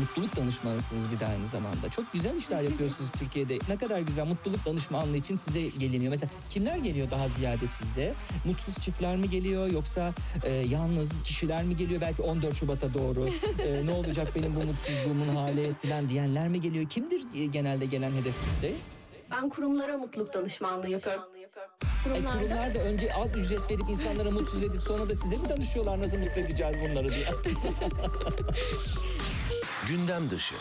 mutluluk danışmanısınız bir de aynı zamanda. Çok güzel işler yapıyorsunuz Türkiye'de. Ne kadar güzel mutluluk danışmanlığı için size geliniyor. Mesela kimler geliyor daha ziyade size? Mutsuz çiftler mi geliyor yoksa e, yalnız kişiler mi geliyor? Belki 14 Şubat'a doğru e, ne olacak benim bu mutsuzluğumun hali falan diyenler mi geliyor? Kimdir e, genelde gelen hedef kitle? Ben kurumlara mutluluk danışmanlığı yapıyorum. E, kurumlar da önce az ücret verip insanlara mutsuz edip sonra da size mi danışıyorlar nasıl mutlu edeceğiz bunları diye. Gündem dışı.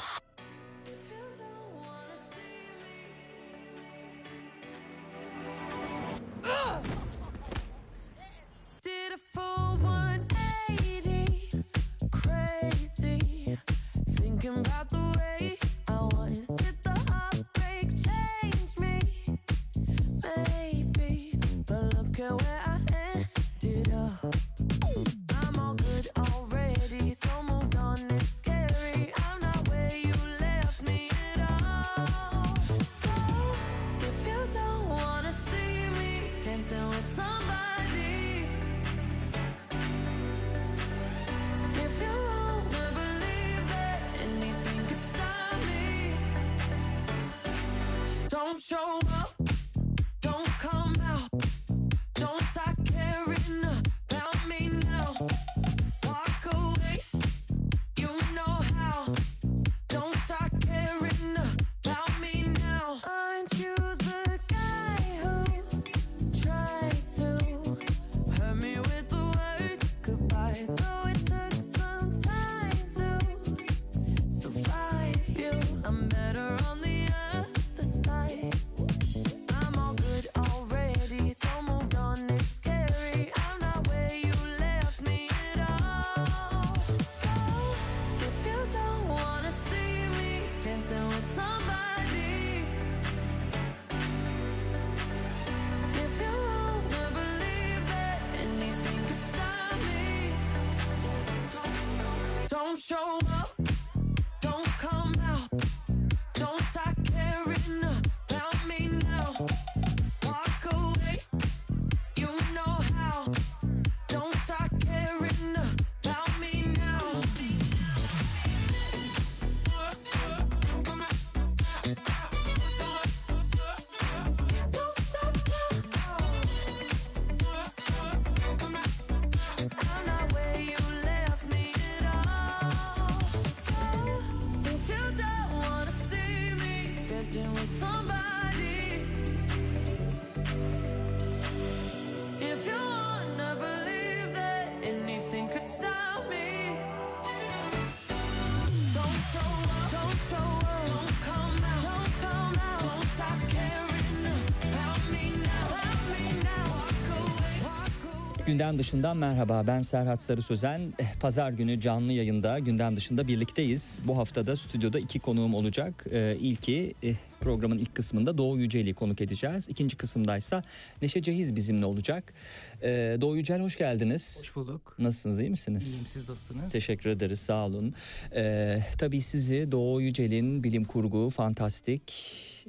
Gündem dışından merhaba ben Serhat Sarı Sözen. Eh, Pazar günü canlı yayında gündem dışında birlikteyiz. Bu haftada stüdyoda iki konuğum olacak. Ee, ilki eh, programın ilk kısmında Doğu Yücel'i konuk edeceğiz. İkinci kısımdaysa Neşe Cehiz bizimle olacak. Ee, Doğu Yücel hoş geldiniz. Hoş bulduk. Nasılsınız iyi misiniz? İyiyim siz nasılsınız? Teşekkür ederiz sağ olun. Ee, tabii sizi Doğu Yücel'in bilim kurgu, fantastik,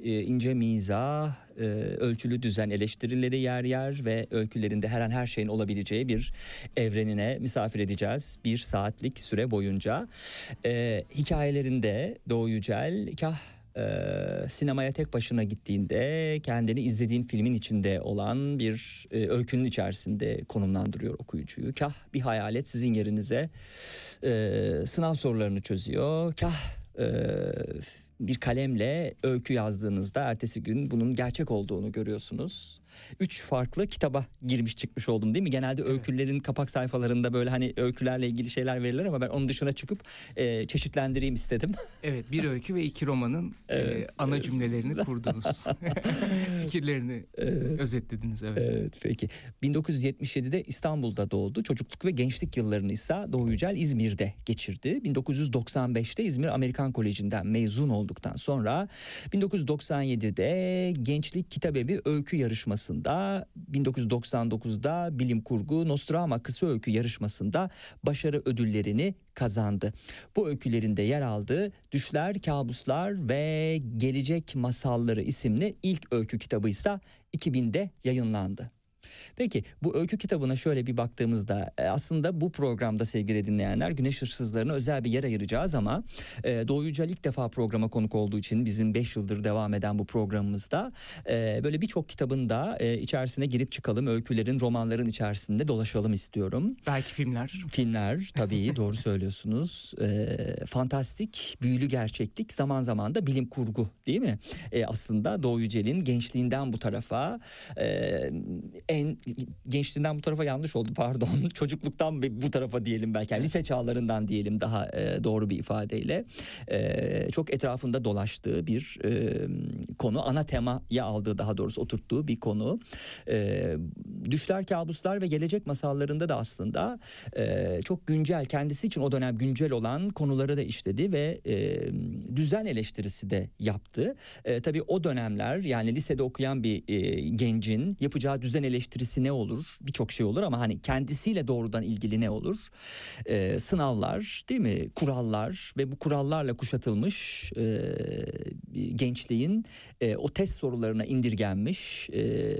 e, ince mizah, e, ölçülü düzen eleştirileri yer yer ve öykülerinde her an her şeyin olabileceği bir evrenine misafir edeceğiz. Bir saatlik süre boyunca. Ee, hikayelerinde Doğu Yücel kah e, sinemaya tek başına gittiğinde kendini izlediğin filmin içinde olan bir e, öykünün içerisinde konumlandırıyor okuyucuyu. Kah bir hayalet sizin yerinize e, sınav sorularını çözüyor. Kah e, bir kalemle öykü yazdığınızda ertesi gün bunun gerçek olduğunu görüyorsunuz. Üç farklı kitaba girmiş çıkmış oldum değil mi? Genelde öykülerin kapak sayfalarında böyle hani öykülerle ilgili şeyler verilir ama ben onun dışına çıkıp e, çeşitlendireyim istedim. Evet bir öykü ve iki romanın e, ana cümlelerini kurdunuz. Fikirlerini özetlediniz evet. Evet peki. 1977'de İstanbul'da doğdu. Çocukluk ve gençlik yıllarını ise Doğu Yücel İzmir'de geçirdi. 1995'te İzmir Amerikan Koleji'nden mezun olduktan sonra 1997'de Gençlik Kitabevi Öykü Yarışması'nda 1999'da Bilim Kurgu Nostrama Kısa Öykü Yarışması'nda başarı ödüllerini kazandı. Bu öykülerinde yer aldığı Düşler, Kabuslar ve Gelecek Masalları isimli ilk öykü kitabı ise 2000'de yayınlandı. Peki bu öykü kitabına şöyle bir baktığımızda e, aslında bu programda sevgili dinleyenler Güneş Hırsızlarına özel bir yer ayıracağız ama e, Doğu Yücel ilk defa programa konuk olduğu için bizim 5 yıldır devam eden bu programımızda e, böyle birçok kitabın da e, içerisine girip çıkalım. Öykülerin, romanların içerisinde dolaşalım istiyorum. Belki filmler. Filmler tabii doğru söylüyorsunuz. E, fantastik, büyülü gerçeklik zaman zaman da bilim kurgu değil mi? E, aslında Doğu Yücel'in gençliğinden bu tarafa e, en gençliğinden bu tarafa yanlış oldu pardon. Çocukluktan bu tarafa diyelim belki. Yani lise çağlarından diyelim daha e, doğru bir ifadeyle. E, çok etrafında dolaştığı bir e, konu. Ana temaya aldığı daha doğrusu oturttuğu bir konu. E, düşler, kabuslar ve gelecek masallarında da aslında e, çok güncel kendisi için o dönem güncel olan konuları da işledi ve e, düzen eleştirisi de yaptı. E, tabii o dönemler yani lisede okuyan bir e, gencin yapacağı düzen eleştirisi ne olur? Birçok şey olur ama hani kendisiyle doğrudan ilgili ne olur? E, sınavlar değil mi? Kurallar ve bu kurallarla kuşatılmış e, gençliğin e, o test sorularına indirgenmiş e,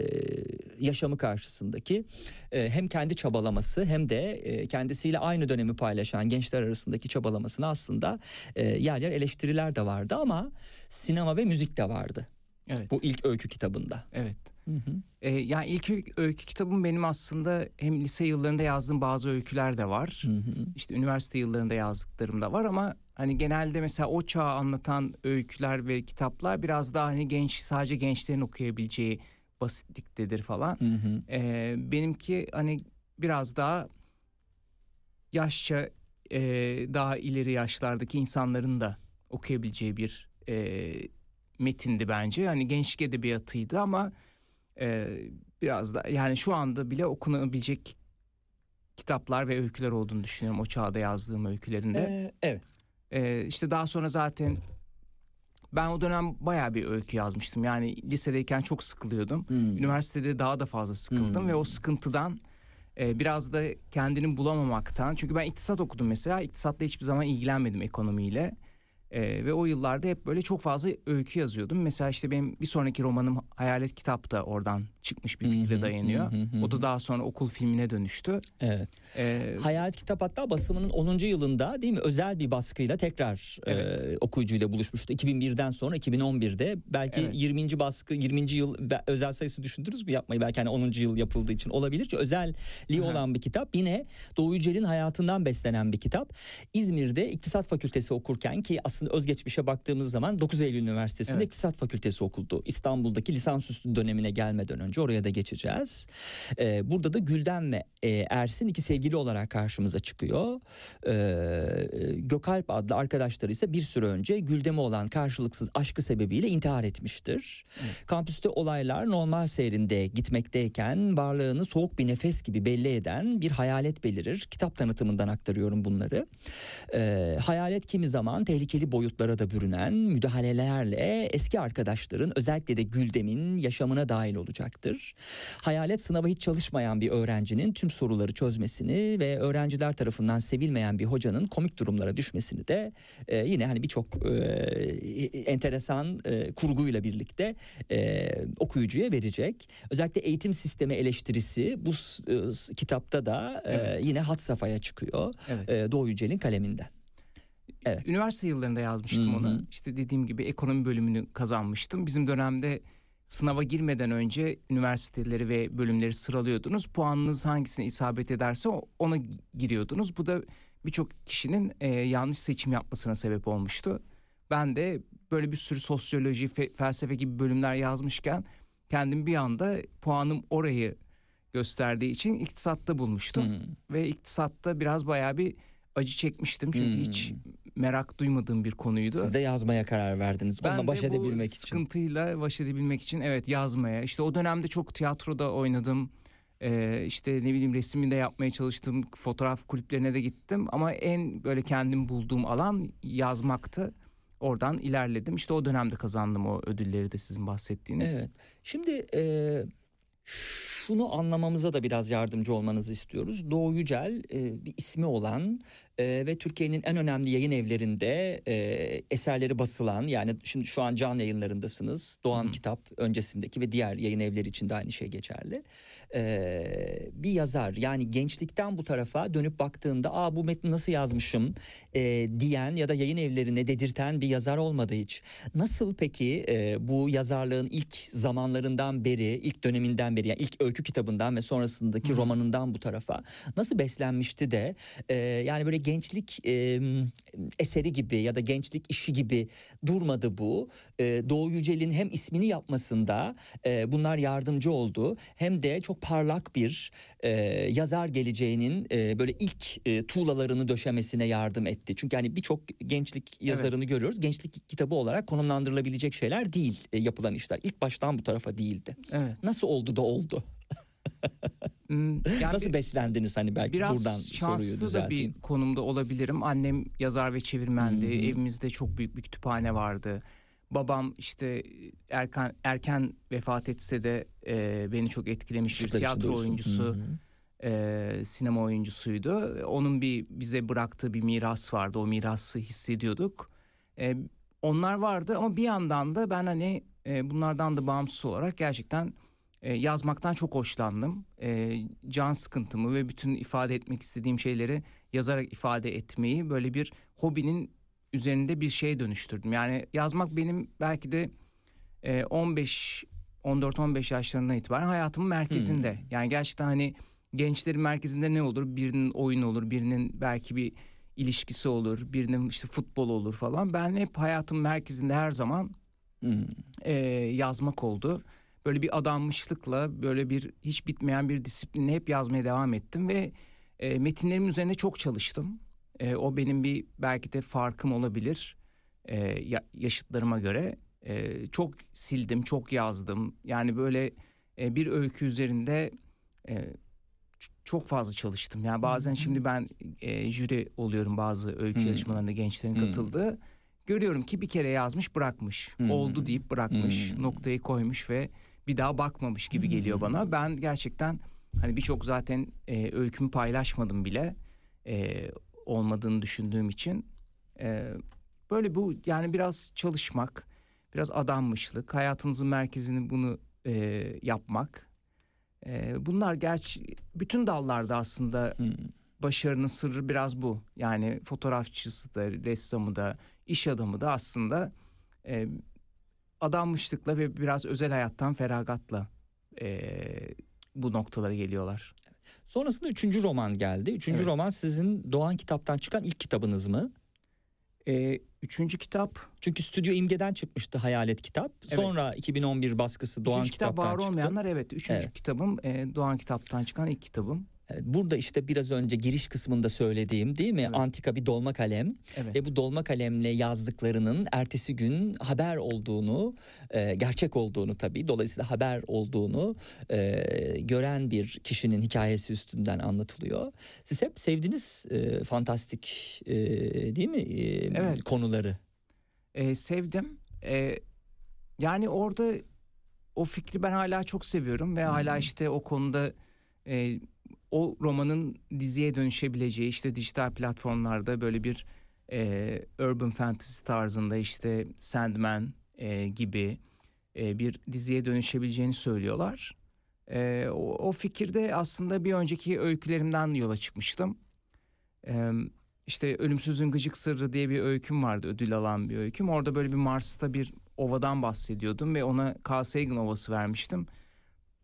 yaşamı karşısındaki e, hem kendi çabalaması hem de e, kendisiyle aynı dönemi paylaşan gençler arasındaki çabalamasını aslında e, yer yer eleştiriler de vardı ama sinema ve müzik de vardı. Evet. Bu ilk öykü kitabında. Evet. Hı hı. Ee, yani ilk öykü, kitabım benim aslında hem lise yıllarında yazdığım bazı öyküler de var. Hı hı. İşte üniversite yıllarında yazdıklarım da var ama hani genelde mesela o çağı anlatan öyküler ve kitaplar biraz daha hani genç sadece gençlerin okuyabileceği basitliktedir falan. Hı hı. Ee, benimki hani biraz daha yaşça e, daha ileri yaşlardaki insanların da okuyabileceği bir e, metindi bence. Yani gençlik edebiyatıydı ama e, biraz da yani şu anda bile okunabilecek kitaplar ve öyküler olduğunu düşünüyorum o çağda yazdığım öykülerinde. Ee, evet. Ee, işte daha sonra zaten ben o dönem bayağı bir öykü yazmıştım. Yani lisedeyken çok sıkılıyordum. Hmm. Üniversitede daha da fazla sıkıldım Hmm. ve o sıkıntıdan e, biraz da kendini bulamamaktan. Çünkü ben iktisat okudum mesela. İktisatla hiçbir zaman ilgilenmedim ekonomiyle. E, ve o yıllarda hep böyle çok fazla öykü yazıyordum. Mesela işte benim bir sonraki romanım Hayalet Kitap da oradan çıkmış bir fikre dayanıyor. O da daha sonra okul filmine dönüştü. Evet. E, Hayalet Kitap hatta basımının 10. yılında değil mi özel bir baskıyla tekrar Evet. e, okuyucuyla buluşmuştu. 2001'den sonra 2011'de belki Evet. 20. baskı 20. yıl özel sayısı düşündünüz mü yapmayı belki hani 10. yıl yapıldığı için olabilir. Çünkü özelliği Aha. olan bir kitap. Yine Doğu Yücel'in hayatından beslenen bir kitap. İzmir'de İktisat Fakültesi okurken ki aslında özgeçmişe baktığımız zaman 9 Eylül Üniversitesi'nde Evet. İktisat Fakültesi okuldu. İstanbul'daki lisansüstü dönemine gelmeden önce oraya da geçeceğiz. Ee, burada da Gülden ve e, Ersin iki sevgili olarak karşımıza çıkıyor. Ee, Gökalp adlı arkadaşları ise bir süre önce Güldem'e olan karşılıksız aşkı sebebiyle intihar etmiştir. Kampüste olaylar normal seyrinde gitmekteyken varlığını soğuk bir nefes gibi belli eden bir hayalet belirir. Kitap tanıtımından aktarıyorum bunları. Ee, hayalet kimi zaman tehlikeli boyutlara da bürünen müdahalelerle eski arkadaşların özellikle de Güldem'in yaşamına dahil olacaktır. Hayalet sınava hiç çalışmayan bir öğrencinin tüm soruları çözmesini ve öğrenciler tarafından sevilmeyen bir hocanın komik durumlara düşmesini de e, yine hani birçok e, enteresan e, kurguyla birlikte e, okuyucuya verecek. Özellikle eğitim sistemi eleştirisi bu e, kitapta da e, Evet. yine had safhaya çıkıyor. evet. E, Doğu Yücel'in kaleminden. Evet. Üniversite yıllarında yazmıştım Hı hı. onu. İşte dediğim gibi ekonomi bölümünü kazanmıştım. Bizim dönemde sınava girmeden önce üniversiteleri ve bölümleri sıralıyordunuz. Puanınız hangisine isabet ederse ona giriyordunuz. Bu da birçok kişinin e, yanlış seçim yapmasına sebep olmuştu. Ben de böyle bir sürü sosyoloji, fe- felsefe gibi bölümler yazmışken kendim bir anda puanım orayı gösterdiği için iktisatta bulmuştum. Hmm. Ve iktisatta biraz bayağı bir acı çekmiştim. Çünkü Hmm. hiç merak duymadığım bir konuydu. Siz de yazmaya karar verdiniz. ben Onunla baş de bu edebilmek için. sıkıntıyla baş edebilmek için evet yazmaya. İşte o dönemde çok tiyatroda oynadım. Ee, işte ne bileyim resmini de yapmaya çalıştım. Fotoğraf kulüplerine de gittim. Ama en böyle kendim bulduğum alan yazmaktı. Oradan ilerledim. İşte o dönemde kazandım o ödülleri de sizin bahsettiğiniz. Evet. Şimdi e, şunu anlamamıza da biraz yardımcı olmanızı istiyoruz. Doğu Yücel e, bir ismi olan e, ve Türkiye'nin en önemli yayın evlerinde e, eserleri basılan yani şimdi şu an can yayınlarındasınız. Doğan Hı. Kitap öncesindeki ve diğer yayın evleri için de aynı şey geçerli. E, bir yazar yani gençlikten bu tarafa dönüp baktığında aa bu metni nasıl yazmışım e, diyen ya da yayın evlerine dedirten bir yazar olmadı hiç. Nasıl peki e, bu yazarlığın ilk zamanlarından beri, ilk döneminden beri yani ilk öykü kitabından ve sonrasındaki Hı romanından bu tarafa nasıl beslenmişti de e, yani böyle gençlik e, eseri gibi ya da gençlik işi gibi durmadı bu. E, Doğu Yücel'in hem ismini yapmasında e, bunlar yardımcı oldu hem de çok parlak bir e, yazar geleceğinin e, böyle ilk e, tuğlalarını döşemesine yardım etti. Çünkü hani birçok gençlik yazarını görüyoruz. Gençlik kitabı olarak konumlandırılabilecek şeyler değil e, yapılan işler. İlk baştan bu tarafa değildi. Evet. Nasıl oldu da oldu? Hmm, yani Nasıl bir- beslendiniz hani belki biraz buradan şanslı da düzelteyim. bir konumda olabilirim. Annem yazar ve çevirmendi. Hı hı. Evimizde çok büyük bir kütüphane vardı. Babam işte erken erken vefat etse de e, beni çok etkilemiş bir Şurada tiyatro oyuncusu, e, sinema oyuncusuydu. Onun bir bize bıraktığı bir miras vardı. O mirası hissediyorduk. E, onlar vardı ama bir yandan da ben hani e, bunlardan da bağımsız olarak gerçekten e, yazmaktan çok hoşlandım. E, can sıkıntımı ve bütün ifade etmek istediğim şeyleri yazarak ifade etmeyi böyle bir hobinin üzerinde bir şeye dönüştürdüm. Yani yazmak benim belki de e, 15 14-15 yaşlarından itibaren hayatımın merkezinde. Hmm. Yani gerçekten hani gençlerin merkezinde ne olur? Birinin oyun olur, birinin belki bir ilişkisi olur, birinin işte futbol olur falan. Ben hep hayatın merkezinde her zaman Hı. e, yazmak oldu. Böyle bir adanmışlıkla böyle bir hiç bitmeyen bir disiplinle hep yazmaya devam ettim ve e, metinlerim üzerine çok çalıştım. E, o benim bir belki de farkım olabilir e, ya- yaşıtlarıma göre. E, çok sildim, çok yazdım. Yani böyle e, bir öykü üzerinde e, çok fazla çalıştım. Yani bazen şimdi ben e, jüri oluyorum bazı öykü Hmm. yarışmalarında gençlerin Hmm. katıldığı. Görüyorum ki bir kere yazmış bırakmış. Hmm. Oldu deyip bırakmış. Hmm. Noktayı koymuş ve bir daha bakmamış gibi geliyor Hmm. bana. Ben gerçekten hani birçok zaten e, öykümü paylaşmadım bile. E, olmadığını düşündüğüm için. E, böyle bu yani biraz çalışmak, biraz adanmışlık, hayatınızın merkezini bunu e, yapmak. E, bunlar gerçi bütün dallarda aslında Hı. başarının sırrı biraz bu. Yani fotoğrafçısı da, ressamı da, iş adamı da aslında e, adanmışlıkla ve biraz özel hayattan feragatla e, bu noktalara geliyorlar. Sonrasında üçüncü roman geldi. Üçüncü Evet. roman sizin Doğan Kitap'tan çıkan ilk kitabınız mı? E, üçüncü kitap, Çünkü Stüdyo İmge'den çıkmıştı Hayalet Kitap. Sonra 2011 baskısı Doğan üçüncü kitap Kitap'tan var çıktı. olmayanlar evet. Üçüncü Evet. kitabım e, Doğan Kitap'tan çıkan ilk kitabım. Evet, Burada işte biraz önce giriş kısmında söylediğim değil mi? Evet. Antika bir dolma kalem Evet. ve bu dolma kalemle yazdıklarının ertesi gün haber olduğunu, e, gerçek olduğunu tabii dolayısıyla haber olduğunu e, gören bir kişinin hikayesi üstünden anlatılıyor. Siz hep sevdiniz e, fantastik e, değil mi e, Evet. konuları? E, sevdim. E, yani orada o fikri ben hala çok seviyorum ve hala işte o konuda e, o romanın diziye dönüşebileceği işte dijital platformlarda böyle bir e, urban fantasy tarzında işte Sandman e, gibi e, bir diziye dönüşebileceğini söylüyorlar. E, o, o fikirde aslında bir önceki öykülerimden yola çıkmıştım. E, işte Ölümsüzün Gıcık Sırrı diye bir öyküm vardı ödül alan bir öyküm. Orada böyle bir Mars'ta bir ovadan bahsediyordum ve ona Carl Sagan ovası vermiştim.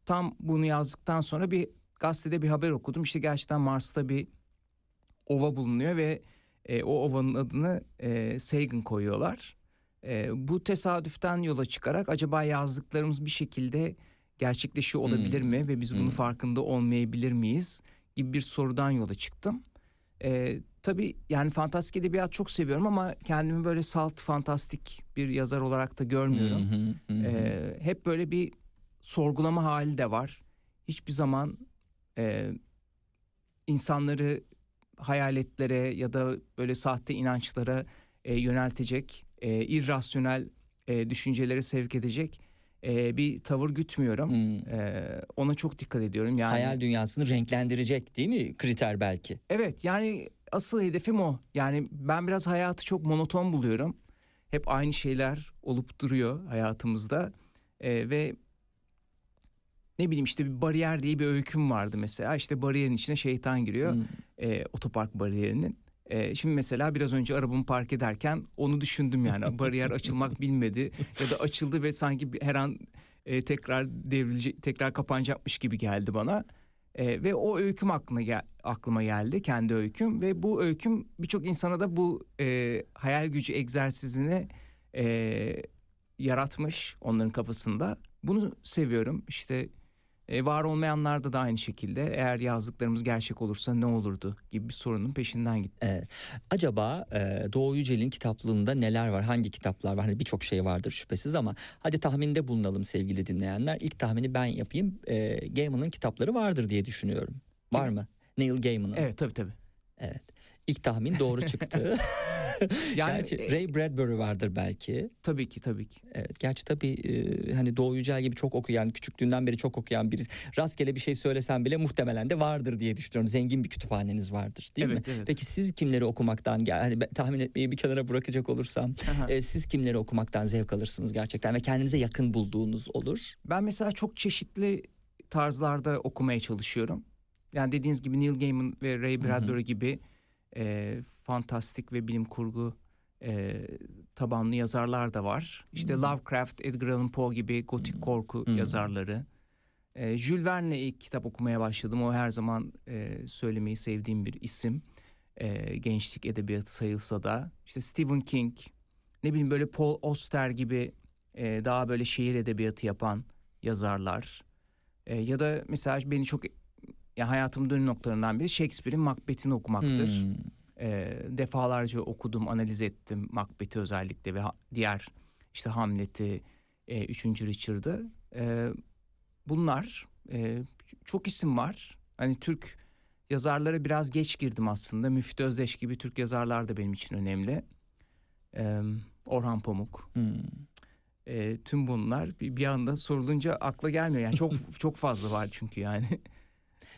Tam bunu yazdıktan sonra bir gazetede bir haber okudum. İşte gerçekten Mars'ta bir ova bulunuyor ve e, o ovanın adını e, Sagan koyuyorlar. E, bu tesadüften yola çıkarak acaba yazdıklarımız bir şekilde gerçekleşiyor olabilir Hmm. mi ve biz bunun Hmm. farkında olmayabilir miyiz gibi bir sorudan yola çıktım. E, tabii yani fantastik edebiyat çok seviyorum ama kendimi böyle salt fantastik bir yazar olarak da görmüyorum. Hı hı. Ee, hep böyle bir sorgulama hali de var. Hiçbir zaman e, insanları hayaletlere ya da böyle sahte inançlara e, yöneltecek, e, irrasyonel e, düşüncelere sevk edecek e, bir tavır gütmüyorum. Hmm. E, ona çok dikkat ediyorum. Yani Hayal dünyasını renklendirecek değil mi kriter belki? Evet yani asıl hedefim o. Yani ben biraz hayatı çok monoton buluyorum. Hep aynı şeyler olup duruyor hayatımızda. Ee, ve ne bileyim işte bir bariyer diye bir öyküm vardı mesela. İşte bariyerin içine şeytan giriyor. Hmm. Ee, otopark bariyerinin. Ee, şimdi mesela biraz önce arabamı park ederken onu düşündüm yani. Bariyer açılmak bilmedi ya da açıldı ve sanki her an e, tekrar devrilecek, tekrar kapanacakmış gibi geldi bana. Ee, ve o öyküm aklına gel- aklıma geldi kendi öyküm ve bu öyküm birçok insana da bu e, hayal gücü egzersizini e, yaratmış onların kafasında. Bunu seviyorum işte e, var olmayanlarda da aynı şekilde eğer yazdıklarımız gerçek olursa ne olurdu gibi bir sorunun peşinden gittim. Evet. Acaba e, Doğu Yücel'in kitaplığında neler var? Hangi kitaplar var? Hani birçok şey vardır şüphesiz ama hadi tahminde bulunalım sevgili dinleyenler. İlk tahmini ben yapayım. E, Gaiman'ın kitapları vardır diye düşünüyorum. Var mı? Neil Gaiman'ın. Evet tabii tabii. Evet. İlk tahmin doğru çıktı. Yani Gerçi e, Ray Bradbury vardır belki. tabii ki tabii ki. Evet, gerçi tabii e, hani Doğu Yücel gibi çok okuyan, küçüklüğünden beri çok okuyan birisi. Rastgele bir şey söylesem bile muhtemelen de vardır diye düşünüyorum. Zengin bir kütüphaneniz vardır değil mi? Evet, evet. Peki siz kimleri okumaktan, ben tahmin etmeyi bir kenara bırakacak olursam, Aha. e, siz kimleri okumaktan zevk alırsınız gerçekten ve kendinize yakın bulduğunuz olur? Ben mesela çok çeşitli tarzlarda okumaya çalışıyorum. Yani dediğiniz gibi Neil Gaiman ve Ray Bradbury gibi e, fantastik ve bilim kurgu e, tabanlı yazarlar da var. İşte Lovecraft, Edgar Allan Poe gibi gotik korku Hmm. yazarları. E, Jules Verne'le ilk kitap okumaya başladım. O her zaman e, söylemeyi sevdiğim bir isim. E, gençlik edebiyatı sayılsa da. İşte Stephen King, ne bileyim böyle Paul Auster gibi e, daha böyle şehir edebiyatı yapan yazarlar. E, ya da mesela beni çok ya hayatımın dönüm noktalarından biri Shakespeare'in Macbeth'ini okumaktır. Hmm. E, defalarca okudum, analiz ettim Macbeth'i özellikle ve ha- diğer işte Hamlet'i, e, 3. Richard'ı. E, bunlar e, çok isim var. Hani Türk yazarlara biraz geç girdim aslında. Müfit Özdeş gibi Türk yazarlar da benim için önemli. E, Orhan Pamuk. Hmm. E, tüm bunlar bir, bir anda sorulunca akla gelmiyor. Yani çok çok fazla var çünkü yani.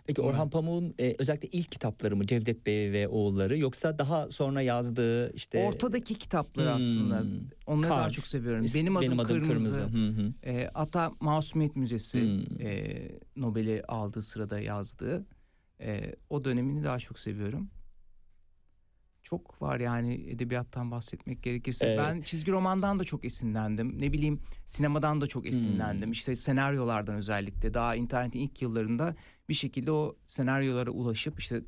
Peki Orhan Pamuk'un e, özellikle ilk kitapları mı Cevdet Bey ve oğulları yoksa daha sonra yazdığı işte Ortadaki kitapları aslında. Hmm. Onları daha Kar. çok seviyorum. Benim adım, kırmızı. Hı hı. E, hatta Masumiyet Müzesi Hmm. e, Nobel'i aldığı sırada yazdığı. E, o dönemini daha çok seviyorum. Çok var yani edebiyattan bahsetmek gerekirse. Evet. Ben çizgi romandan da çok esinlendim. Ne bileyim sinemadan da çok esinlendim. Hmm. İşte senaryolardan özellikle. Daha internetin ilk yıllarında bir şekilde o senaryolara ulaşıp işte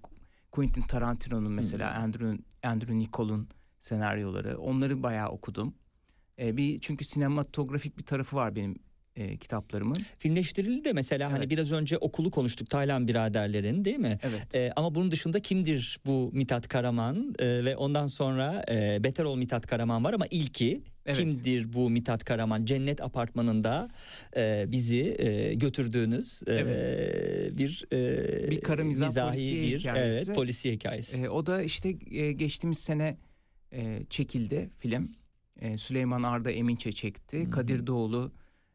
Quentin Tarantino'nun mesela Hmm. Andrew, Andrew Nichole'un senaryoları. Onları bayağı okudum. E, bir çünkü sinematografik bir tarafı var benim e, kitaplarımın. Filmleştirildi de mesela hani Evet. biraz önce okulu konuştuk Taylan biraderlerin değil mi? Evet. Ee, ama bunun dışında kimdir bu Mithat Karaman Ee, ve ondan sonra e, Beter ol Mithat Karaman var ama ilki Evet. kimdir bu Mithat Karaman? Cennet Apartmanı'nda e, bizi e, götürdüğünüz e, Evet. bir e, Bir kara mizah mizahi polisiye bir hikayesi. evet polisiye hikayesi. E, o da işte e, geçtiğimiz sene e, çekildi film. E, Süleyman Arda Eminçe çekti. Kadir Doğulu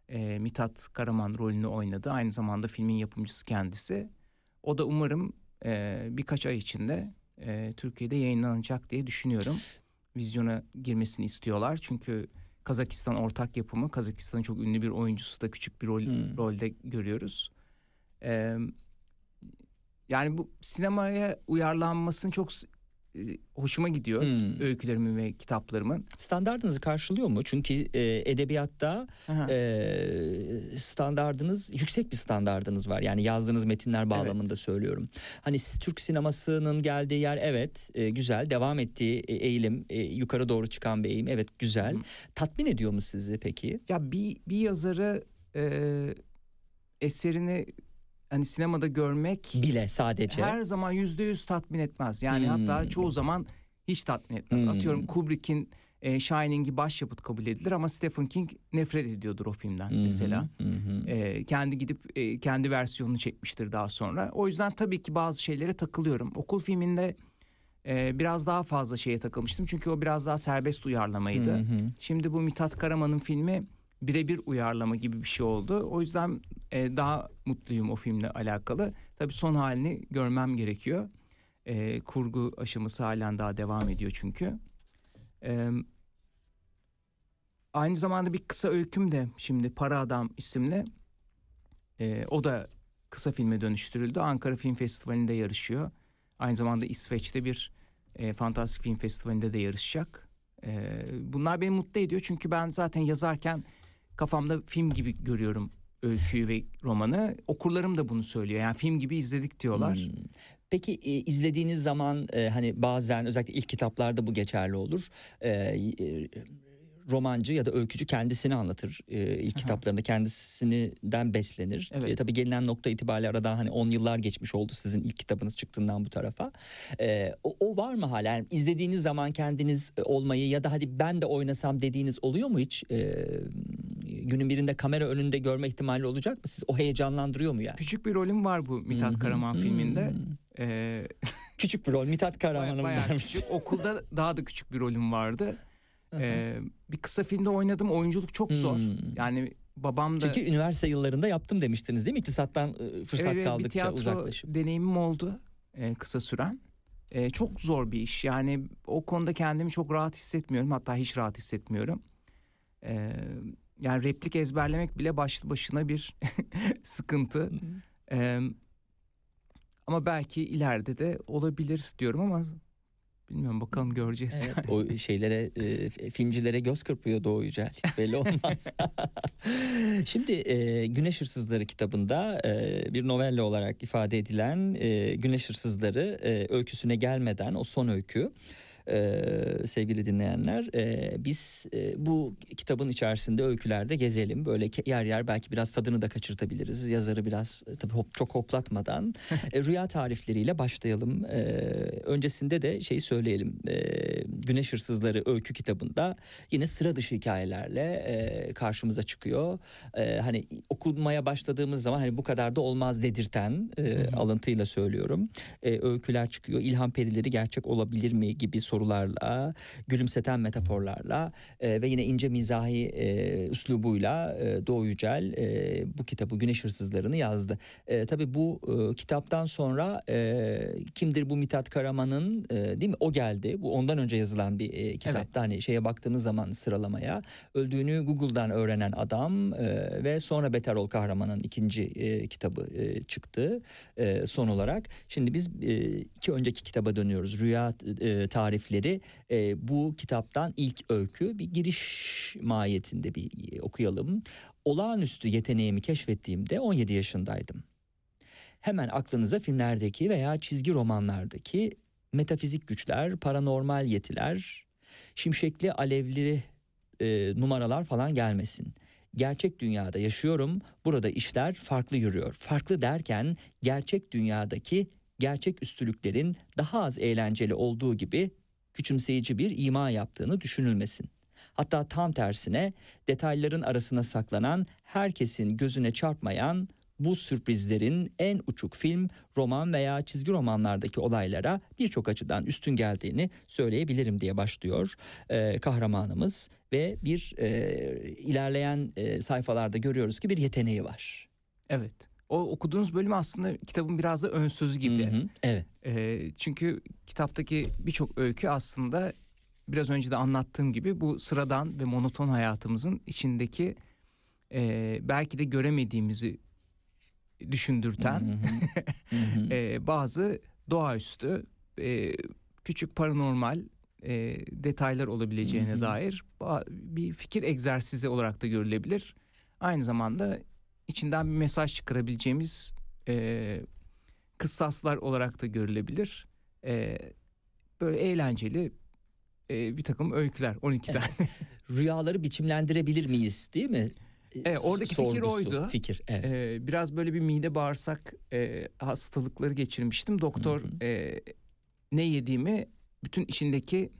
e, Mithat Karaman rolünü oynadı. Aynı zamanda filmin yapımcısı kendisi. O da umarım e, birkaç ay içinde e, Türkiye'de yayınlanacak diye düşünüyorum. Vizyona girmesini istiyorlar. Çünkü Kazakistan ortak yapımı. Kazakistan'ın çok ünlü bir oyuncusu da küçük bir rol, Hmm. rolde görüyoruz. E, yani bu sinemaya uyarlanmasının çok hoşuma gidiyor. Hmm. Öykülerimin ve kitaplarımın. Standartınızı karşılıyor mu? Çünkü e, edebiyatta Aha. e, standardınız yüksek bir standardınız var. Yani yazdığınız metinler bağlamında Evet. söylüyorum. Hani Türk sinemasının geldiği yer evet e, güzel devam ettiği e, eğilim e, yukarı doğru çıkan bir eğilim evet güzel. Hı. Tatmin ediyor mu sizi peki? Ya bir bir yazarı e, eserini hani sinemada görmek Bile sadece. her zaman yüzde yüz tatmin etmez. Yani Hmm. hatta çoğu zaman hiç tatmin etmez. Hmm. Atıyorum Kubrick'in e, Shining'i başyapıt kabul edilir ama Stephen King nefret ediyordur o filmden hı, mesela. hı. E, kendi gidip e, kendi versiyonunu çekmiştir daha sonra. O yüzden tabii ki bazı şeylere takılıyorum. Okul filminde e, biraz daha fazla şeye takılmıştım. Çünkü o biraz daha serbest uyarlamaydı. Hı. Şimdi bu Mithat Karaman'ın filmi birebir uyarlama gibi bir şey oldu. O yüzden e, daha mutluyum o filmle alakalı. Tabii son halini görmem gerekiyor. E, kurgu aşaması halen daha devam ediyor çünkü. E, aynı zamanda bir kısa öyküm de şimdi Para Adam isimli. E, o da kısa filme dönüştürüldü. Ankara Film Festivali'nde yarışıyor. Aynı zamanda İsveç'te bir e, fantastik film festivalinde de yarışacak. E, bunlar beni mutlu ediyor çünkü ben zaten yazarken kafamda film gibi görüyorum öyküyü ve romanı. Okurlarım da bunu söylüyor. Yani film gibi izledik diyorlar. Hmm. Peki e, izlediğiniz zaman e, hani bazen özellikle ilk kitaplarda bu geçerli olur. E, e, romancı ya da öykücü kendisini anlatır. E, ilk Aha. kitaplarında kendisinden beslenir. Evet. E, tabii gelinen nokta itibariyle aradan hani 10 yıllar geçmiş oldu sizin ilk kitabınız çıktığından bu tarafa. E, o, o var mı hala? Yani izlediğiniz zaman kendiniz e, olmayı ya da hadi ben de oynasam dediğiniz oluyor mu hiç? E, günün birinde kamera önünde görme ihtimali olacak mı? Siz o heyecanlandırıyor mu yani? Küçük bir rolüm var bu Mithat hı. Karaman filminde. Hmm. E, Küçük bir rol. Mithat Karaman'ın bayağı vermiş. küçük. Okulda daha da küçük bir rolüm vardı. E, bir kısa filmde oynadım. Oyunculuk çok zor. Hmm. Yani babam da... Çünkü üniversite yıllarında yaptım demiştiniz değil mi? İktisattan e, fırsat Evet, bir kaldıkça tiyatro uzaklaşıp. deneyimim oldu e, kısa süren. E, çok zor bir iş. Yani o konuda kendimi çok rahat hissetmiyorum. Hatta hiç rahat hissetmiyorum. E, yani replik ezberlemek bile başlı başına bir sıkıntı. E, ama belki ileride de olabilir diyorum ama bilmiyorum bakalım göreceğiz. Evet, o şeylere e, filmcilere göz kırpıyor Doğu Yücel hiç belli olmaz. Şimdi e, Güneş Hırsızları kitabında e, bir novelle olarak ifade edilen e, Güneş Hırsızları e, öyküsüne gelmeden o son öykü e, sevgili dinleyenler e, biz e, bu kitabın içerisinde öykülerde gezelim. Böyle yer yer belki biraz tadını da kaçırtabiliriz. Yazarı biraz e, tabii hop, çok hoplatmadan. E, rüya tarifleriyle başlayalım. E, öncesinde de şeyi söyleyelim. E, Güneş Hırsızları öykü kitabında yine sıra dışı hikayelerle e, karşımıza çıkıyor. E, hani okunmaya başladığımız zaman hani bu kadar da olmaz dedirten e, alıntıyla söylüyorum. E, öyküler çıkıyor. İlham perileri gerçek olabilir mi gibi sorularla gülümseten metaforlarla e, ve yine ince mizahi e, üslubuyla e, Doğu Yücel e, bu kitabı Güneş Hırsızları'nı yazdı. E, tabii bu e, kitaptan sonra e, kimdir bu Mithat Karaman'ın e, değil mi o geldi. Bu ondan önce yazılan bir e, kitapta hani şeye baktığımız zaman sıralamaya öldüğünü Google'dan öğrenen adam e, ve sonra Beter Ol Kahraman'ın ikinci e, kitabı e, çıktı e, son olarak. Şimdi biz e, iki önceki kitaba dönüyoruz. Rüya e, tarifleri e, bu kitaptan ilk öykü bir giriş mahiyetinde bir e, okuyalım. Olağanüstü yeteneğimi keşfettiğimde 17 yaşındaydım. Hemen aklınıza filmlerdeki veya çizgi romanlardaki metafizik güçler, paranormal yetiler, şimşekli alevli e, numaralar falan gelmesin. Gerçek dünyada yaşıyorum. Burada işler farklı yürüyor. Farklı derken gerçek dünyadaki gerçek üstülüklerin daha az eğlenceli olduğu gibi küçümseyici bir ima yaptığını düşünülmesin. Hatta tam tersine detayların arasına saklanan, herkesin gözüne çarpmayan bu sürprizlerin en uçuk film, roman veya çizgi romanlardaki olaylara birçok açıdan üstün geldiğini söyleyebilirim diye başlıyor e, kahramanımız ve bir e, ilerleyen e, sayfalarda görüyoruz ki bir yeteneği var. Evet. O okuduğunuz bölüm aslında kitabın biraz da ön sözü gibi. Hı hı, Evet. Ee, çünkü kitaptaki birçok öykü aslında biraz önce de anlattığım gibi bu sıradan ve monoton hayatımızın içindeki e, belki de göremediğimizi düşündürten Hı hı, hı hı. e, bazı doğaüstü e, küçük paranormal e, detaylar olabileceğine dair bir fikir egzersizi olarak da görülebilir. Aynı zamanda içinden bir mesaj çıkarabileceğimiz e, kıssaslar olarak da görülebilir. E, böyle eğlenceli e, bir takım öyküler 12 tane. Rüyaları biçimlendirebilir miyiz değil mi? Evet, oradaki fikir Sorgusu, oydu. Fikir evet. Ee, biraz böyle bir mide bağırsak e, hastalıkları geçirmiştim. Doktor Hı hı. e, ne yediğimi bütün içindeki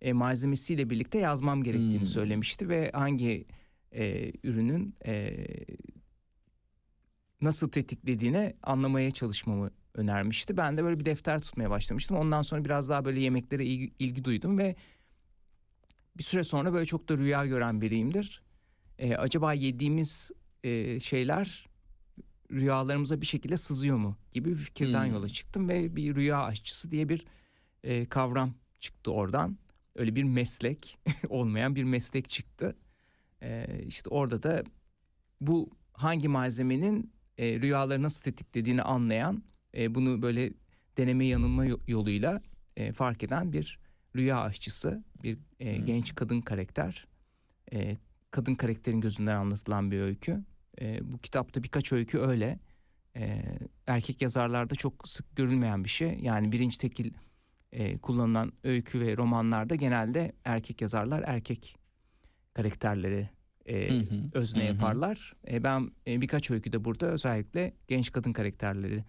e, malzemesiyle birlikte yazmam gerektiğini Hmm. söylemişti ve hangi e, ürünün e, nasıl tetiklediğini anlamaya çalışmamı önermişti. Ben de böyle bir defter tutmaya başlamıştım. Ondan sonra biraz daha böyle yemeklere ilgi, ilgi duydum ve bir süre sonra böyle çok da rüya gören biriyimdir. e, acaba yediğimiz e, şeyler rüyalarımıza bir şekilde sızıyor mu gibi bir fikirden Hmm. yola çıktım ve bir rüya aşçısı diye bir e, kavram çıktı oradan. Öyle bir meslek olmayan bir meslek çıktı. E, işte orada da bu hangi malzemenin e, rüyaları nasıl tetiklediğini anlayan, e, bunu böyle deneme yanılma yo- yoluyla e, fark eden bir rüya aşçısı, bir e, Hmm. genç kadın karakter. E, kadın karakterin gözünden anlatılan bir öykü. E, bu kitapta birkaç öykü öyle. E, erkek yazarlarda çok sık görülmeyen bir şey. Yani birinci tekil e, kullanılan öykü ve romanlarda genelde erkek yazarlar erkek karakterleri e, Hı hı, özne hı hı. yaparlar. E, ben e, birkaç öyküde burada özellikle genç kadın karakterleri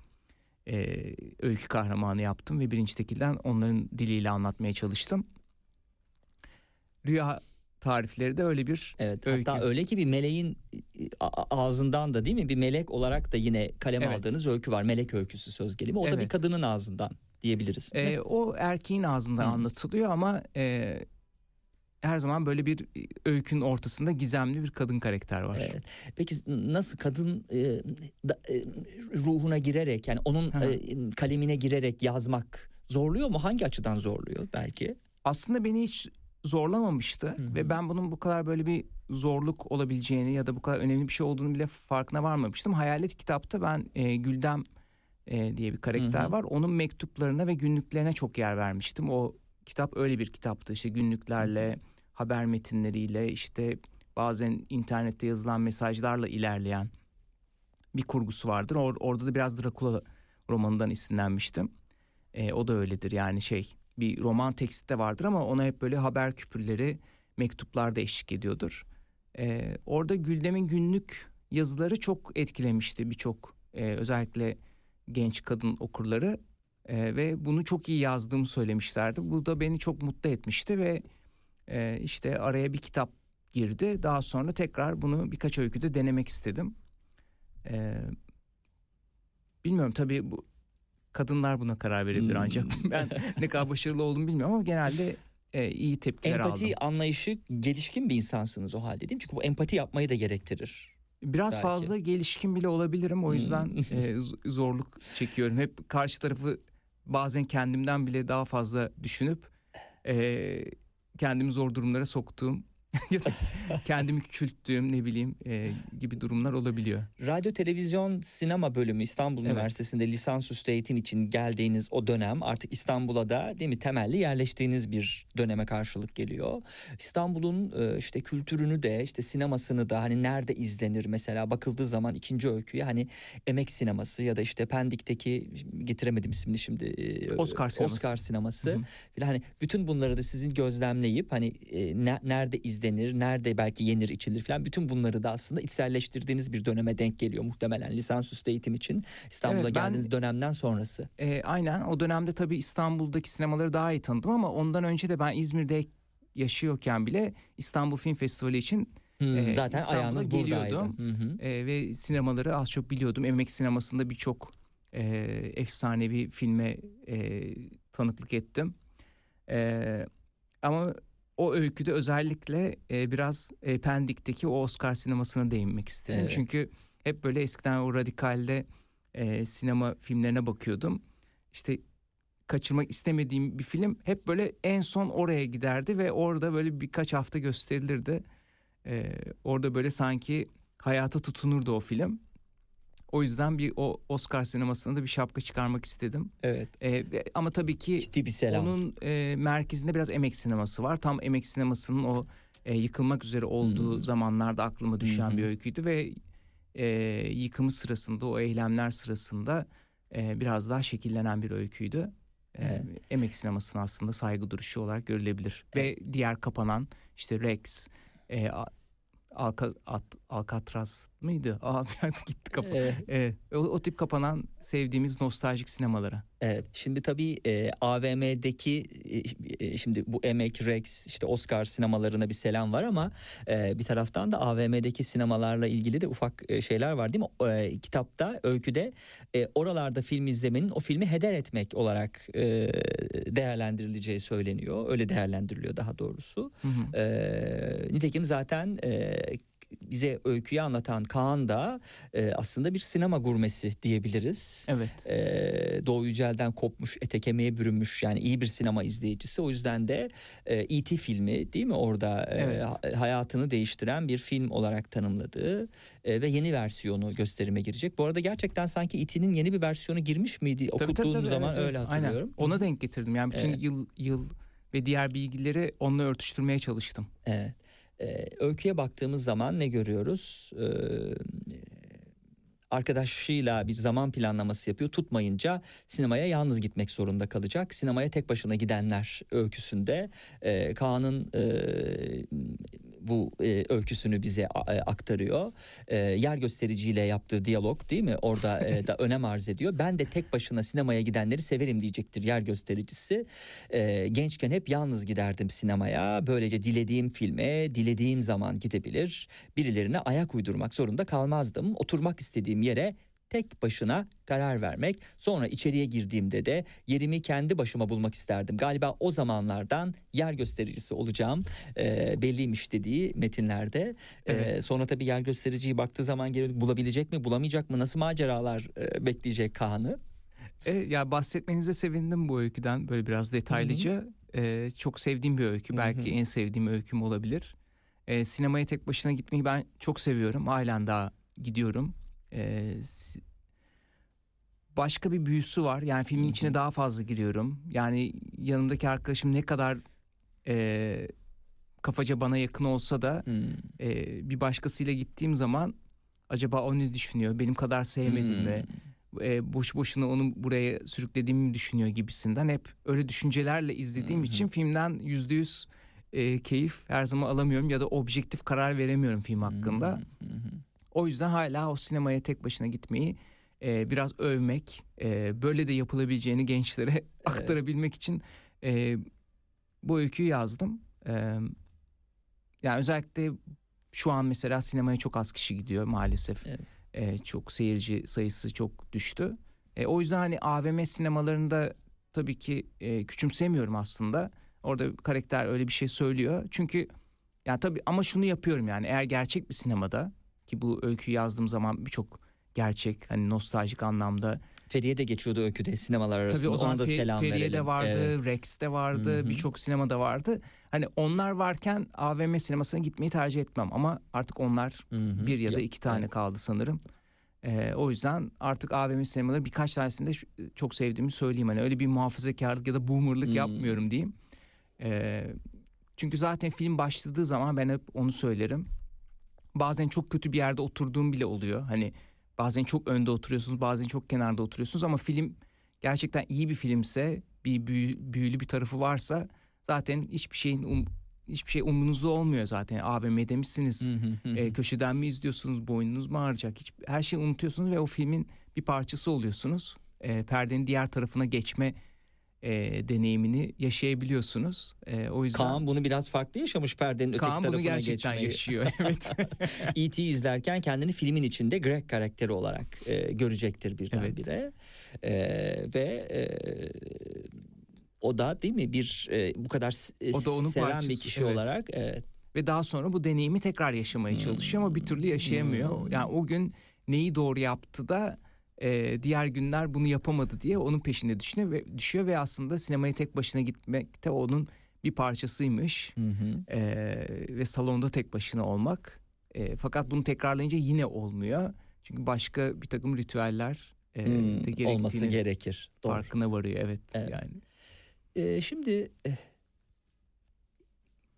e, öykü kahramanı yaptım ve birinci tekilden onların diliyle anlatmaya çalıştım. Rüya tarifleri de öyle bir Evet Öykü. hatta öyle ki bir meleğin e, ağzından da değil mi bir melek olarak da yine kaleme Evet. aldığınız öykü var. Melek öyküsü söz gelimi. O da bir Evet. kadının ağzından diyebiliriz. E, o erkeğin ağzından Hı. anlatılıyor ama e, her zaman böyle bir öykünün ortasında gizemli bir kadın karakter var. Evet. Peki nasıl kadın e, da- e, ruhuna girerek yani onun Ha. e, kalemine girerek yazmak zorluyor mu? Hangi açıdan zorluyor belki? Aslında beni hiç zorlamamıştı Hı hı. ve ben bunun bu kadar böyle bir zorluk olabileceğini ya da bu kadar önemli bir şey olduğunu bile farkına varmamıştım. Hayalet kitapta ben e, Güldem e, diye bir karakter Hı hı. var. Onun mektuplarına ve günlüklerine çok yer vermiştim. O kitap öyle bir kitaptı. İşte günlüklerle, haber metinleriyle, işte bazen internette yazılan mesajlarla ilerleyen bir kurgusu vardır. Or- orada da biraz Drakula romanından esinlenmiştim. E, o da öyledir yani şey bir roman teksti de vardır ama ona hep böyle haber küpürleri, mektuplar da eşlik ediyordur. E, orada Güldem'in günlük yazıları çok etkilemişti birçok e, özellikle genç kadın okurları E, ve bunu çok iyi yazdığımı söylemişlerdi. Bu da beni çok mutlu etmişti ve e, işte araya bir kitap girdi. Daha sonra tekrar bunu birkaç öyküde denemek istedim. E, bilmiyorum tabii bu kadınlar buna karar verebilir Hmm. ancak ben ne kadar başarılı oldum bilmiyorum ama genelde e, iyi tepkiler Empati aldım. anlayışı gelişkin bir insansınız o halde değil mi? Çünkü bu empati yapmayı da gerektirir. Biraz belki. fazla gelişkin bile olabilirim. O yüzden Hmm. e, zorluk çekiyorum. Hep karşı tarafı bazen kendimden bile daha fazla düşünüp e, kendimi zor durumlara soktuğum ya da kendimi küçülttüğüm ne bileyim e, gibi durumlar olabiliyor. Radyo, televizyon, sinema bölümü İstanbul Evet. Üniversitesi'nde lisansüstü eğitim için geldiğiniz o dönem artık İstanbul'a da değil mi temelli yerleştiğiniz bir döneme karşılık geliyor. İstanbul'un e, işte kültürünü de işte sinemasını da hani nerede izlenir mesela bakıldığı zaman ikinci öyküye hani emek sineması ya da işte Pendik'teki getiremedim ismini şimdi e, Oscar sineması. Oscar sineması Hı hı. hani bütün bunları da sizin gözlemleyip hani e, ne- nerede izlenir, nerede belki yenir içilir falan bütün bunları da aslında içselleştirdiğiniz bir döneme denk geliyor muhtemelen lisansüstü eğitim için İstanbul'a Evet, ben- geldiğiniz dönemden sonrası. E, aynen o dönemde tabii İstanbul'daki sinemaları daha iyi tanıdım ama ondan önce de ben İzmir'de yaşıyorken bile İstanbul Film Festivali için Hmm, Ee, zaten İstanbul'a ayağınız geliyordum. Hı hı. E, ve sinemaları az çok biliyordum. Emek sinemasında birçok e, efsanevi filme e, tanıklık ettim. E, ama o öyküde özellikle e, biraz e, Pendik'teki o Oscar sinemasına değinmek istedim. Evet. Çünkü hep böyle eskiden o radikalde e, sinema filmlerine bakıyordum. İşte kaçırmak istemediğim bir film hep böyle en son oraya giderdi ve orada böyle birkaç hafta gösterilirdi. Ee, orada böyle sanki hayata tutunurdu o film. O yüzden bir o Oscar sinemasına da bir şapka çıkarmak istedim. Evet. Ve- ama tabii ki Ciddi bir selam. onun e, merkezinde biraz emek sineması var. Tam emek sinemasının o e, yıkılmak üzere olduğu Hmm. zamanlarda aklıma düşen hı. bir öyküydü ve e, yıkımı sırasında o eylemler sırasında e, biraz daha şekillenen bir öyküydü. E, Evet. Emek sinemasına aslında saygı duruşu olarak görülebilir. Ve diğer kapanan işte Rex, e, Alka, At, Alcatraz mıydı? An gitti kafa. Evet. Evet, o, o tip kapanan sevdiğimiz nostaljik sinemalara. Evet. Şimdi tabii e, AVM'deki e, e, şimdi bu Emek, Rex, işte Oscar sinemalarına bir selam var ama e, bir taraftan da AVM'deki sinemalarla ilgili de ufak e, şeyler var değil mi? E, kitapta, öyküde e, oralarda film izlemenin o filmi heder etmek olarak e, değerlendirileceği söyleniyor. Öyle değerlendiriliyor daha doğrusu. Hı hı. E, nitekim zaten e, bize öyküyü anlatan Kaan da e, aslında bir sinema gurmesi diyebiliriz. Evet. E, Doğu Yücel'den kopmuş, ete kemiğe bürünmüş yani iyi bir sinema izleyicisi. O yüzden de e, E.T. filmi değil mi orada e, Evet. ha- hayatını değiştiren bir film olarak tanımladığı e, ve yeni versiyonu gösterime girecek. Bu arada gerçekten sanki E.T.'nin yeni bir versiyonu girmiş miydi? Tabii, tabii, Okuttuğum tabii, zaman evet, evet. öyle hatırlıyorum. Aynen. Ona denk getirdim. Yani bütün Evet. yıl yıl ve diğer bilgileri onunla örtüştürmeye çalıştım. Evet. Ee, öyküye baktığımız zaman ne görüyoruz? Ee, arkadaşıyla bir zaman planlaması yapıyor. Tutmayınca sinemaya yalnız gitmek zorunda kalacak. Sinemaya tek başına gidenler öyküsünde e, Kaan'ın e, bu e, öyküsünü bize a- e, aktarıyor. E, yer göstericiyle yaptığı diyalog değil mi? Orada e, da önem arz ediyor. Ben de tek başına sinemaya gidenleri severim diyecektir yer göstericisi. E, gençken hep yalnız giderdim sinemaya. Böylece dilediğim filme dilediğim zaman gidebilir. Birilerine ayak uydurmak zorunda kalmazdım. Oturmak istediğim yere tek başına karar vermek. Sonra içeriye girdiğimde de yerimi kendi başıma bulmak isterdim. Galiba o zamanlardan yer göstericisi olacağım e, belliymiş dediği metinlerde. E, Evet. sonra tabii yer göstericiyi baktığı zaman geri bulabilecek mi bulamayacak mı nasıl maceralar e, bekleyecek Kaan'ı? E, ya bahsetmenize sevindim bu öyküden böyle biraz detaylıca. E, çok sevdiğim bir öykü. Hı Belki en sevdiğim öyküm olabilir. E, sinemaya tek başına gitmeyi ben çok seviyorum. Halen daha gidiyorum. E, başka bir büyüsü var. Yani filmin Hı hı. içine daha fazla giriyorum. Yani yanımdaki arkadaşım ne kadar e, kafaca bana yakın olsa da e, bir başkasıyla gittiğim zaman acaba o ne düşünüyor? Benim kadar sevmedi mi? E, boş boşuna onu buraya sürüklediğimi mi düşünüyor gibisinden hep öyle düşüncelerle izlediğim Hı hı. için filmden yüzde yüz e, keyif her zaman alamıyorum ya da objektif karar veremiyorum film hakkında. Hı hı. O yüzden hala o sinemaya tek başına gitmeyi e, biraz övmek, e, böyle de yapılabileceğini gençlere aktarabilmek için e, bu öyküyü yazdım. E, yani özellikle şu an mesela sinemaya çok az kişi gidiyor maalesef. Evet. E, çok seyirci sayısı çok düştü. E, o yüzden hani AVM sinemalarında tabii ki e, küçümsemiyorum aslında. Orada karakter öyle bir şey söylüyor. Çünkü yani tabii ama şunu yapıyorum yani eğer gerçek bir sinemada ki bu öyküyü yazdığım zaman birçok gerçek hani nostaljik anlamda. Feriye de geçiyordu öyküde sinemalar arasında. Tabii o zaman Ona da Fe- selam Feriye'de verelim. vardı, Evet. Rex'te vardı, Hı hı. birçok sinemada vardı. Hani onlar varken AVM sinemasına gitmeyi tercih etmem ama artık onlar Hı hı. bir ya da iki tane evet. kaldı sanırım. Ee, o yüzden artık AVM sinemaları birkaç tanesini de şu- çok sevdiğimi söyleyeyim. Hani öyle bir muhafazakarlık ya da boomerlık Hmm. yapmıyorum diyeyim. Ee, çünkü zaten film başladığı zaman ben hep onu söylerim. Bazen çok kötü bir yerde oturduğum bile oluyor. Hani bazen çok önde oturuyorsunuz, bazen çok kenarda oturuyorsunuz ama film gerçekten iyi bir filmse, bir büyü- büyülü bir tarafı varsa zaten hiçbir şeyin um- hiçbir şey umrunuzda olmuyor zaten. AVM'de misiniz? E, köşeden mi izliyorsunuz? Boynunuz mu ağrıyacak? Hiç, her şeyi unutuyorsunuz ve o filmin bir parçası oluyorsunuz. E, perdenin diğer tarafına geçme e, deneyimini yaşayabiliyorsunuz. E, o yüzden Kaan bunu biraz farklı yaşamış perdenin öteki Kaan tarafına bunu gerçekten geçmeyi. yaşıyor. Evet. E.T. izlerken kendini filmin içinde Greg karakteri olarak e, görecektir birdenbire. E, ve e, o da değil mi bir e, bu kadar e, O da onun seven bir parçası, kişi evet. olarak evet. ve daha sonra bu deneyimi tekrar yaşamaya çalışıyor ama bir türlü yaşayamıyor. Hmm. Yani o gün neyi doğru yaptı da e, diğer günler bunu yapamadı diye onun peşinde düşünüyor ve düşüyor ve aslında sinemaya tek başına gitmek de onun bir parçasıymış. Hı hı. Ee, ve salonda tek başına olmak. Ee, fakat bunu tekrarlayınca yine olmuyor. Çünkü başka bir takım ritüeller e, Hmm, de olması gerekir. Doğru. farkına varıyor. Evet, Evet. yani. Ee, şimdi eh,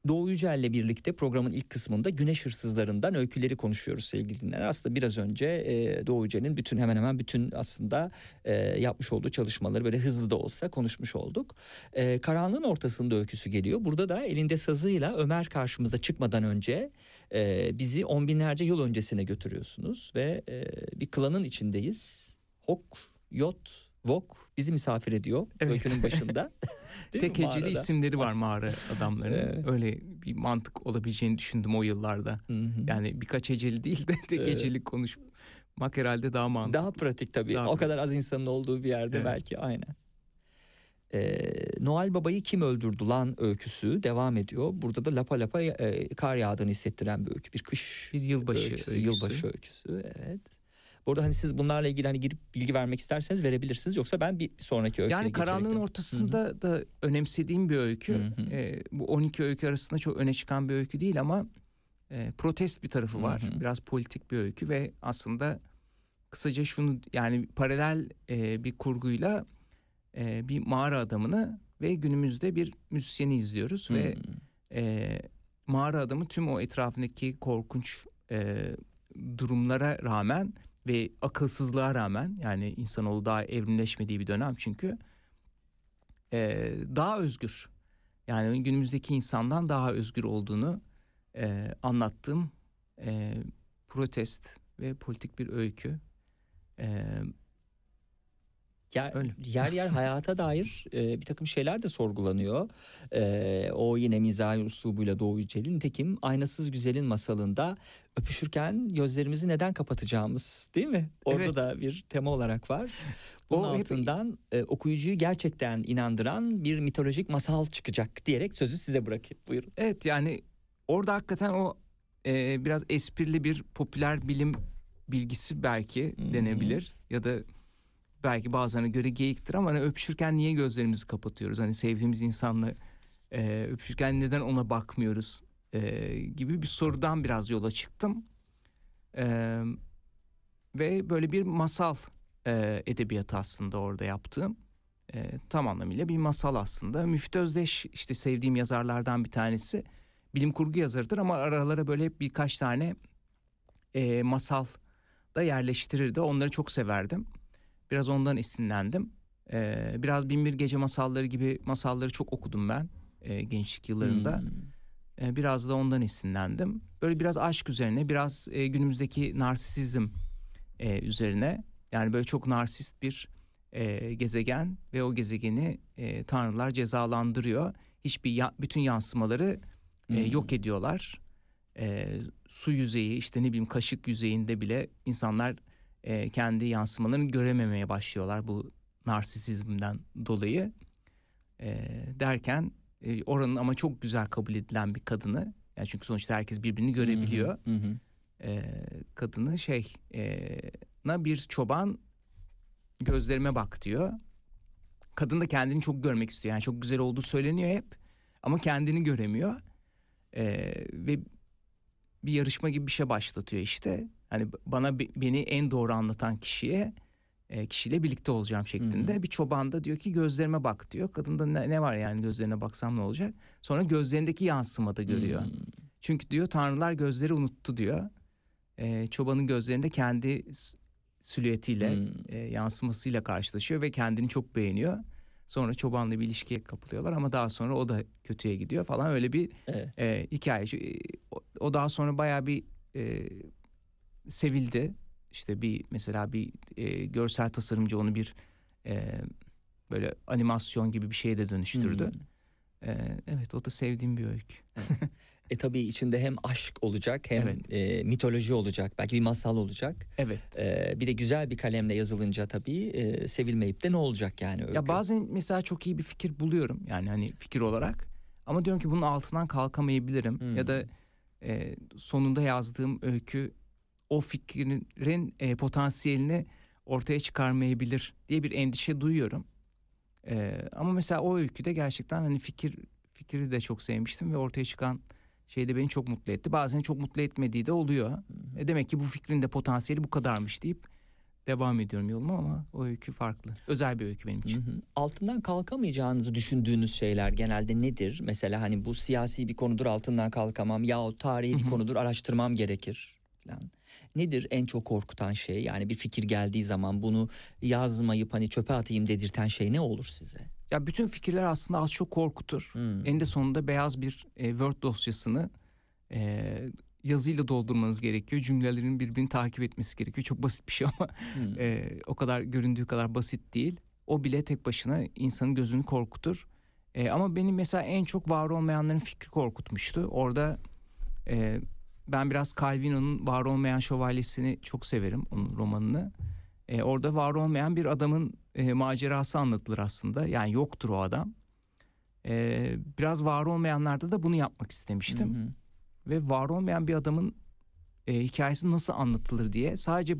Doğu Yücel'le birlikte programın ilk kısmında güneş hırsızlarından öyküleri konuşuyoruz sevgili dinleyenler. Aslında biraz önce e, Doğu Yücel'in bütün hemen hemen bütün aslında e, yapmış olduğu çalışmaları böyle hızlı da olsa konuşmuş olduk. E, karanlığın ortasında öyküsü geliyor. Burada da elinde sazıyla Ömer karşımıza çıkmadan önce e, bizi on binlerce yıl öncesine götürüyorsunuz ve e, bir klanın içindeyiz. Hok, Yot, Vok bizi misafir ediyor Evet. öykünün başında. Tek heceli isimleri var mağara adamlarının. Evet. Öyle bir mantık olabileceğini düşündüm o yıllarda. Hı hı. Yani birkaç heceli değil de tek Evet. heceli konuşmak herhalde daha mantıklı. Daha pratik tabii. Daha o kadar az insanın olduğu bir yerde Evet. belki aynen. E, Noel Baba'yı kim öldürdü lan öyküsü devam ediyor. Burada da lapa lapa e, kar yağdığını hissettiren bir öykü. Bir kış Bir yılbaşı öyküsü, öyküsü. Yılbaşı öyküsü evet. Burada hani siz bunlarla ilgili hani girip bilgi vermek isterseniz verebilirsiniz. Yoksa ben bir sonraki öyküye Yani karanlığın de- ortasında da önemsediğim bir öykü. Ee, bu 12 öykü arasında çok öne çıkan bir öykü değil ama e, protest bir tarafı var. Hı hı. Biraz politik bir öykü ve aslında kısaca şunu yani paralel e, bir kurguyla e, bir mağara adamını ve günümüzde bir müzisyeni izliyoruz ve Hmm. e, mağara adamı tüm o etrafındaki korkunç e, durumlara rağmen ve akılsızlığa rağmen yani insanoğlu daha evrimleşmediği bir dönem çünkü e, daha özgür. Yani günümüzdeki insandan daha özgür olduğunu e, anlattığım e, protest ve politik bir öykü. E, Yer, Öyle. yer yer hayata dair e, bir takım şeyler de sorgulanıyor. E, o yine mizahi üslubuyla Doğu Yücel'in. Nitekim Aynasız Güzel'in masalında öpüşürken gözlerimizi neden kapatacağımız değil mi? Orada Evet. da bir tema olarak var. Bunun O hep- altından e, okuyucuyu gerçekten inandıran bir mitolojik masal çıkacak diyerek sözü size bırakayım. Buyurun. Evet yani orada hakikaten o e, biraz esprili bir popüler bilim bilgisi belki hı. denebilir ya da belki bazılarına göre geyiktir ama hani öpüşürken niye gözlerimizi kapatıyoruz? Hani sevdiğimiz insanla e, öpüşürken neden ona bakmıyoruz e, gibi bir sorudan biraz yola çıktım. E, ve böyle bir masal e, edebiyatı aslında orada yaptığım. E, tam anlamıyla bir masal aslında. Müftü Özdeş işte sevdiğim yazarlardan bir tanesi. Bilim kurgu yazarıdır ama aralara böyle hep birkaç tane e, masal da yerleştirirdi. Onları çok severdim. Biraz ondan esinlendim. E, biraz Binbir Gece masalları gibi masalları çok okudum ben e, gençlik yıllarında. Hmm. E, biraz da ondan esinlendim. Böyle biraz aşk üzerine, biraz e, günümüzdeki narsisizm e, üzerine. Yani böyle çok narsist bir e, gezegen ve o gezegeni e, tanrılar cezalandırıyor. Hiçbir ya- bütün yansımaları e, Hmm. yok ediyorlar. E, su yüzeyi işte ne bileyim kaşık yüzeyinde bile insanlar e, kendi yansımalarını görememeye başlıyorlar bu narsisizmden dolayı. E, derken e, oranın ama çok güzel kabul edilen bir kadını yani çünkü sonuçta herkes birbirini görebiliyor. Hı hı. E, kadını şey e, na bir çoban gözlerime bak diyor. Kadın da kendini çok görmek istiyor. Yani çok güzel olduğu söyleniyor hep ama kendini göremiyor. E, ve bir yarışma gibi bir şey başlatıyor işte. Hani bana be- beni en doğru anlatan kişiye e, kişiyle birlikte olacağım şeklinde. Bir çoban da diyor ki gözlerime bak diyor. Kadın da ne, ne var yani gözlerine baksam ne olacak? Sonra gözlerindeki yansımada görüyor. Hmm. Çünkü diyor tanrılar gözleri unuttu diyor. E, çobanın gözlerinde kendi silüetiyle Hmm. e, yansımasıyla karşılaşıyor ve kendini çok beğeniyor. Sonra çobanla bir ilişkiye kapılıyorlar ama daha sonra o da kötüye gidiyor falan öyle bir Evet. e, hikaye. E, o, o daha sonra bayağı bir e, sevildi. İşte bir mesela bir e, görsel tasarımcı onu bir e, böyle animasyon gibi bir şeye de dönüştürdü. Hmm. E, evet o da sevdiğim bir öykü. E tabii içinde hem aşk olacak hem Evet. e, mitoloji olacak. Belki bir masal olacak. Evet. E, bir de güzel bir kalemle yazılınca tabii e, sevilmeyip de ne olacak yani öykü. Ya bazen mesela çok iyi bir fikir buluyorum yani hani fikir olarak ama diyorum ki bunun altından kalkamayabilirim Hmm. ya da e, sonunda yazdığım öykü o fikrin e, potansiyelini ortaya çıkarmayabilir diye bir endişe duyuyorum. E, ama mesela o öyküde gerçekten hani fikir fikri de çok sevmiştim ve ortaya çıkan şey de beni çok mutlu etti. Bazen çok mutlu etmediği de oluyor. E, demek ki bu fikrin de potansiyeli bu kadarmış deyip devam ediyorum yoluma ama o öykü farklı. Özel bir öykü benim için. Hı hı. Altından kalkamayacağınızı düşündüğünüz şeyler genelde nedir? Mesela hani bu siyasi bir konudur altından kalkamam yahut tarihi bir Hı hı. konudur araştırmam gerekir falan. Nedir en çok korkutan şey? Yani bir fikir geldiği zaman bunu yazmayıp hani çöpe atayım dedirten şey ne olur size? Ya bütün fikirler aslında az çok korkutur. Hmm. En de sonunda beyaz bir e, Word dosyasını e, yazıyla doldurmanız gerekiyor. Cümlelerin birbirini takip etmesi gerekiyor. Çok basit bir şey ama Hmm. e, o kadar göründüğü kadar basit değil. O bile tek başına insanın gözünü korkutur. E, ama benim mesela en çok var olmayanların fikri korkutmuştu. Orada e, ben biraz Calvino'nun Var Olmayan Şövalyesini çok severim onun romanını. E, orada var olmayan bir adamın e, macerası anlatılır aslında. Yani yoktur o adam. E, biraz var olmayanlarda da bunu yapmak istemiştim. Hı hı. Ve var olmayan bir adamın e, hikayesi nasıl anlatılır diye sadece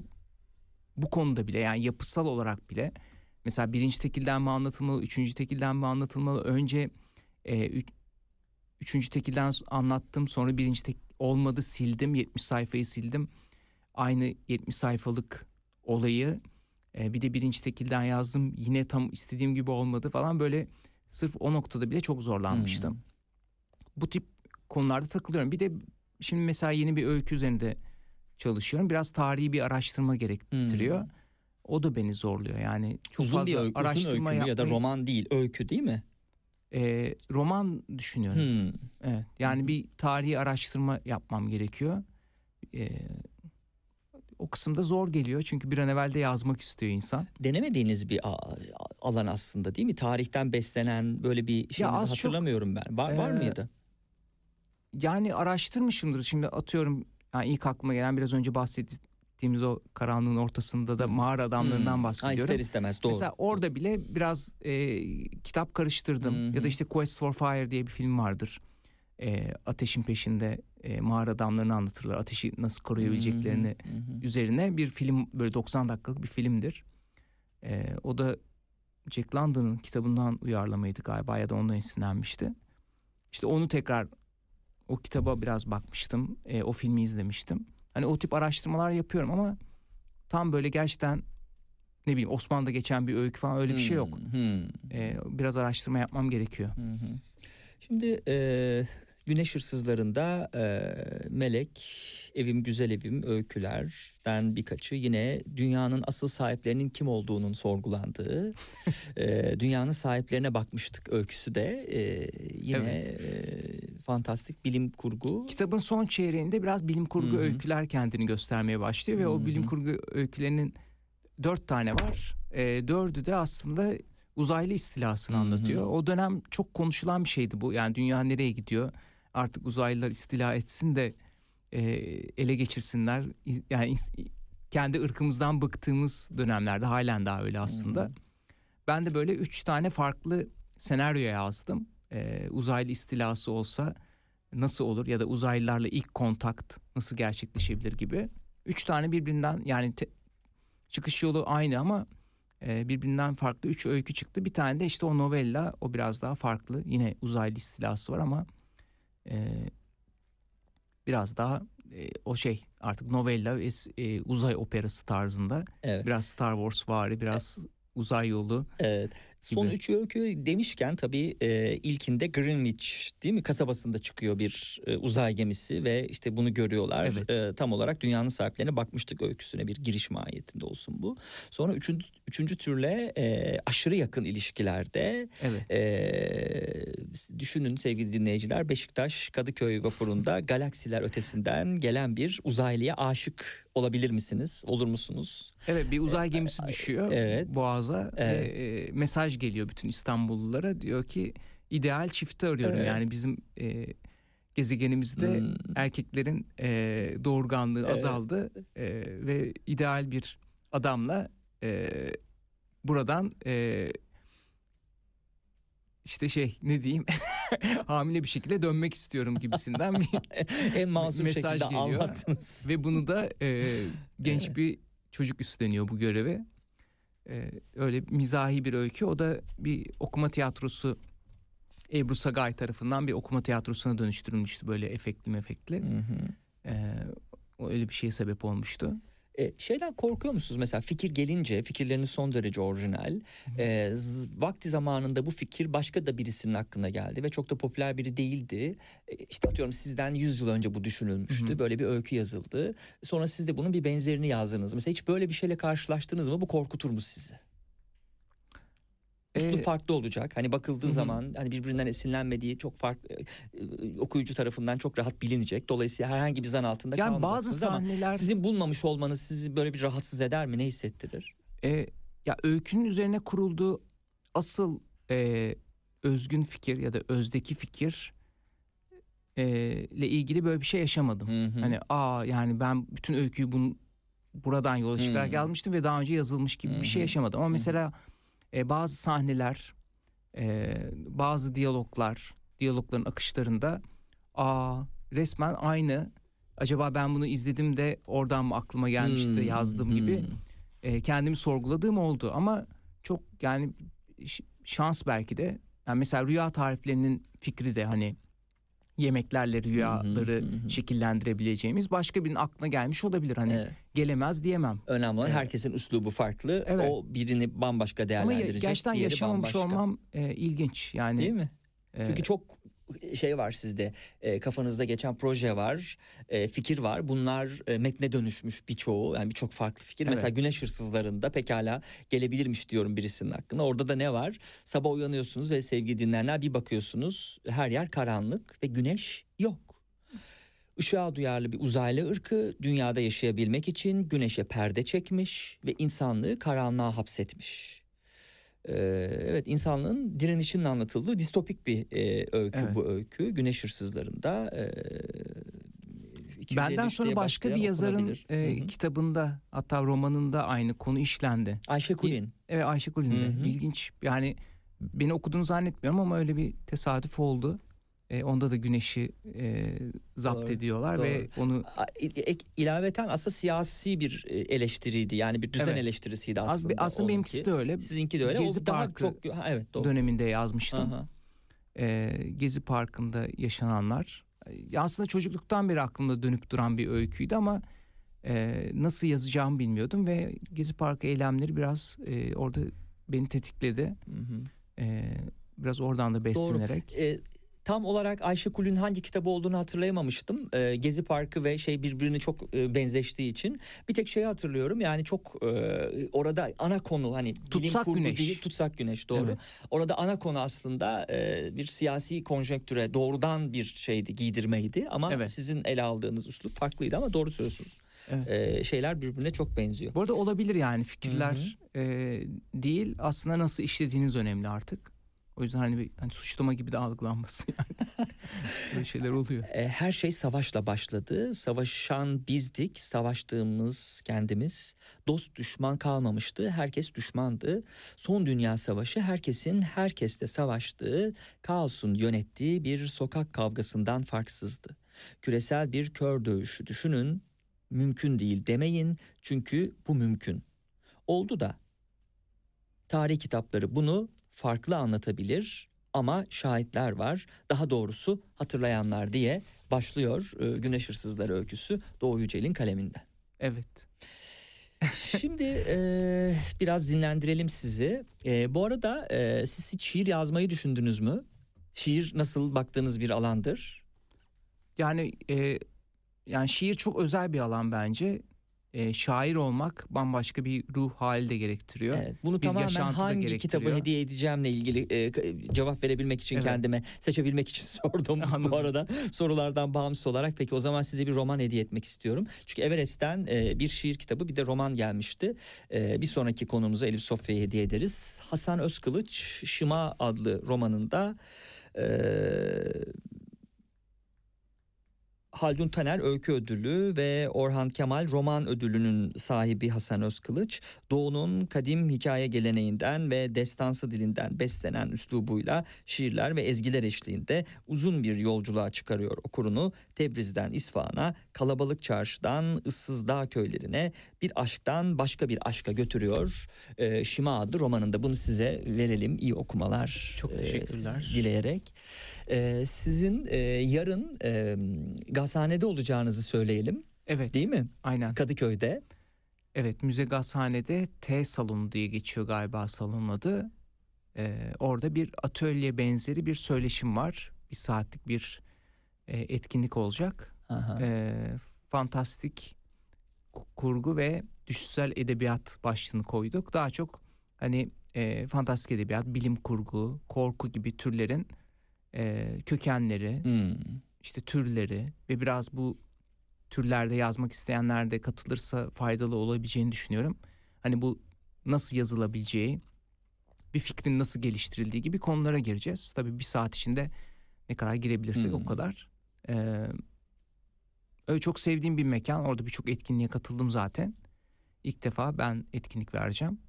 bu konuda bile yani yapısal olarak bile mesela birinci tekilden mi anlatılmalı, üçüncü tekilden mi anlatılmalı? Önce e, üç- üçüncü tekilden anlattım sonra birinci tek olmadı sildim 70 sayfayı sildim. Aynı 70 sayfalık olayı e, bir de birinci tekilden yazdım yine tam istediğim gibi olmadı falan böyle sırf o noktada bile çok zorlanmıştım. Hmm. Bu tip konularda takılıyorum. Bir de şimdi mesela yeni bir öykü üzerinde çalışıyorum. Biraz tarihi bir araştırma gerektiriyor. Hmm. O da beni zorluyor. Yani çok uzun fazla bir öykü, uzun araştırma öykü mü ya da roman değil öykü değil mi? E, roman düşünüyorum. Hmm. Evet. Yani bir tarihi araştırma yapmam gerekiyor. E, o kısımda zor geliyor çünkü bir an evvel de yazmak istiyor insan. Denemediğiniz bir alan aslında değil mi? Tarihten beslenen böyle bir şeyinizi az çok, hatırlamıyorum ben. Var, var e, mıydı? Yani araştırmışımdır. Şimdi atıyorum yani ilk aklıma gelen biraz önce bahsettiğimiz o karanlığın ortasında da mağara adamlarından Hmm. Ha, bahsediyorum. ister istemez doğru. Mesela orada bile biraz e, kitap karıştırdım. Hı. Ya da işte Quest for Fire diye bir film vardır. E, ateşin peşinde e, mağara adamlarını anlatırlar. Ateşi nasıl koruyabileceklerini hı. üzerine bir film böyle 90 dakikalık bir filmdir. E, o da Jack London'ın kitabından uyarlamaydı galiba ya da ondan esinlenmişti. İşte onu tekrar o kitaba biraz bakmıştım. E, o filmi izlemiştim. Hani o tip araştırmalar yapıyorum ama tam böyle gerçekten ne bileyim Osmanlı'da geçen bir öykü falan öyle bir şey yok. Hmm, hmm. E, biraz araştırma yapmam gerekiyor. Hı. Şimdi e, Güneş Hırsızları'nda e, Melek, Evim Güzel Evim, Öyküler'den birkaçı yine dünyanın asıl sahiplerinin kim olduğunun sorgulandığı, e, dünyanın sahiplerine bakmıştık öyküsü de e, yine Evet. e, fantastik bilim kurgu. Kitabın son çeyreğinde biraz bilim kurgu Hı hı. öyküler kendini göstermeye başlıyor ve Hı o bilim kurgu öykülerinin dört tane var. E, dördü de aslında uzaylı istilasını Hı hı. anlatıyor. O dönem çok konuşulan bir şeydi bu. Yani dünya nereye gidiyor? Artık uzaylılar istila etsin de e, ele geçirsinler. Yani kendi ırkımızdan bıktığımız dönemlerde halen daha öyle aslında. Hı. Ben de böyle üç tane farklı senaryo yazdım. E, uzaylı istilası olsa nasıl olur ya da uzaylılarla ilk kontakt nasıl gerçekleşebilir gibi. Üç tane birbirinden yani te- çıkış yolu aynı ama e, birbirinden farklı üç öykü çıktı. Bir tane de işte o novella o biraz daha farklı. Yine uzaylı istilası var ama e, biraz daha e, o şey artık novella ve e, uzay operası tarzında. Evet. Biraz Star Wars vari biraz uzay yolu. Evet. Son gibi. üç öykü demişken tabii e, ilkinde Greenwich değil mi kasabasında çıkıyor bir e, uzay gemisi ve işte bunu görüyorlar. Evet. E, tam olarak dünyanın sahiplerine bakmıştık öyküsüne bir giriş mahiyetinde olsun bu. Sonra üçüncü, üçüncü türle e, aşırı yakın ilişkilerde Evet. e, düşünün sevgili dinleyiciler Beşiktaş Kadıköy vapurunda galaksiler ötesinden gelen bir uzaylıya aşık olabilir misiniz? Olur musunuz? Evet bir uzay gemisi düşüyor evet. Boğaz'a Evet. ve e, mesaj geliyor bütün İstanbullulara diyor ki ideal çifti arıyorum Evet. yani bizim e, gezegenimizde Hmm. erkeklerin e, doğurganlığı Evet. azaldı e, ve ideal bir adamla e, buradan e, işte şey ne diyeyim hamile bir şekilde dönmek istiyorum gibisinden bir en masum Mesaj şekilde geliyor. anlattınız. ve bunu da e, genç bir çocuk üstleniyor bu görevi. E, öyle mizahi bir öykü. O da bir okuma tiyatrosu Ebru Sagay tarafından bir okuma tiyatrosuna dönüştürülmüştü böyle efektli mefektli. Hı hı. E, o öyle bir şeye sebep olmuştu. E, şeyden korkuyor musunuz mesela fikir gelince fikirleriniz son derece orijinal. E, vakti zamanında bu fikir başka da birisinin aklına geldi ve çok da popüler biri değildi. E, işte atıyorum sizden 100 yıl önce bu düşünülmüştü. Hı hı. Böyle bir öykü yazıldı. Sonra siz de bunun bir benzerini yazdınız. Mesela hiç böyle bir şeyle karşılaştınız mı? Bu korkutur mu sizi? Üslup Ee, farklı olacak. Hani bakıldığı hı hı. zaman hani birbirinden esinlenmediği çok farklı e, okuyucu tarafından çok rahat bilinecek. Dolayısıyla herhangi bir zan altında Yani bazı ama sahneler sizin bulmamış olmanız sizi böyle bir rahatsız eder mi? Ne hissettirir? e, ya öykünün üzerine kurulduğu asıl e, özgün fikir ya da özdeki fikir e, ile ilgili böyle bir şey yaşamadım. Hı hı. Hani aa yani ben bütün öyküyü bunun buradan yola çıkarak Hmm. yazmıştım ve daha önce yazılmış gibi bir şey Hı hı. yaşamadım. Ama mesela e, bazı sahneler, e, bazı diyaloglar, diyalogların akışlarında aa resmen aynı. Acaba ben bunu izledim de oradan mı aklıma gelmişti Hmm, yazdığım gibi hmm. e, kendimi sorguladığım oldu ama çok yani şans belki de yani mesela rüya tariflerinin fikri de hani yemeklerle rüyaları hı hı. şekillendirebileceğimiz başka birinin aklına gelmiş olabilir hani Evet. gelemez diyemem. Önemli olan Evet. herkesin üslubu farklı. Evet. O birini bambaşka Ama değerlendirecek. ya- gerçekten yaşamamış bambaşka. olmam e, ilginç yani. Değil mi? e, Çünkü çok şey var sizde e, kafanızda geçen proje var e, fikir var. Bunlar e, metne dönüşmüş birçoğu yani birçok farklı fikir. Evet. mesela güneş hırsızlarında pekala gelebilirmiş diyorum birisinin hakkında. Orada da ne var? Sabah uyanıyorsunuz ve sevgili dinleyenler bir bakıyorsunuz her yer karanlık ve güneş yok. Işığa duyarlı bir uzaylı ırkı dünyada yaşayabilmek için güneşe perde çekmiş ve insanlığı karanlığa hapsetmiş. Ee, evet insanlığın direnişinin anlatıldığı distopik bir e, öykü Evet. bu öykü. Güneş hırsızlarında. E, 253 Benden sonra başka bir yazarın e, Hı hı. kitabında hatta romanında aynı konu işlendi. Ayşe Kulin. Evet Ayşe Kulin de. Hı hı. İlginç yani beni okuduğunu zannetmiyorum ama öyle bir tesadüf oldu. E, onda da güneşi e, zapt Doğru, ediyorlar ve onu ek- ilaveten aslında siyasi bir e, eleştiriydi. Yani bir düzen Evet. eleştirisiydi aslında. aslında benimkisi onunki. de öyle. Sizinki de öyle. Gezi o daha Parkı çok ha, evet doğru. döneminde yazmıştım. Aha. E, Gezi Parkı'nda yaşananlar. E, aslında çocukluktan beri aklımda dönüp duran bir öyküydü ama e, nasıl yazacağımı bilmiyordum ve Gezi Parkı eylemleri biraz e, orada beni tetikledi. Hı hı. E, biraz oradan da beslenerek. E, tam olarak Ayşe Kul'ün hangi kitabı olduğunu hatırlayamamıştım. E, Gezi Parkı ve şey birbirine çok e, benzeştiği için. Bir tek şeyi hatırlıyorum. Yani çok e, orada ana konu hani bilim Tutsak kurgu Güneş. değil, tutsak güneş doğru. Evet. Orada ana konu aslında e, bir siyasi konjonktüre doğrudan bir şeydi, giydirmeydi ama Evet. sizin ele aldığınız üslup farklıydı ama doğru söylüyorsunuz. Evet. E, şeyler birbirine çok benziyor. Bu arada olabilir yani fikirler e, değil aslında nasıl işlediğiniz önemli artık. O yüzden hani bir hani suçlama gibi de algılanmasın yani. Böyle şeyler oluyor. E, her şey savaşla başladı. Savaşan bizdik, savaştığımız kendimiz. Dost düşman kalmamıştı, herkes düşmandı. Son Dünya Savaşı herkesin herkesle savaştığı, kaosun yönettiği bir sokak kavgasından farksızdı. Küresel bir kör dövüşü düşünün. Mümkün değil demeyin çünkü bu mümkün. Oldu da. Tarih kitapları bunu farklı anlatabilir ama şahitler var. Daha doğrusu hatırlayanlar diye başlıyor e, Güneş Hırsızları öyküsü Doğu Yücel'in kaleminden. Evet. Şimdi e, biraz dinlendirelim sizi. E, bu arada e, siz hiç şiir yazmayı düşündünüz mü? Şiir nasıl baktığınız bir alandır? Yani e, yani şiir çok özel bir alan bence. E, şair olmak bambaşka bir ruh hali de gerektiriyor. Evet, bunu Bir tamamen hangi kitabı hediye edeceğimle ilgili e, cevap verebilmek için Evet. kendime seçebilmek için sordum bu Anladım. arada sorulardan bağımsız olarak. Peki o zaman size bir roman hediye etmek istiyorum. Çünkü Everest'ten e, bir şiir kitabı bir de roman gelmişti. E, bir sonraki konumuza Elif Sofya'ya hediye ederiz. Hasan Özkılıç Şıma adlı romanında e, Haldun Taner Öykü Ödülü ve Orhan Kemal Roman Ödülü'nün sahibi Hasan Özkılıç, Doğu'nun kadim hikaye geleneğinden ve destansı dilinden beslenen üslubuyla şiirler ve ezgiler eşliğinde uzun bir yolculuğa çıkarıyor okurunu Tebriz'den İsfahan'a, kalabalık çarşıdan ıssız dağ köylerine bir aşktan başka bir aşka götürüyor. Ee, Şima adlı romanında bunu size verelim. İyi okumalar. Çok e, teşekkürler. dileyerek. Ee, sizin e, yarın e, gazhanede olacağınızı söyleyelim Evet. değil mi? Aynen. Kadıköy'de. Evet Müze Gazhane'de T salonu diye geçiyor galiba salonun adı. E, orada bir atölye benzeri bir söyleşim var. Bir saatlik bir e, etkinlik olacak. Aha. e, fantastik ku- kurgu ve düşsel edebiyat başlığını koyduk. Daha çok hani e, fantastik edebiyat, bilim kurgu, korku gibi türlerin e, kökenleri, Hmm. işte türleri ve biraz bu türlerde yazmak isteyenler de katılırsa faydalı olabileceğini düşünüyorum. Hani bu nasıl yazılabileceği, bir fikrin nasıl geliştirildiği gibi konulara gireceğiz. Tabii bir saat içinde ne kadar girebilirsek Hmm. o kadar. Ee, öyle çok sevdiğim bir mekan. Orada birçok etkinliğe katıldım zaten. ilk defa ben etkinlik vereceğim.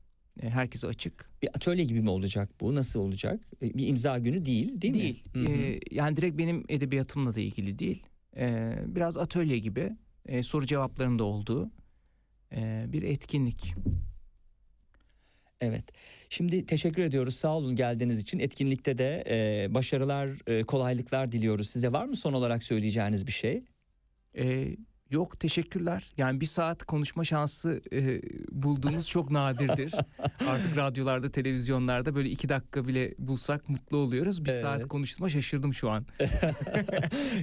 E, herkese açık. Bir atölye gibi mi olacak bu? Nasıl olacak? E, Bir imza günü değil değil, Değil. mi? Hı hı. E, yani direkt benim edebiyatımla da ilgili değil. E, biraz atölye gibi e, soru cevapların da olduğu e, bir etkinlik. Evet. Şimdi teşekkür ediyoruz. Sağ olun geldiğiniz için. Etkinlikte de e, başarılar, e, kolaylıklar diliyoruz. Size var mı son olarak söyleyeceğiniz bir şey? E, yok teşekkürler. Yani bir saat konuşma şansı e, bulduğumuz çok nadirdir. Artık radyolarda, televizyonlarda böyle iki dakika bile bulsak mutlu oluyoruz. Bir Evet. saat konuştuğuma şaşırdım şu an.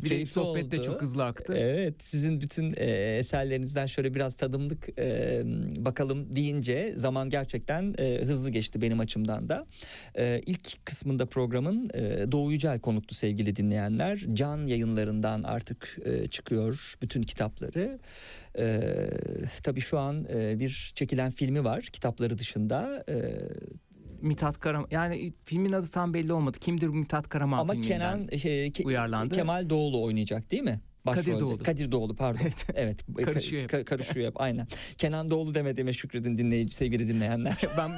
bir de sohbet de oldu. çok hızlı aktı. Evet, sizin bütün e, eserlerinizden şöyle biraz tadımlık e, bakalım deyince zaman gerçekten e, hızlı geçti benim açımdan da. E, ilk kısmında programın e, Doğu Yücel konuktu sevgili dinleyenler. Can yayınlarından artık e, çıkıyor bütün kitapları. E, tabii şu an e, bir çekilen filmi var kitapları dışında. E, Mithat Karaman yani filmin adı tam belli olmadı. Kimdir bu Mithat Karaman ama filminden? Kenan şey, Ke- uyarlandı. Kemal Doğulu oynayacak değil mi? Başrolde. Doğulu. Kadir Doğulu pardon. Evet. Evet. ka- Karışıyor hep. ka- karışıyor hep aynen. Kenan Doğulu demediğime şükredin dinleyici sevgili dinleyenler. ben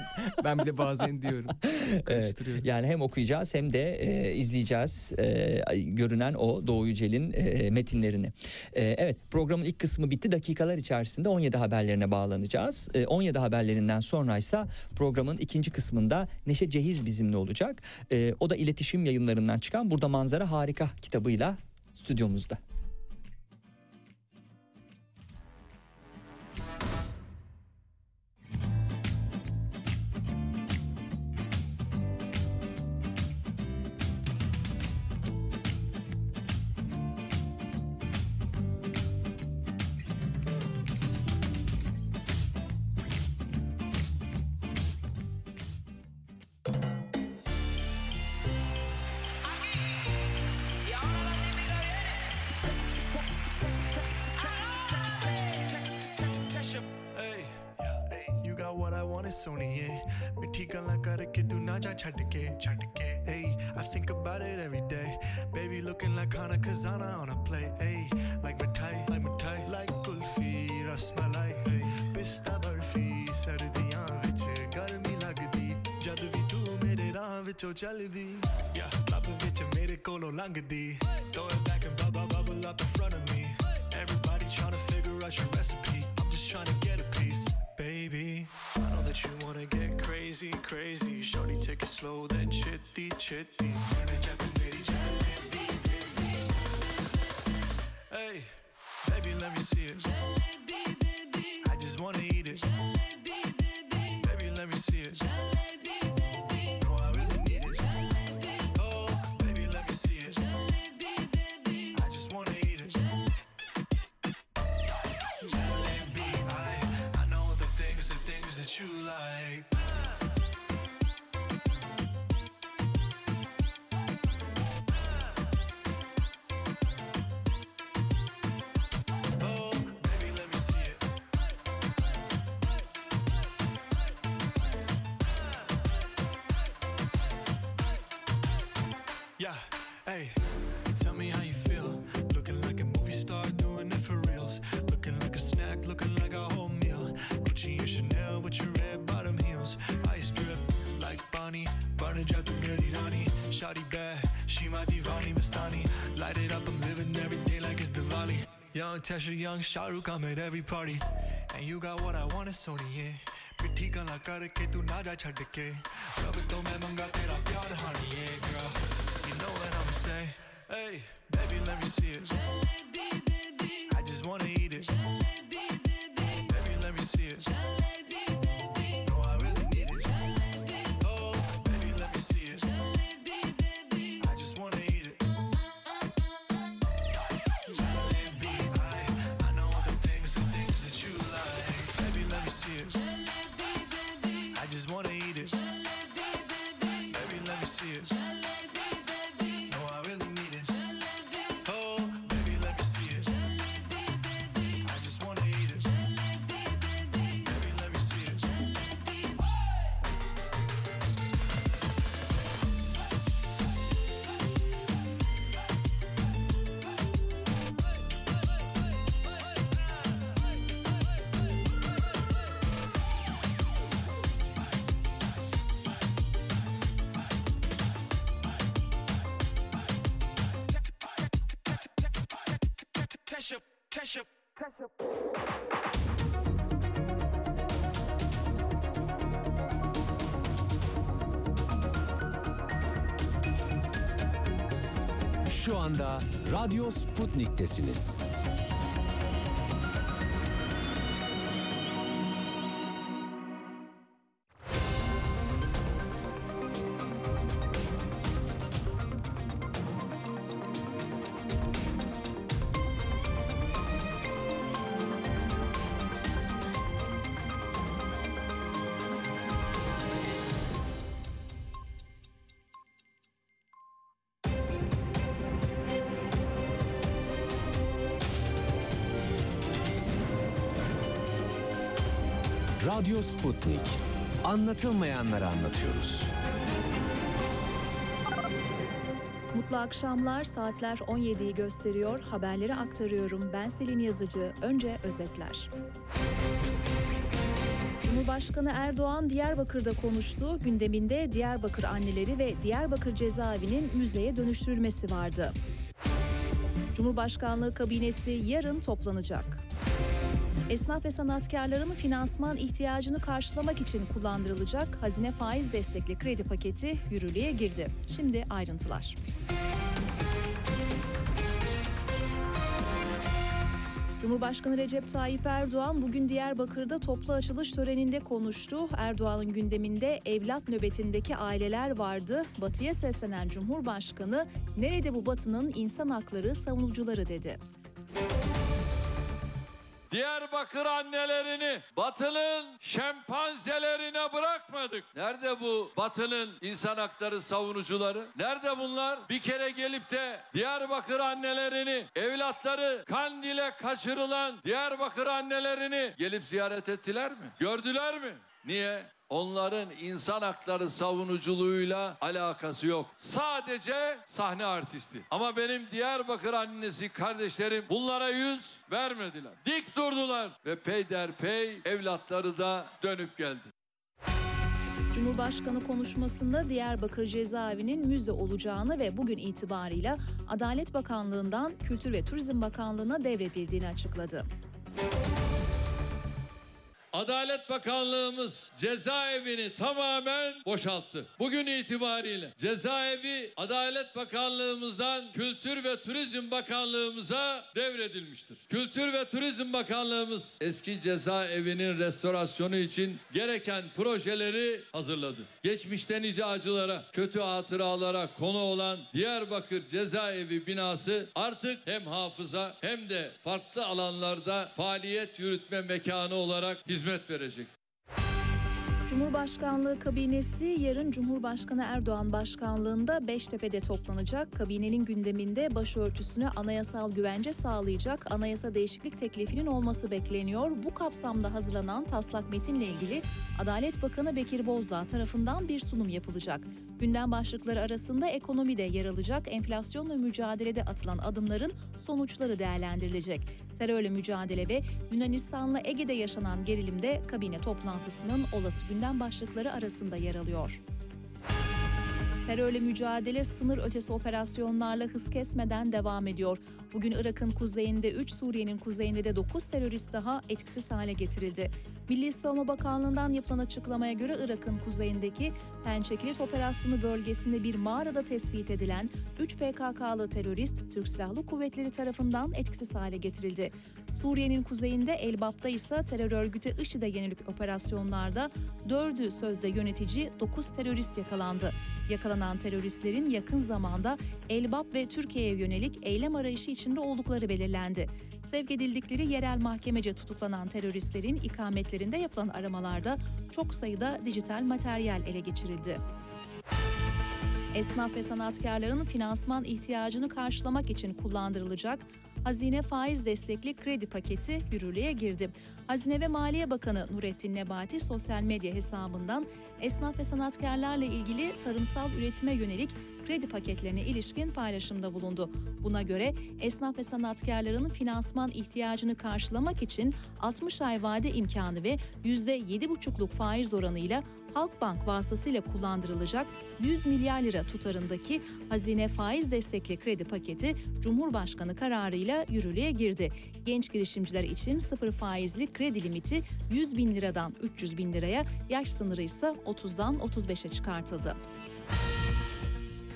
ben bile bazen diyorum. Karıştırıyorum. Yani hem okuyacağız hem de e, izleyeceğiz e, görünen o Doğu Yücel'in e, metinlerini. E, evet programın ilk kısmı bitti. Dakikalar içerisinde 17 haberlerine bağlanacağız. E, 17 haberlerinden sonraysa programın ikinci kısmında Neşe Cehiz bizimle olacak. E, o da iletişim yayınlarından çıkan Burada Manzara Harika kitabıyla stüdyomuzda. ਛੱਡ ਕੇ ਛੱਡ ਕੇ Hey, I think about it every day. Baby looking like Hana Kazana on a play. Hey, like mithai, like mithai, like kulfi, rasmalai. Hey, pista barfi, ਸਰਦੀਆਂ ਵਿੱਚ ਗਰਮੀ ਲੱਗਦੀ ਜਦ ਵੀ ਤੂੰ ਮੇਰੇ ਰਾਹ ਵਿੱਚੋਂ ਚੱਲਦੀ Yeah, ਲੱਭ ਵਿੱਚ ਮੇਰੇ ਕੋਲੋਂ ਲੰਘਦੀ Throw it back and bubble bubble up in front of me. Everybody trying to figure out your recipe. I'm just trying to get a piece, baby. I know that you wanna get crazy, crazy. Shorty, take it slow, then chitty, chitty. Hey, baby, let me see it. I just wanna eat it. Baby, let me see it. Tasha, Young, Shahrukh, I'm at every party. And you got what I want, it's Sony, yeah. पिट्ठी गला करके तू ना जा छड़ ke, रब तो main मंगा तेरा प्यार honey, ये girl you know what I'm say hey baby let me see it Radyo Sputnik'tesiniz. Radyo Sputnik. Anlatılmayanları anlatıyoruz. Mutlu akşamlar. Saatler 17'yi gösteriyor. Haberleri aktarıyorum. Ben Selin Yazıcı. Önce özetler. Cumhurbaşkanı Erdoğan Diyarbakır'da konuştu. Gündeminde Diyarbakır anneleri ve Diyarbakır cezaevinin müzeye dönüştürülmesi vardı. Cumhurbaşkanlığı kabinesi yarın toplanacak. Esnaf ve sanatkarların finansman ihtiyacını karşılamak için kullandırılacak hazine faiz destekli kredi paketi yürürlüğe girdi. Şimdi ayrıntılar. Cumhurbaşkanı Recep Tayyip Erdoğan bugün Diyarbakır'da toplu açılış töreninde konuştu. Erdoğan'ın gündeminde evlat nöbetindeki aileler vardı. Batı'ya seslenen Cumhurbaşkanı, "Nerede bu Batı'nın insan hakları savunucuları?" dedi. Diyarbakır annelerini Batı'nın şempanzelerine bırakmadık. Nerede bu Batı'nın insan hakları savunucuları? Nerede bunlar? Bir kere gelip de Diyarbakır annelerini, evlatları Kandil'e kaçırılan Diyarbakır annelerini gelip ziyaret ettiler mi? Gördüler mi? Niye? Onların insan hakları savunuculuğuyla alakası yok. Sadece sahne artisti. Ama benim Diyarbakır annesi kardeşlerim bunlara yüz vermediler. Dik durdular ve peyderpey evlatları da dönüp geldi. Cumhurbaşkanı konuşmasında Diyarbakır cezaevinin müze olacağını ve bugün itibarıyla Adalet Bakanlığı'ndan Kültür ve Turizm Bakanlığı'na devredildiğini açıkladı. Adalet Bakanlığımız cezaevini tamamen boşalttı. Bugün itibariyle cezaevi Adalet Bakanlığımızdan Kültür ve Turizm Bakanlığımıza devredilmiştir. Kültür ve Turizm Bakanlığımız eski cezaevinin restorasyonu için gereken projeleri hazırladı. Geçmişte nice acılara, kötü hatıralara konu olan Diyarbakır cezaevi binası artık hem hafıza hem de farklı alanlarda faaliyet yürütme mekanı olarak hizmet verecek. Cumhurbaşkanlığı kabinesi yarın Cumhurbaşkanı Erdoğan başkanlığında Beştepe'de toplanacak. Kabinenin gündeminde başörtüsüne anayasal güvence sağlayacak anayasa değişiklik teklifinin olması bekleniyor. Bu kapsamda hazırlanan taslak metinle ilgili Adalet Bakanı Bekir Bozdağ tarafından bir sunum yapılacak. Gündem başlıkları arasında ekonomide yer alacak enflasyonla mücadelede atılan adımların sonuçları değerlendirilecek. Terörle mücadele ve Yunanistan'la Ege'de yaşanan gerilimde kabine toplantısının olası gündem başlıkları arasında yer alıyor. Terörle mücadele sınır ötesi operasyonlarla hız kesmeden devam ediyor. Bugün Irak'ın kuzeyinde 3, Suriye'nin kuzeyinde de 9 terörist daha etkisiz hale getirildi. Milli Savunma Bakanlığı'ndan yapılan açıklamaya göre Irak'ın kuzeyindeki Pençekilit operasyonu bölgesinde bir mağarada tespit edilen 3 PKK'lı terörist Türk Silahlı Kuvvetleri tarafından etkisiz hale getirildi. Suriye'nin kuzeyinde Elbap'ta ise terör örgütü IŞİD'e yönelik operasyonlarda 4'ü sözde yönetici 9 terörist yakalandı. Yakalanan teröristlerin yakın zamanda Elbap ve Türkiye'ye yönelik eylem arayışı içinde oldukları belirlendi. Sevk edildikleri yerel mahkemece tutuklanan teröristlerin ikametlerinde yapılan aramalarda çok sayıda dijital materyal ele geçirildi. Esnaf ve sanatkarların finansman ihtiyacını karşılamak için kullandırılacak hazine faiz destekli kredi paketi yürürlüğe girdi. Hazine ve Maliye Bakanı Nurettin Nebati sosyal medya hesabından esnaf ve sanatkarlarla ilgili tarımsal üretime yönelik kredi paketlerine ilişkin paylaşımda bulundu. Buna göre esnaf ve sanatkarların finansman ihtiyacını karşılamak için 60 ay vade imkanı ve %7,5'luk faiz oranıyla Halkbank vasıtasıyla kullandırılacak 100 milyar lira tutarındaki hazine faiz destekli kredi paketi Cumhurbaşkanı kararıyla yürürlüğe girdi. Genç girişimciler için sıfır faizli kredi limiti 100 bin liradan 300 bin liraya, yaş sınırı ise 30'dan 35'e çıkartıldı.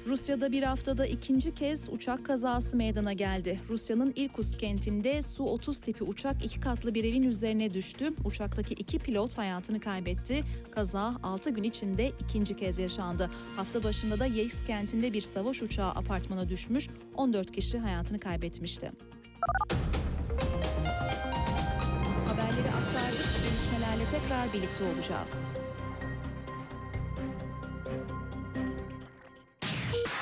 Rusya'da bir haftada ikinci kez uçak kazası meydana geldi. Rusya'nın Irkutsk kentinde Su-30 tipi uçak iki katlı bir evin üzerine düştü. Uçaktaki iki pilot hayatını kaybetti. Kaza 6 gün içinde ikinci kez yaşandı. Hafta başında da Yeisk kentinde bir savaş uçağı apartmana düşmüş. 14 kişi hayatını kaybetmişti. Haberleri aktardık. Gelişmelerle tekrar birlikte olacağız.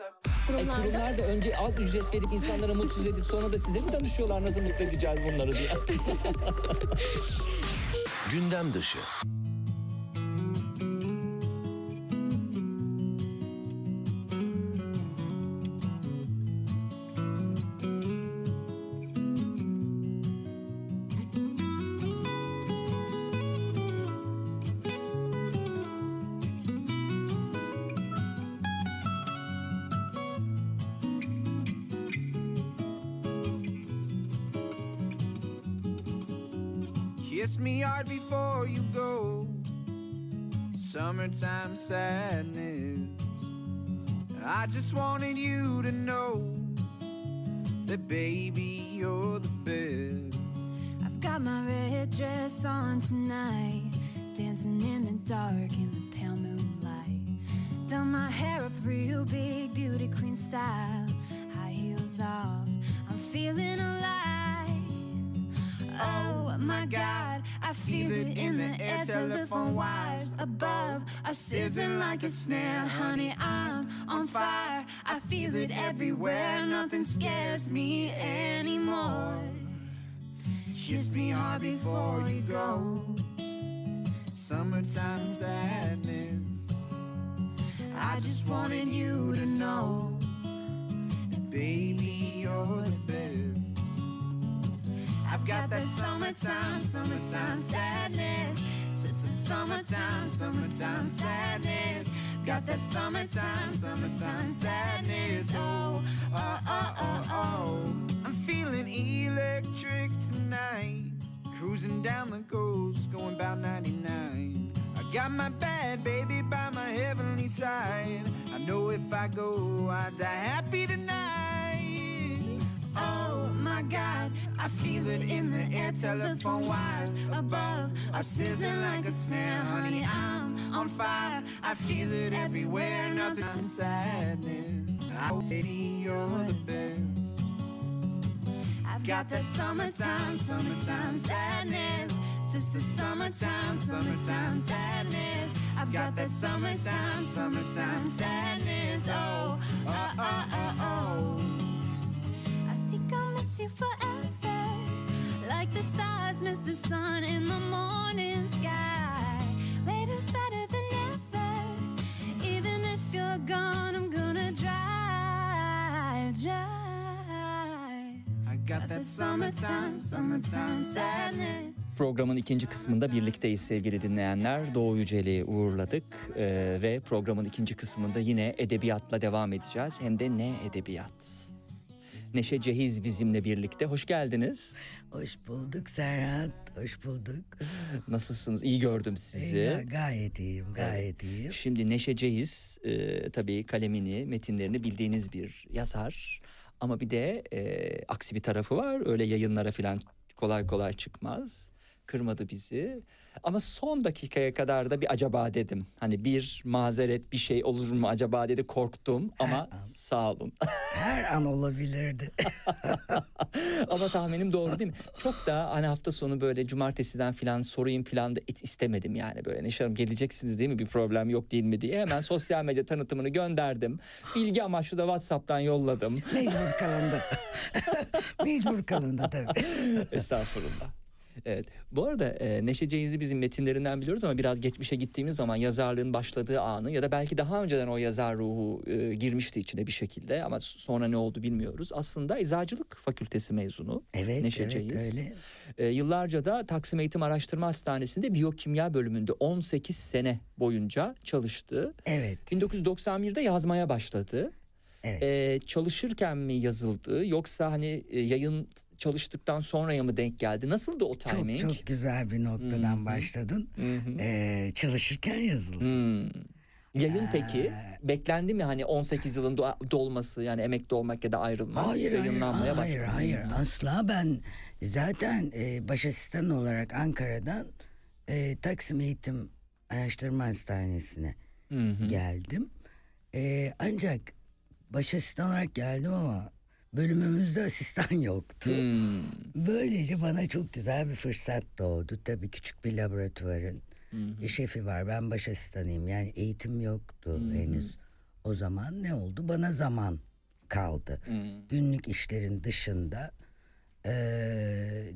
E, Kurumlarda kurumlar da önce az ücret verip insanlara mutsuz edip sonra da size mi danışıyorlar nasıl mutlu edeceğiz bunları diye. Gündem dışı. Summertime sadness. I just wanted you to know that, baby, you're the best. I've got my red dress on tonight, dancing in the dark in the pale moonlight. Done my hair up real big, beauty queen style, high heels off. I'm feeling alive. Oh my God, I feel it in the air. Telephone wires above are sizzling like a snare. Honey, I'm on fire. I feel it everywhere. Nothing scares me anymore. Kiss me hard before you go. Summertime sadness. I just wanted you to know that, baby, you're the best. I've got that summertime, summertime sadness. Sister, summertime, summertime sadness. Got that summertime, summertime sadness. Oh, oh, oh, oh, oh. I'm feeling electric tonight. Cruising down the coast, going about 99. I got my bad baby by my heavenly side. I know if I go, I die happy tonight. I feel it in the air. Telephone wires above are sizzling like a snare. Honey, I'm on fire. I feel it everywhere. Nothing. Nothing sadness. Oh, baby, you're the best. I've got that summertime, summertime sadness. Sister, summertime, summertime sadness. I've got that summertime, summertime sadness. Oh, oh, oh, oh, oh. I think I'll miss you forever. Like the stars miss the sun in the morning sky. Later's better than ever. Even if you're gone, I'm gonna drive, drive. I got that summertime, summertime sadness. Programın ikinci kısmında birlikteyiz sevgili dinleyenler. Doğu Yücel'i uğurladık Ee, ve programın ikinci kısmında yine edebiyatla devam edeceğiz. Hem de ne edebiyat? Neşe Cehiz bizimle birlikte. Hoş geldiniz. Hoş bulduk Serhat, hoş bulduk. Nasılsınız? İyi gördüm sizi. Ga- gayet iyiyim, gayet iyiyim. Şimdi Neşe Cehiz e, tabii kalemini, metinlerini bildiğiniz bir yazar. Ama bir de e, aksi bir tarafı var. Öyle yayınlara falan kolay kolay çıkmaz. Kırmadı bizi. Ama son dakikaya kadar da bir acaba dedim. Hani bir mazeret bir şey olur mu acaba dedi korktum ama sağ olun. Her an olabilirdi. ama tahminim doğru değil mi? Çok da hani hafta sonu böyle cumartesiden falan sorayım falan da et istemedim yani böyle. Neşe Hanım geleceksiniz değil mi bir problem yok değil mi diye. Hemen sosyal medya tanıtımını gönderdim. Bilgi amaçlı da Whatsapp'tan yolladım. Mecbur kalındı. Mecbur kalındı tabii. Estağfurullah. Evet. Bu arada e, Neşe Cengiz'i bizim metinlerinden biliyoruz ama biraz geçmişe gittiğimiz zaman yazarlığın başladığı anı ya da belki daha önceden o yazar ruhu e, girmişti içine bir şekilde ama sonra ne oldu bilmiyoruz. Aslında Eczacılık Fakültesi mezunu Evet, Neşe evet, Cengiz. öyle. E, yıllarca da Taksim Eğitim Araştırma Hastanesi'nde biyokimya bölümünde 18 sene boyunca çalıştı. Evet. 1991'de yazmaya başladı. Evet. Ee, çalışırken mi yazıldı yoksa hani e, yayın çalıştıktan sonraya mı denk geldi? Nasıldı o timing? Çok çok güzel bir noktadan başladın. Ee, çalışırken yazıldı. Hmm. Yayın peki beklendi mi hani 18 yılın do- dolması yani emekli olmak ya da ayrılmak Hayır hayır yayınlanmaya hayır, hayır Hmm. asla ben zaten e, baş asistan olarak Ankara'dan e, Taksim Eğitim Araştırma Hastanesi'ne geldim. E, ancak baş asistan olarak geldim ama bölümümüzde asistan yoktu. Hmm. Böylece bana çok güzel bir fırsat doğdu. Tabii küçük bir laboratuvarın bir şefi var. Ben baş asistanıyım. Yani eğitim yoktu henüz. O zaman ne oldu? Bana zaman kaldı. Günlük işlerin dışında eee,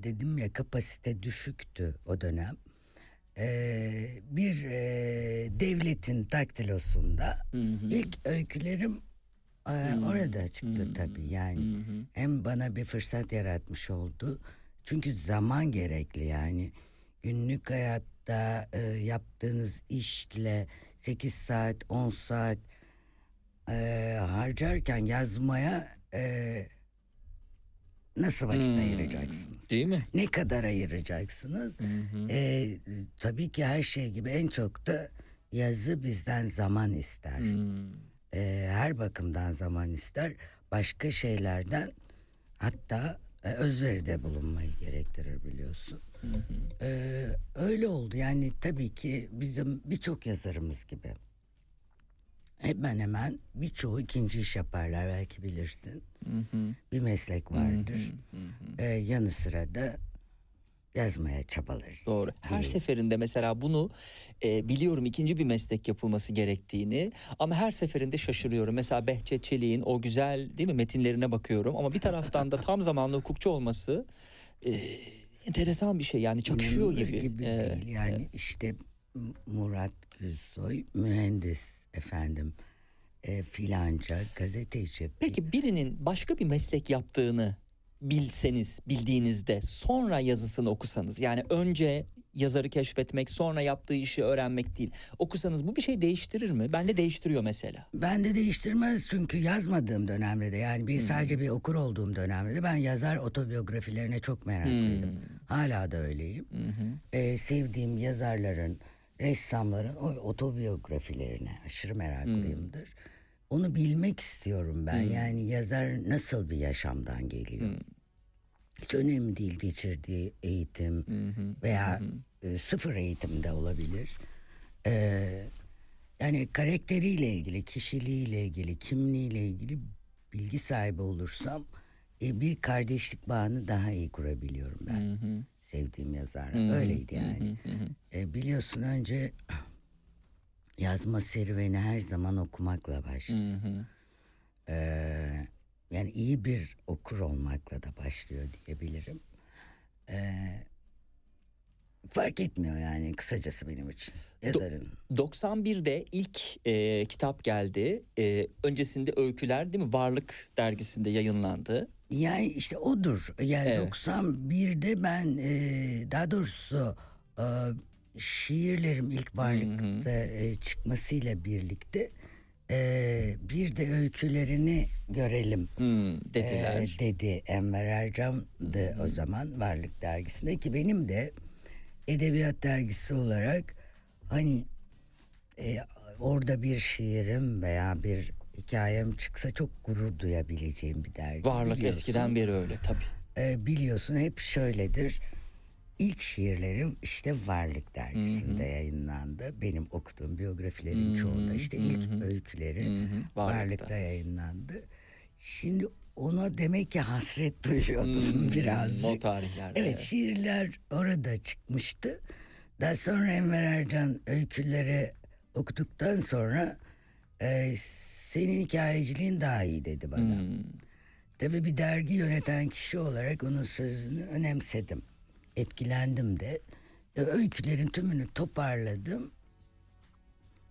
dedim ya kapasite düşüktü o dönem. Eee, bir eee, devletin daktilosunda ilk öykülerim eee, orada çıktı tabii yani. Hem bana bir fırsat yaratmış oldu. Çünkü zaman gerekli yani. Günlük hayatta eee, yaptığınız işle 8 saat 10 saat eee, harcarken yazmaya eee, nasıl vakit Hmm. ayıracaksınız? Değil mi? Ne kadar ayıracaksınız? Eee, tabii ki her şey gibi en çok da yazı bizden zaman ister. Eee, her bakımdan zaman ister. Başka şeylerden hatta e, özveride bulunmayı gerektirir biliyorsun. Eee, öyle oldu yani tabii ki bizim birçok yazarımız gibi. Hemen hemen birçoğu ikinci iş yaparlar belki bilirsin. Bir meslek vardır. Ee, yanı sıra da yazmaya çabalarız. Doğru. Her diye. seferinde mesela bunu e, biliyorum ikinci bir meslek yapılması gerektiğini ama her seferinde şaşırıyorum. Mesela Behçet Çelik'in o güzel değil mi metinlerine bakıyorum ama bir taraftan da tam zamanlı hukukçu olması e, enteresan bir şey yani çakışıyor İnanılır gibi. E, değil. Yani işte M- Murat Gülsoy mühendis efendim. E, filanca gazeteci. Peki birinin başka bir meslek yaptığını bilseniz, bildiğinizde sonra yazısını okusanız yani önce yazarı keşfetmek sonra yaptığı işi öğrenmek değil. Okusanız bu bir şey değiştirir mi? Bende değiştiriyor mesela. Ben de değiştirmez çünkü yazmadığım dönemde de yani bir sadece bir okur olduğum dönemde de ben yazar otobiyografilerine çok meraklıydım. Hala da öyleyim. Ee, sevdiğim yazarların, ressamların o otobiyografilerine aşırı meraklıyımdır. Onu bilmek istiyorum ben. Yani yazar nasıl bir yaşamdan geliyor. Hiç önemli değil geçirdiği eğitim veya e, sıfır eğitim de olabilir. Ee, yani karakteriyle ilgili, kişiliğiyle ilgili, kimliğiyle ilgili bilgi sahibi olursam e, bir kardeşlik bağını daha iyi kurabiliyorum ben. Sevdiğim yazarla. Öyleydi yani. E, biliyorsun önce yazma serüveni her zaman okumakla başlıyor. Ee, yani iyi bir okur olmakla da başlıyor diyebilirim. Ee, fark etmiyor yani kısacası benim için yazarın. 91'de ilk e, kitap geldi. E, öncesinde öyküler değil mi? Varlık dergisinde yayınlandı. Yani işte odur. Yani Evet. 91'de ben e, daha doğrusu e, şiirlerim ilk varlıkta e, çıkmasıyla birlikte e, bir de öykülerini görelim Hmm, dediler. e, dedi Enver Ercan'dı o zaman Varlık dergisinde ki benim de edebiyat dergisi olarak hani e, orada bir şiirim veya bir hikayem çıksa çok gurur duyabileceğim bir dergi. Varlık biliyorsun. eskiden beri öyle tabii. E, biliyorsun hep şöyledir. İlk şiirlerim işte Varlık dergisinde yayınlandı. Benim okuduğum biyografilerin Hı hı, çoğunda işte ilk hı. öyküleri Hı hı, Varlık'ta. Varlık'ta yayınlandı. Şimdi ona demek ki hasret duyuyordum Hmm, birazcık. o tarihlerde, Evet evet. şiirler orada çıkmıştı. Daha sonra Enver Ercan öyküleri okuduktan sonra e, senin hikayeciliğin daha iyi dedi bana. Hmm. Tabii bir dergi yöneten kişi olarak onun sözünü önemsedim. Etkilendim de. E, öykülerin tümünü toparladım.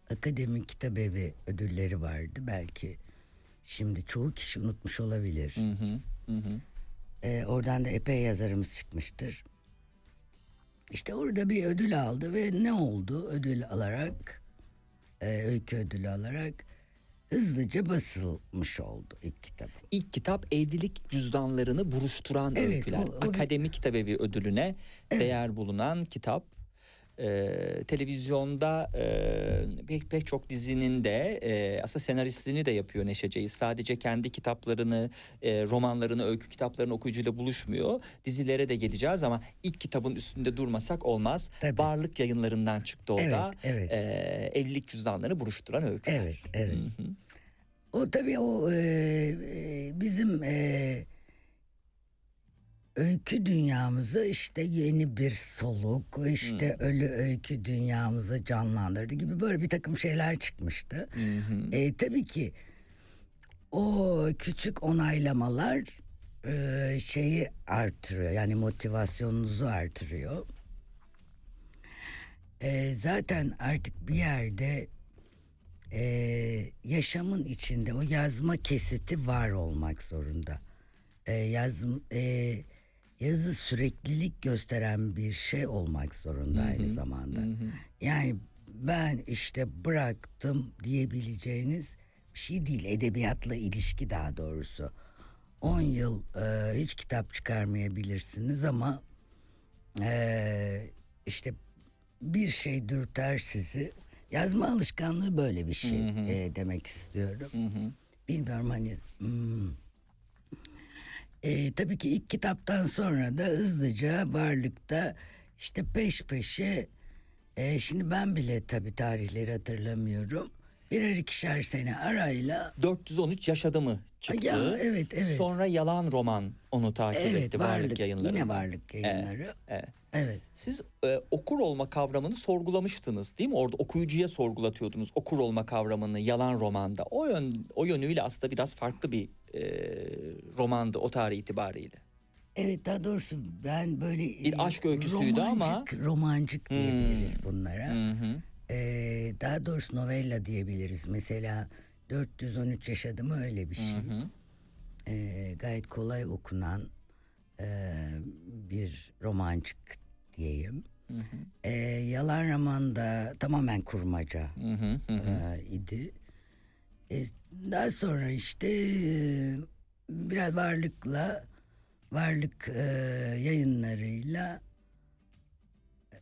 Akademik Kitabevi ödülleri vardı belki. Şimdi çoğu kişi unutmuş olabilir. Hı hı, hı hı. E, oradan da epey yazarımız çıkmıştır. İşte orada bir ödül aldı ve ne oldu ödül alarak, e, öykü ödülü alarak hızlıca basılmış oldu ilk kitabım. İlk kitap evlilik cüzdanlarını buruşturan Evet, öyküler. o- o Akademik Kitabevi ödülüne değer bulunan kitap. Ee, televizyonda e, pek pek çok dizinin de e, aslında senaristliğini de yapıyor Neşe Ceyiz. Sadece kendi kitaplarını, e, romanlarını, öykü kitaplarını okuyucuyla buluşmuyor. Dizilere de geleceğiz ama ilk kitabın üstünde durmasak olmaz. Varlık yayınlarından çıktı o da. Evet, evet. Ee, evlilik cüzdanlarını buruşturan öyküler. Evet, evet. O tabii o e, e, bizim e, öykü dünyamızı işte yeni bir soluk, işte ölü öykü dünyamızı canlandırdı gibi böyle bir takım şeyler çıkmıştı. E, tabii ki o küçük onaylamalar e, şeyi artırıyor yani motivasyonunuzu artırıyor. E, zaten artık bir yerde e, yaşamın içinde o yazma kesiti var olmak zorunda. E, yaz, e, yazı süreklilik gösteren bir şey olmak zorunda aynı zamanda. Yani ben işte bıraktım diyebileceğiniz bir şey değil. Edebiyatla ilişki daha doğrusu. 10 yıl e, hiç kitap çıkarmayabilirsiniz ama e, işte bir şey dürter sizi. Yazma alışkanlığı böyle bir şey e, demek istiyorum. Bilmiyorum hani hmm. E, tabii ki ilk kitaptan sonra da hızlıca varlıkta işte peş peşe e, şimdi ben bile tabii tarihleri hatırlamıyorum. Birer ikişer sene arayla 413 yaşadı mı çıktı. Ya, evet, evet. Sonra Yalan Roman onu takip Evet, etti Varlık, Varlık, yayınlarında. yine Varlık yayınları. Evet, evet. Evet. Siz e, okur olma kavramını sorgulamıştınız değil mi? Orada okuyucuya sorgulatıyordunuz okur olma kavramını Yalan Roman'da. O yön o yönüyle aslında biraz farklı bir e, romandı o tarih itibariyle. Evet daha doğrusu ben böyle Bir e, aşk öyküsüydü ama- romancık, romancık diyebiliriz bunlara. Hı hı. Ee, daha doğrusu novella diyebiliriz. Mesela 413 yaşadımı öyle bir şey. Ee, gayet kolay okunan e, bir romancık diyeyim. Ee, yalan roman da tamamen kurmaca e, idi. E, daha sonra işte e, biraz varlıkla varlık e, yayınlarıyla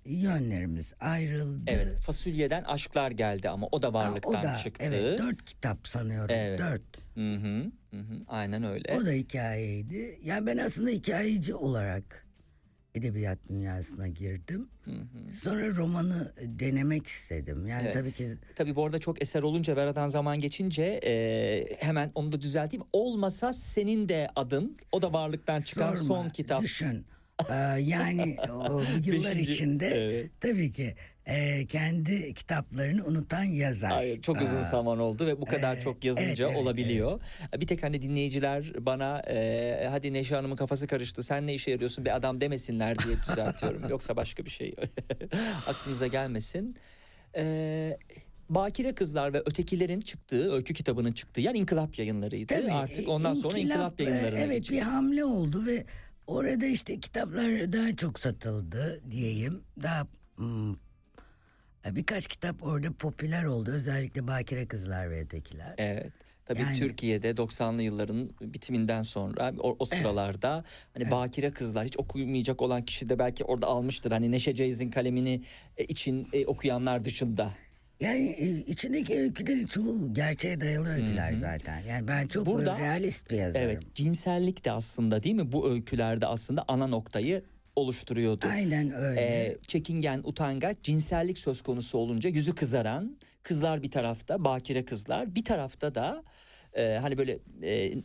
yönlerimiz ayrıldı. Evet fasulyeden aşklar geldi ama o da varlıktan o da, çıktı. Evet dört kitap sanıyorum. Evet. Dört. Hı hı, hı hı, aynen öyle. O da hikayeydi. Yani ben aslında hikayeci olarak edebiyat dünyasına girdim. Sonra romanı denemek istedim. Yani Evet. tabii ki Tabii bu arada çok eser olunca ve aradan zaman geçince e, hemen onu da düzelteyim. Olmasa senin de adın o da varlıktan çıkan sorma, son kitap. Düşün. Ee, yani o yıllar Beşinci, içinde evet. tabii ki e, kendi kitaplarını unutan yazar. Hayır, çok uzun Aa, zaman oldu ve bu kadar Ee, çok yazınca evet, evet, olabiliyor. Bir tek hani dinleyiciler bana e, hadi Neşe Hanım'ın kafası karıştı sen ne işe yarıyorsun bir adam demesinler diye düzeltiyorum. Yoksa başka bir şey aklınıza gelmesin. Ee, Bakire Kızlar ve Ötekilerin çıktığı, öykü kitabının çıktığı yer İnkılap yayınlarıydı. Tabii, Artık ondan sonra İnkılap e, yayınlarına Evet geçildi. bir hamle oldu ve orada işte kitaplar daha çok satıldı diyeyim. Daha hmm, birkaç kitap orada popüler oldu. Özellikle Bakire Kızlar ve Ötekiler. Evet. Tabii Yani- Türkiye'de 90'lı yılların bitiminden sonra o, o sıralarda hani bakire kızlar hiç okumayacak olan kişi de belki orada almıştır. Hani Neşe Ceyiz'in kalemini e, için e, okuyanlar dışında. Yani e, içindeki öykülerin çoğu gerçeğe dayalı öyküler zaten. Yani ben çok Burada- realist bir yazarım. Evet cinsellik de aslında değil mi bu öykülerde aslında ana noktayı oluşturuyordu. Aynen öyle. Ee, çekingen, utangaç, cinsellik söz konusu olunca yüzü kızaran kızlar bir tarafta, bakire kızlar bir tarafta da e, hani böyle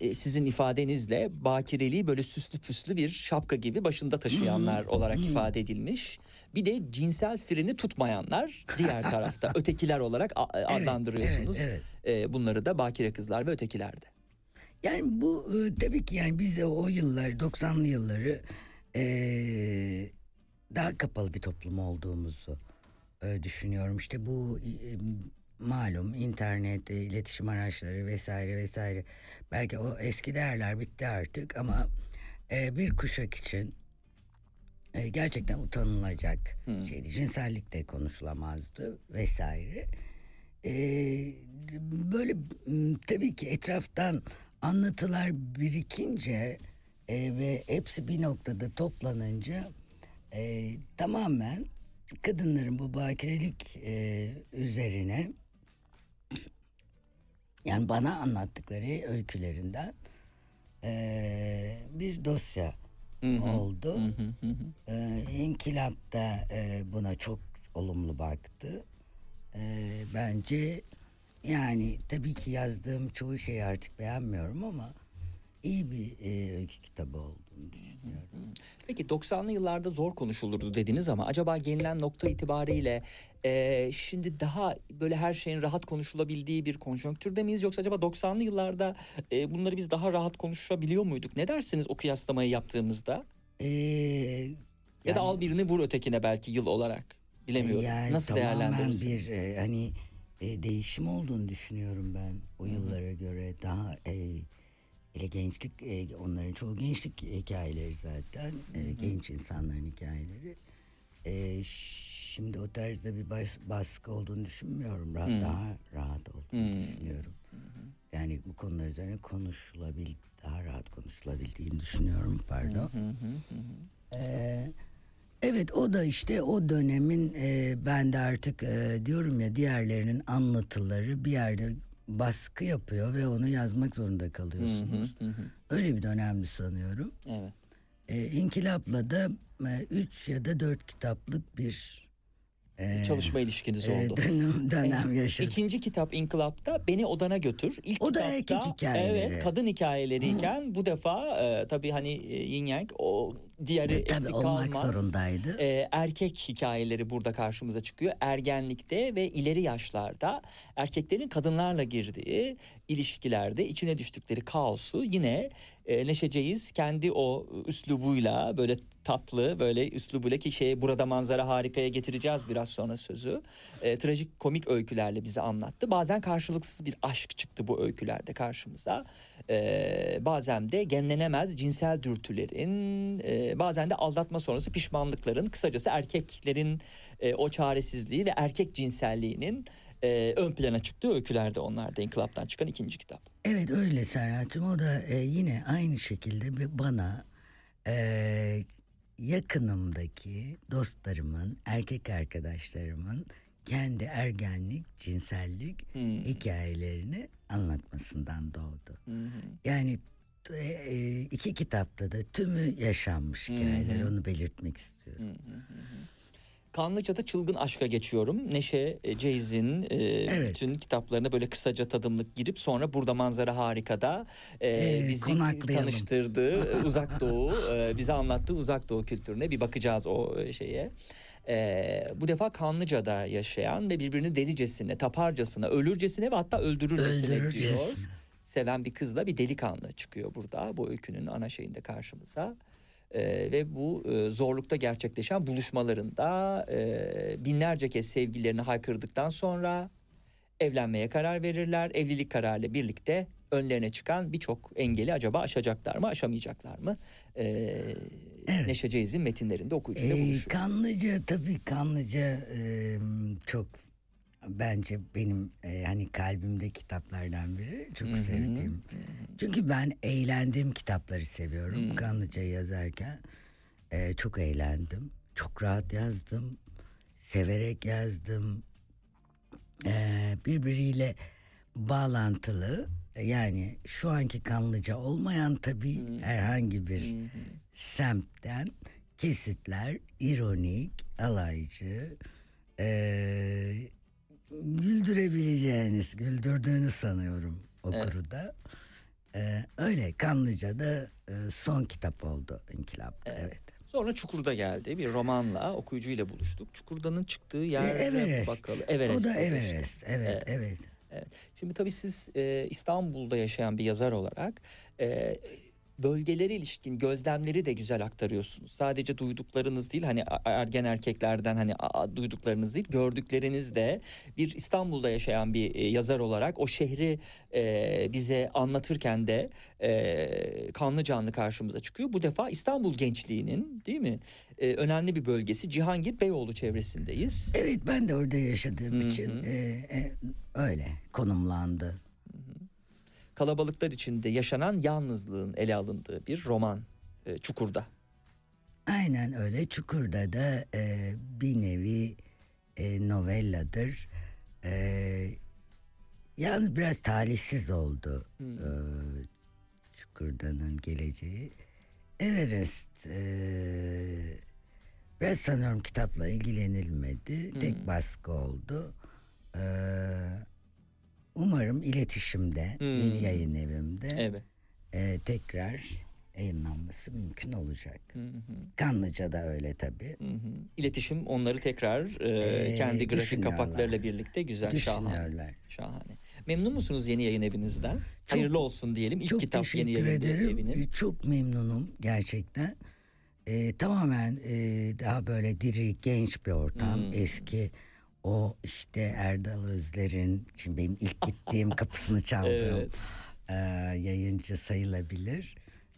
e, sizin ifadenizle bakireliği böyle süslü püslü bir şapka gibi başında taşıyanlar olarak ifade edilmiş. Bir de cinsel freni tutmayanlar diğer tarafta ötekiler olarak a- adlandırıyorsunuz. evet, E, bunları da bakire kızlar ve ötekilerde. Yani bu e, tabii ki yani biz de o yıllar 90'lı yılları e, daha kapalı bir toplum olduğumuzu e, düşünüyorum. İşte bu e, malum internet, e, iletişim araçları vesaire vesaire. Belki o eski değerler bitti artık ama e, bir kuşak için e, gerçekten utanılacak şeydi. Cinsellik de konuşulamazdı vesaire. E, böyle tabii ki etraftan anlatılar birikince e, ve hepsi bir noktada toplanınca e, tamamen kadınların bu bakirelik e, üzerine yani bana anlattıkları öykülerinden e, bir dosya oldu. E, İnkılap da e, buna çok olumlu baktı. E, bence yani tabii ki yazdığım çoğu şeyi artık beğenmiyorum ama iyi bir e, öykü kitabı olduğunu düşünüyorum. Peki 90'lı yıllarda zor konuşulurdu dediniz ama acaba gelinen nokta itibariyle e, şimdi daha böyle her şeyin rahat konuşulabildiği bir konjonktürde miyiz yoksa acaba 90'lı yıllarda e, bunları biz daha rahat konuşabiliyor muyduk? Ne dersiniz o kıyaslamayı yaptığımızda? E, ya da al birini vur ötekine belki yıl olarak. Bilemiyorum. Yani Nasıl tamamen değerlendirirsiniz? bir e, hani e, değişim olduğunu düşünüyorum ben o yıllara göre daha e, ile gençlik e, onların çoğu gençlik hikayeleri zaten e, genç insanların hikayeleri. E, şimdi o tarzda bir bas- baskı olduğunu düşünmüyorum. Rahat, Hı. Daha rahat olduğunu Hı. düşünüyorum. Yani bu konular üzerine konuşulabil daha rahat konuşulabildiğini düşünüyorum pardon. Ee, evet o da işte o dönemin e, ben de artık e, diyorum ya diğerlerinin anlatıları bir yerde baskı yapıyor ve onu yazmak zorunda kalıyorsunuz. Öyle bir dönemdi sanıyorum. Evet. E, İnkılap'la da e, üç ya da dört kitaplık bir e, Çalışma ilişkiniz e, oldu. dönem, dönem E, yaşadım. İkinci kitap İnkılap'ta Beni Odana Götür. İlk O da kitapta, erkek hikayeleri. Evet kadın hikayeleriyken bu defa e, tabii hani e, yin yang o diğeri E, eksik olmak kalmaz. zorundaydı. E, erkek hikayeleri burada karşımıza çıkıyor. Ergenlikte ve ileri yaşlarda erkeklerin kadınlarla girdiği ilişkilerde içine düştükleri kaosu yine e, Neşe Ceyiz kendi o üslubuyla böyle tatlı böyle üslubuyla ki şey burada manzara harikaya getireceğiz biraz sonra sözü. E, trajik komik öykülerle bize anlattı. Bazen karşılıksız bir aşk çıktı bu öykülerde karşımıza. E, bazen de genlenemez cinsel dürtülerin e, bazen de aldatma sonrası pişmanlıkların kısacası erkeklerin e, o çaresizliği ve erkek cinselliğinin e, ön plana çıktığı öykülerde onlar da İnkılap'tan çıkan ikinci kitap. Evet öyle Serhat'cığım o da e, yine aynı şekilde bana e, yakınımdaki dostlarımın, erkek arkadaşlarımın kendi ergenlik, cinsellik hikayelerini anlatmasından doğdu. Yani e, e, iki kitapta da tümü yaşanmış hikayeler hı. onu belirtmek istiyorum. Kanlıca'da çılgın aşka geçiyorum. Neşe e, Ceyz'in e, bütün kitaplarına böyle kısaca tadımlık girip sonra burada manzara harikada e, Ee, bizi tanıştırdığı uzak doğu e, bize anlattığı uzak doğu kültürüne bir bakacağız o e, şeye. E, bu defa Kanlıca'da yaşayan ve birbirini delicesine, taparcasına, ölürcesine ve hatta öldürürcesine diyor. Öldürürcesine. Seven bir kızla bir delikanlı çıkıyor burada bu öykünün ana şeyinde karşımıza. Ee, ve bu e, zorlukta gerçekleşen buluşmalarında e, binlerce kez sevgililerini haykırdıktan sonra evlenmeye karar verirler. Evlilik kararıyla birlikte önlerine çıkan birçok engeli acaba aşacaklar mı, aşamayacaklar mı? Ee, Neşe Ceyiz'in metinlerinde okuyucuyla Ee, buluşuyor. Kanlıca tabii Kanlıca e, çok bence benim e, hani kalbimde kitaplardan biri çok Hı hı. sevdiğim. Çünkü ben eğlendiğim kitapları seviyorum. Hı. Kanlıca'yı yazarken e, çok eğlendim. Çok rahat yazdım. Severek yazdım. E, birbiriyle bağlantılı yani şu anki Kanlıca olmayan tabii herhangi bir semtten kesitler ironik, alaycı, e, güldürebileceğiniz, güldürdüğünü sanıyorum okuru da. E, öyle Kanlıca'da e, son kitap oldu İnkılap'ta. Evet. Sonra Çukur'da geldi. Bir romanla okuyucuyla buluştuk. Çukur'danın çıktığı Ve yer Everest. bakalım. Everest. O da işte. Everest. Evet, evet. Evet. Şimdi tabii siz e, İstanbul'da yaşayan bir yazar olarak e, bölgelere ilişkin gözlemleri de güzel aktarıyorsunuz. Sadece duyduklarınız değil hani ergen erkeklerden hani duyduklarınız değil gördükleriniz de bir İstanbul'da yaşayan bir e, yazar olarak o şehri e, bize anlatırken de e, kanlı canlı karşımıza çıkıyor. Bu defa İstanbul gençliğinin değil mi e, önemli bir bölgesi Cihangir Beyoğlu çevresindeyiz. Evet ben de orada yaşadığım Hı için e, e, öyle konumlandı. Kalabalıklar içinde yaşanan yalnızlığın ele alındığı bir roman e, Çukur'da. Aynen öyle. Çukur'da da e, bir nevi e, novelladır. E, yalnız biraz talihsiz oldu e, Çukur'danın geleceği. Everest e, biraz sanıyorum kitapla ilgilenilmedi. Tek baskı oldu. E, umarım iletişimde, Hmm. yeni yayın evimde Evet. e, tekrar yayınlanması mümkün olacak. Hı hı. Kanlıca'da öyle tabii. Hı hı. İletişim onları tekrar e, Ee, kendi grafik kapaklarıyla birlikte güzel, şahane. Şahane. Memnun musunuz yeni yayın evinizden? Hayırlı olsun diyelim. İlk Çok kitap yeni yayın evinin. Çok memnunum gerçekten. Ee, tamamen e, daha böyle diri, genç bir ortam. Hmm. Eski o işte Erdal Özler'in, şimdi benim ilk gittiğim kapısını çaldığım Evet. e, yayıncı sayılabilir.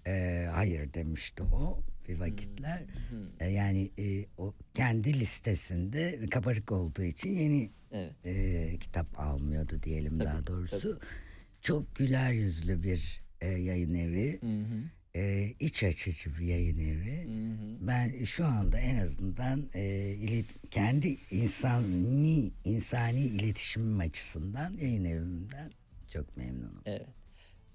E, hayır demişti o bir vakitler. Hmm. E, yani e, o kendi listesinde kabarık olduğu için yeni Evet. e, kitap almıyordu diyelim Tabii, daha doğrusu. tabii. Çok güler yüzlü bir e, yayın evi. Hı hı. E, iç açıcı bir yayın evi. Hı hı. Ben şu anda en azından e, ilet- kendi insani insani iletişimim açısından yayın evimden çok memnunum. Evet.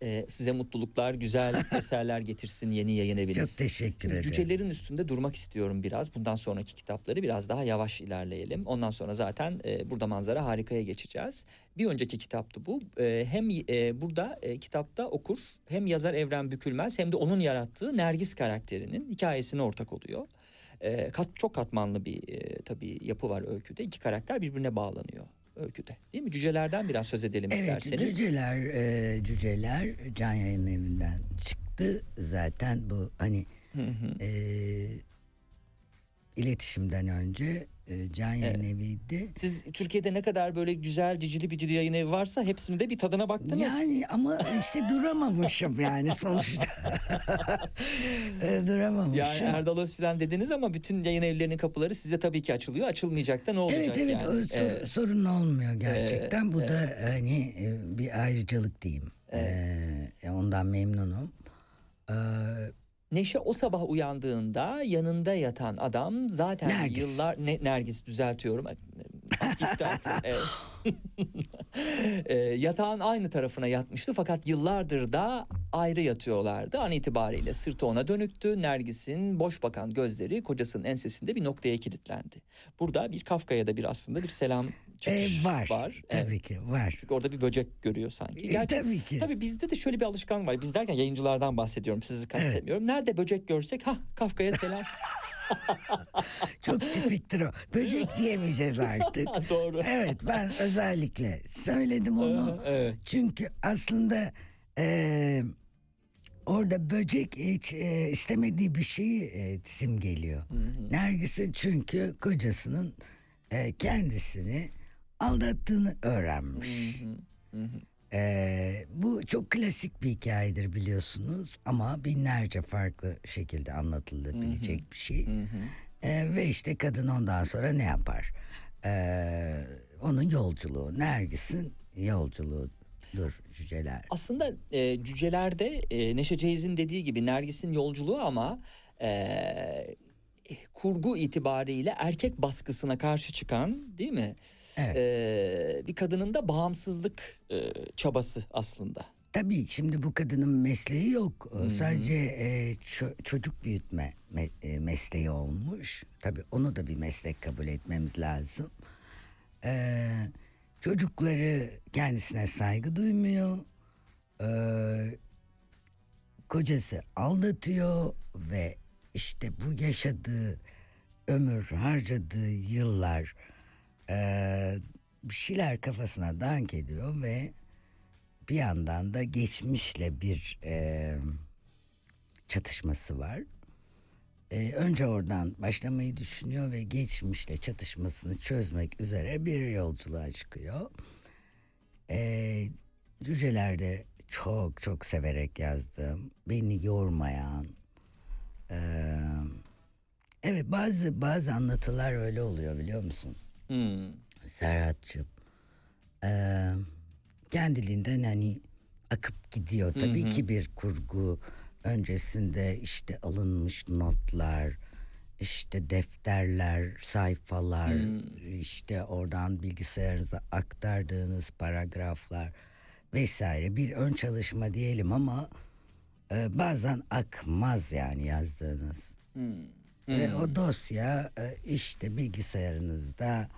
Ee, size mutluluklar, güzel eserler getirsin yeni yayın eviniz. Çok teşekkür ederim. Cücelerin üstünde durmak istiyorum biraz. Bundan sonraki kitapları biraz daha yavaş ilerleyelim. Ondan sonra zaten e, burada manzara harikaya geçeceğiz. Bir önceki kitaptı bu. E, hem e, burada e, kitapta okur hem yazar Evren Bükülmez hem de onun yarattığı Nergis karakterinin hikayesine ortak oluyor. E, kat, çok katmanlı bir e, tabii yapı var öyküde. İki karakter birbirine bağlanıyor öyküde. Değil mi? Cücelerden biraz söz edelim Evet isterseniz. cüceler e, cüceler can yayın evinden çıktı zaten bu hani Hı hı. e, iletişimden önce can yayın eviydi. Siz Türkiye'de ne kadar böyle güzel cicili bicili yayın evi varsa hepsini de bir tadına baktınız. Yani ama işte duramamışım yani sonuçta. E, duramamışım. Yani Erdal Özfilan dediniz ama bütün yayın evlerinin kapıları size tabii ki açılıyor. Açılmayacak da ne olacak Evet evet yani? sor- Evet. sorun olmuyor gerçekten. Evet, Bu da hani e, bir ayrıcalık diyeyim. E, ondan memnunum. E, Neşe o sabah uyandığında yanında yatan adam zaten Nergis. yıllar ne, Nergis düzeltiyorum. Gitti evet. E, yatağın aynı tarafına yatmıştı fakat yıllardır da ayrı yatıyorlardı. An itibariyle sırtı ona dönüktü. Nergis'in boş bakan gözleri kocasının ensesinde bir noktaya kilitlendi. Burada bir Kafka'ya da bir aslında bir selam çıkış e, var. var. Tabii Evet. ki var. Çünkü orada bir böcek görüyor sanki. E, tabii ki. Tabii bizde de şöyle bir alışkanlık var. Biz derken yayıncılardan bahsediyorum. Sizi kastetmiyorum. Nerede böcek görsek ha Kafka'ya selam. Çok tipiktir o. Böcek diyemeyeceğiz artık. Doğru. Evet ben özellikle söyledim onu. evet. Çünkü aslında e, orada böcek hiç e, istemediği bir şeyi e, simgeliyor. Nergis'in çünkü kocasının e, kendisini aldattığını öğrenmiş. E, bu çok klasik bir hikayedir biliyorsunuz ama binlerce farklı şekilde anlatılabilecek bir şey. E, ve işte kadın ondan sonra ne yapar? E, onun yolculuğu, Nergis'in yolculuğudur cüceler. Aslında e, cücelerde e, Neşe Ceyiz'in dediği gibi Nergis'in yolculuğu ama e, kurgu itibariyle erkek baskısına karşı çıkan değil mi? Evet. E, bir kadının da bağımsızlık e, çabası aslında. Tabii şimdi bu kadının mesleği yok. Hı. Sadece e, ço- çocuk büyütme me- e, mesleği olmuş. Tabii onu da bir meslek kabul etmemiz lazım. E, çocukları kendisine saygı duymuyor. E, kocası aldatıyor ve işte bu yaşadığı ömür, harcadığı yıllar e, bir şeyler kafasına dank ediyor ve bir yandan da geçmişle bir e, çatışması var. E, önce oradan başlamayı düşünüyor ve geçmişle çatışmasını çözmek üzere bir yolculuğa çıkıyor. E, Cücelerde çok çok severek yazdım. Beni yormayan. e, evet bazı bazı anlatılar öyle oluyor biliyor musun? Hmm. Serhat'cığım. Ee, kendiliğinden hani akıp gidiyor. Tabii Hı hı. ki bir kurgu öncesinde işte alınmış notlar, işte defterler, sayfalar, Hmm. işte oradan bilgisayarınıza aktardığınız paragraflar vesaire bir ön çalışma diyelim ama e, bazen akmaz yani yazdığınız. Hmm. Ve Hmm. o dosya e, işte bilgisayarınızda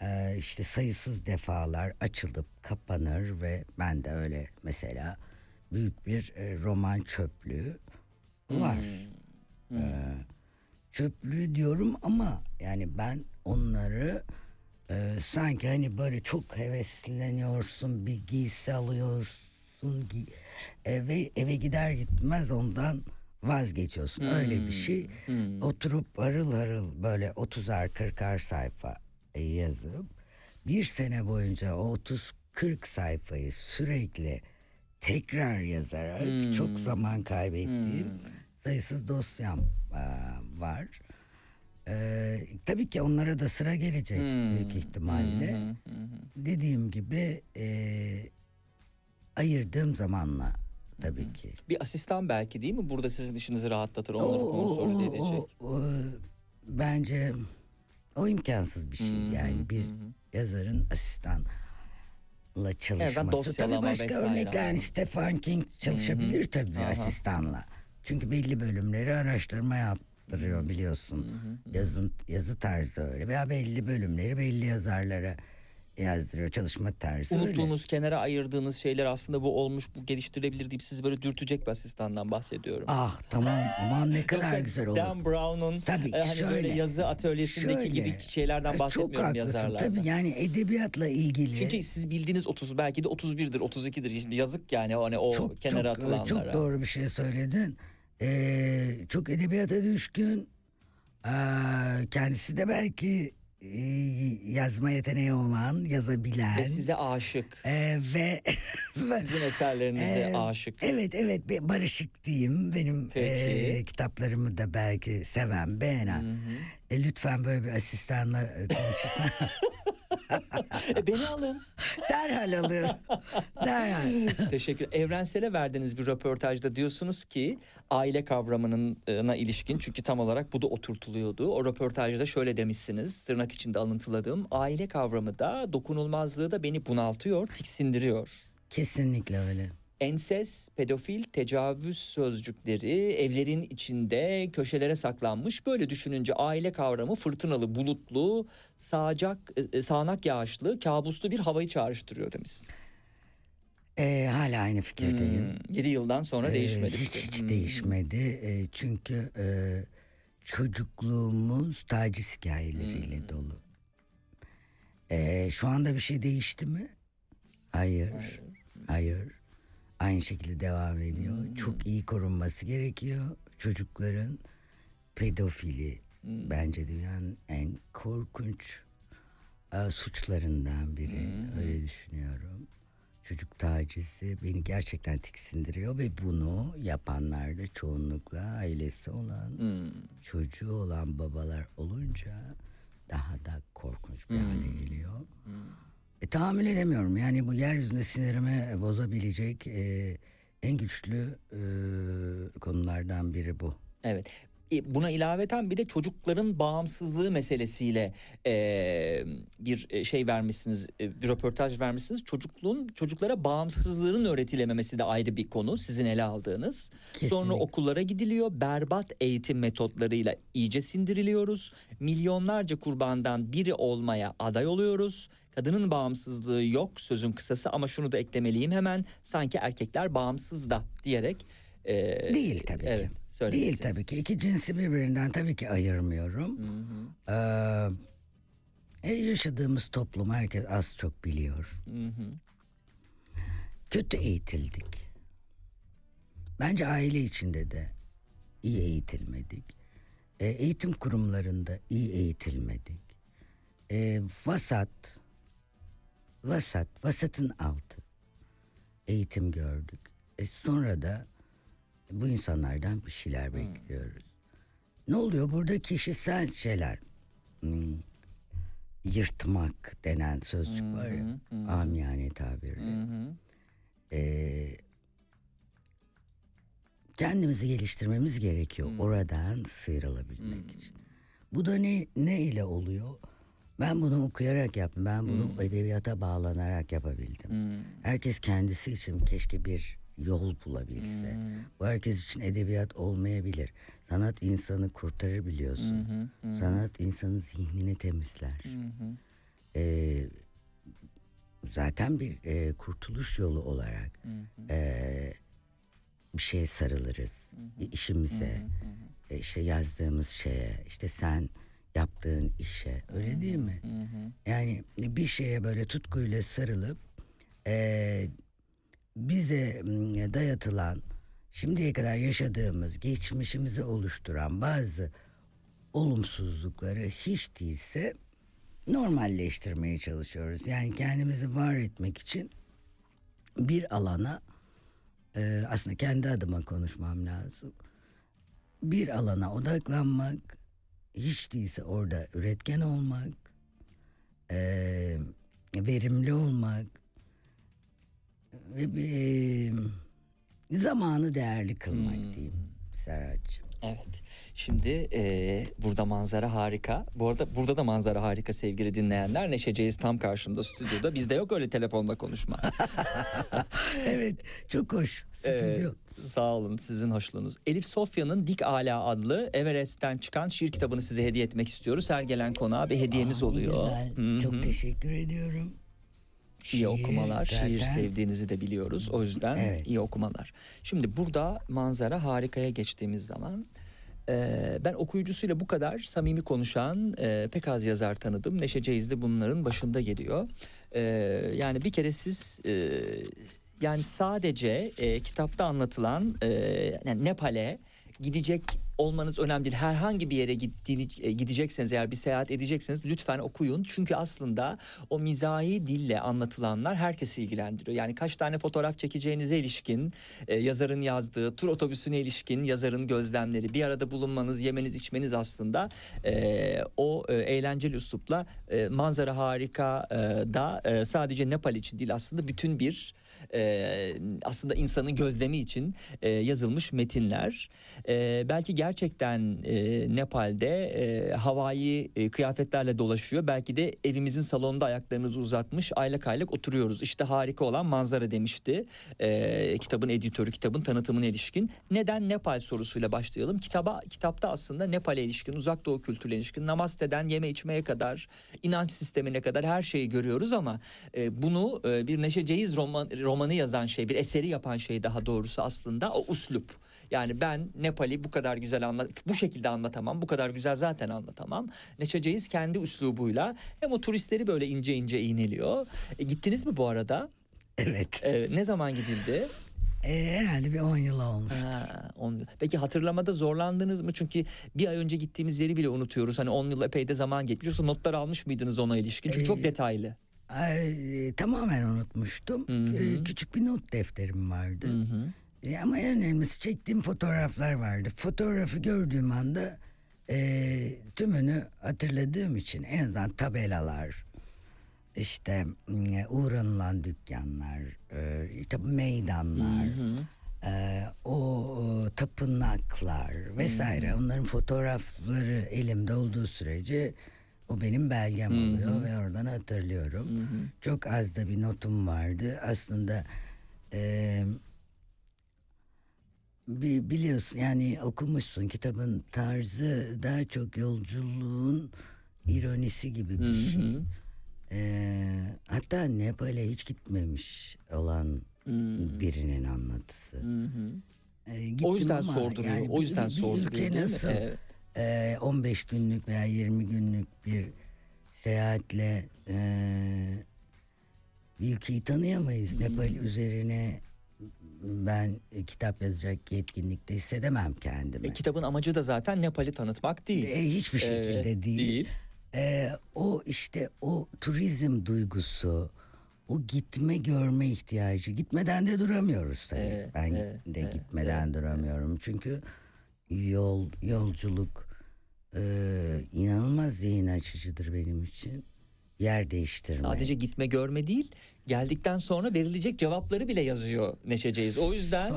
e, işte sayısız defalar açılıp kapanır ve ben de öyle mesela büyük bir e, roman çöplüğü var. Hmm. E, çöplüğü diyorum ama yani ben onları e, sanki hani böyle çok hevesleniyorsun bir giysi alıyorsun gi- e, ve eve gider gitmez ondan vazgeçiyorsun. Öyle bir şey. Hmm. Oturup harıl harıl böyle 30'ar 40'ar sayfa yazıp bir sene boyunca o 30-40 sayfayı sürekli tekrar yazarak Hmm. çok zaman kaybettiğim Hmm. sayısız dosyam var. E, tabii ki onlara da sıra gelecek Hmm. büyük ihtimalle. Hı hı, hı hı. Dediğim gibi e, ayırdığım zamanla tabii ki. Bir asistan belki değil mi? Burada sizin işinizi rahatlatır, onları konsolide edecek. o- o, bence o imkansız bir şey. Yani bir yazarın asistanla çalışması. Tabii dosyalama başka vesaire örnekler. Yani. Stephen King çalışabilir tabii Aha. asistanla. Çünkü belli bölümleri araştırma yaptırıyor biliyorsun. Yazın yazı tarzı öyle veya belli bölümleri belli yazarlara yazdırıyor çalışma tarzı öyle. Unuttuğunuz, kenara ayırdığınız şeyler aslında bu olmuş, bu geliştirebilir deyip sizi böyle dürtecek bir asistandan bahsediyorum. Ah tamam aman ne kadar güzel olur. Dan Brown'un Tabii, e, hani böyle şöyle, yazı atölyesindeki şöyle. gibi şeylerden Çok bahsetmiyorum haklısın yazarlardan. tabii yani edebiyatla ilgili. Çünkü siz bildiğiniz 30 belki de 31'dir, 32'dir. Şimdi yazık yani hani o çok, kenara çok, atılanlara. Çok doğru bir şey söyledin. Ee, çok edebiyata düşkün. Ee, kendisi de belki e, yazma yeteneği olan, yazabilen. Ve size aşık. Ee, ve Sizin eserlerinize Ee, aşık. Evet evet bir barışık diyeyim. Benim Peki. e, kitaplarımı da belki seven, beğenen. E, lütfen böyle bir asistanla e, tanışırsan E, beni alın. derhal alır. derhal. Teşekkür. Evrensele verdiğiniz bir röportajda diyorsunuz ki aile kavramına ilişkin çünkü tam olarak bu da oturtuluyordu. O röportajda şöyle demişsiniz tırnak içinde alıntıladığım aile kavramı da dokunulmazlığı da beni bunaltıyor, tiksindiriyor. Kesinlikle öyle. Enses, pedofil, tecavüz sözcükleri evlerin içinde köşelere saklanmış. Böyle düşününce aile kavramı fırtınalı, bulutlu, sağacak, e, sağanak yağışlı, kabuslu bir havayı çağrıştırıyor demişsiniz. Ee, hala aynı fikirdeyim. 7 yıldan sonra Ee, değişmedi. Hiç, hiç Hmm. değişmedi. Ee, çünkü e, çocukluğumuz taciz hikayeleriyle Hmm. dolu. Ee, şu anda bir şey değişti mi? Hayır. Hayır. Aynı şekilde devam ediyor. Hmm. Çok iyi korunması gerekiyor. Çocukların pedofili Hmm. bence dünyanın en korkunç e, suçlarından biri. Hmm. Öyle düşünüyorum. Çocuk tacizi beni gerçekten tiksindiriyor ve bunu yapanlar da çoğunlukla ailesi olan, Hmm. çocuğu olan babalar olunca daha da korkunç bir Hmm. hale geliyor. E, tahammül edemiyorum. Yani bu yeryüzünde sinirimi bozabilecek e, en güçlü e, konulardan biri bu. Evet. E, buna ilaveten bir de çocukların bağımsızlığı meselesiyle e, bir e, şey vermişsiniz, e, bir röportaj vermişsiniz. Çocukluğun çocuklara bağımsızlığının öğretilememesi de ayrı bir konu sizin ele aldığınız. Sonra Kesinlikle. okullara gidiliyor. Berbat eğitim metotlarıyla iyice sindiriliyoruz. Milyonlarca kurbandan biri olmaya aday oluyoruz. Kadının bağımsızlığı yok sözün kısası ama şunu da eklemeliyim hemen sanki erkekler bağımsız da diyerek e, Değil tabii evet, ki. Değil tabii ki. İki cinsi birbirinden tabii ki ayırmıyorum. Ee, e, yaşadığımız toplum herkes az çok biliyor. Hı hı. Kötü eğitildik. Bence aile içinde de iyi eğitilmedik. E, eğitim kurumlarında iyi eğitilmedik. E, vasat, vasat, vasatın altı eğitim gördük. E, sonra da bu insanlardan bir şeyler bekliyoruz. Ne oluyor burada kişisel şeyler? Hmm, yırtmak denen sözcük var ya, amiyane tabirle. Ee, kendimizi geliştirmemiz gerekiyor oradan sıyrılabilmek için. Bu da ne ne ile oluyor? Ben bunu okuyarak yaptım. Ben bunu edebiyata bağlanarak yapabildim. Herkes kendisi için keşke bir yol bulabilse. Bu herkes için edebiyat olmayabilir. Sanat insanı kurtarır biliyorsun. Sanat insanın zihnini temizler. Ee, zaten bir e, kurtuluş yolu olarak e, bir şeye sarılırız. işimize, e, işte yazdığımız şeye, işte sen yaptığın işe. Öyle değil mi? Yani bir şeye böyle tutkuyla sarılıp e, bize m, dayatılan şimdiye kadar yaşadığımız geçmişimizi oluşturan bazı olumsuzlukları hiç değilse normalleştirmeye çalışıyoruz. Yani kendimizi var etmek için bir alana e, aslında kendi adıma konuşmam lazım. Bir alana odaklanmak, hiç değilse orada üretken olmak, e, verimli olmak bir, zamanı değerli kılmak diyeyim Serhat'cığım. Evet. Şimdi e, burada manzara harika. Bu arada burada da manzara harika sevgili dinleyenler. Neşe Ceyiz tam karşımda stüdyoda. Bizde yok öyle telefonla konuşma. evet çok hoş stüdyo. Ee, sağ olun sizin hoşluğunuz. Elif Sofya'nın Dik Ala adlı Everest'ten çıkan şiir kitabını size hediye etmek istiyoruz. Her gelen konağa bir hediyemiz Aa, oluyor. güzel. Hı hı. Çok teşekkür ediyorum. İyi Şiir okumalar, şiir zaten- sevdiğinizi de biliyoruz. O yüzden Evet. iyi okumalar. Şimdi burada manzara harikaya geçtiğimiz zaman e, ben okuyucusuyla bu kadar samimi konuşan e, pek az yazar tanıdım. Neşe Ceyiz de bunların başında geliyor. E, yani bir kere siz e, yani sadece e, kitapta anlatılan e, yani Nepal'e gidecek olmanız önemli değil. Herhangi bir yere gittiğini, e, gidecekseniz eğer bir seyahat edecekseniz lütfen okuyun. Çünkü aslında o mizahi dille anlatılanlar herkesi ilgilendiriyor. Yani kaç tane fotoğraf çekeceğinize ilişkin, e, yazarın yazdığı, tur otobüsüne ilişkin yazarın gözlemleri, bir arada bulunmanız, yemeniz, içmeniz aslında e, o e, eğlenceli üslupla e, manzara harika e, da e, sadece Nepal için değil aslında bütün bir e, aslında insanın gözlemi için e, yazılmış metinler. E, belki gerçekten e, Nepal'de e, havai e, kıyafetlerle dolaşıyor. Belki de evimizin salonunda ayaklarınızı uzatmış aylak aylak oturuyoruz. İşte harika olan manzara demişti e, kitabın editörü, kitabın tanıtımına ilişkin. Neden Nepal sorusuyla başlayalım. Kitaba kitapta aslında Nepal'e ilişkin, uzak doğu kültürüne ilişkin, namazeden yeme içmeye kadar, inanç sistemine kadar her şeyi görüyoruz ama e, bunu e, bir Neşe Ceyiz roman, romanı yazan şey, bir eseri yapan şey daha doğrusu aslında o uslup. Yani ben Nepal'i bu kadar güzel anlat, bu şekilde anlatamam, bu kadar güzel zaten anlatamam. Neşe Ceyiz kendi üslubuyla hem o turistleri böyle ince ince iğneliyor. E, gittiniz mi bu arada? Evet. E, ne zaman gidildi? E, herhalde bir 10 yıl olmuş. Ha, on- Peki hatırlamada zorlandınız mı? Çünkü bir ay önce gittiğimiz yeri bile unutuyoruz. Hani 10 yıl epey de zaman geçmiş. Yoksa notlar almış mıydınız ona ilişkin? Çünkü çok Ee, detaylı. Ay, e, tamamen unutmuştum. E, küçük bir not defterim vardı. E, ama en önemlisi çektiğim fotoğraflar vardı. Fotoğrafı gördüğüm anda e, tümünü hatırladığım için en azından tabelalar, işte m, uğranılan dükkanlar, e, işte meydanlar, e, o e, tapınaklar vesaire onların fotoğrafları elimde olduğu sürece o benim belgem oluyor ve oradan hatırlıyorum. Çok az da bir notum vardı. Aslında e, biliyorsun yani okumuşsun kitabın tarzı daha çok yolculuğun ironisi gibi bir şey. E, hatta Nepal'e hiç gitmemiş olan birinin anlatısı. E, gittim O yüzden sorduruyor. yani o yüzden bir- bir sorduruyor ülke nasıl Evet. e, 15 günlük veya 20 günlük bir seyahatle e, bir ülkeyi tanıyamayız. Nepal üzerine ben e, kitap yazacak yetkinlikte hissedemem kendimi. E, kitabın amacı da zaten Nepal'i tanıtmak değil. E, hiçbir şekilde E, değil. değil. E, o işte o turizm duygusu, o gitme görme ihtiyacı. Gitmeden de duramıyoruz tabii. Evet, ben evet, de evet, gitmeden duramıyorum. Çünkü yol yolculuk e, inanılmaz zihin açıcıdır benim için. Yer değiştirme. Sadece gitme görme değil, geldikten sonra verilecek cevapları bile yazıyor Neşeceğiz. O yüzden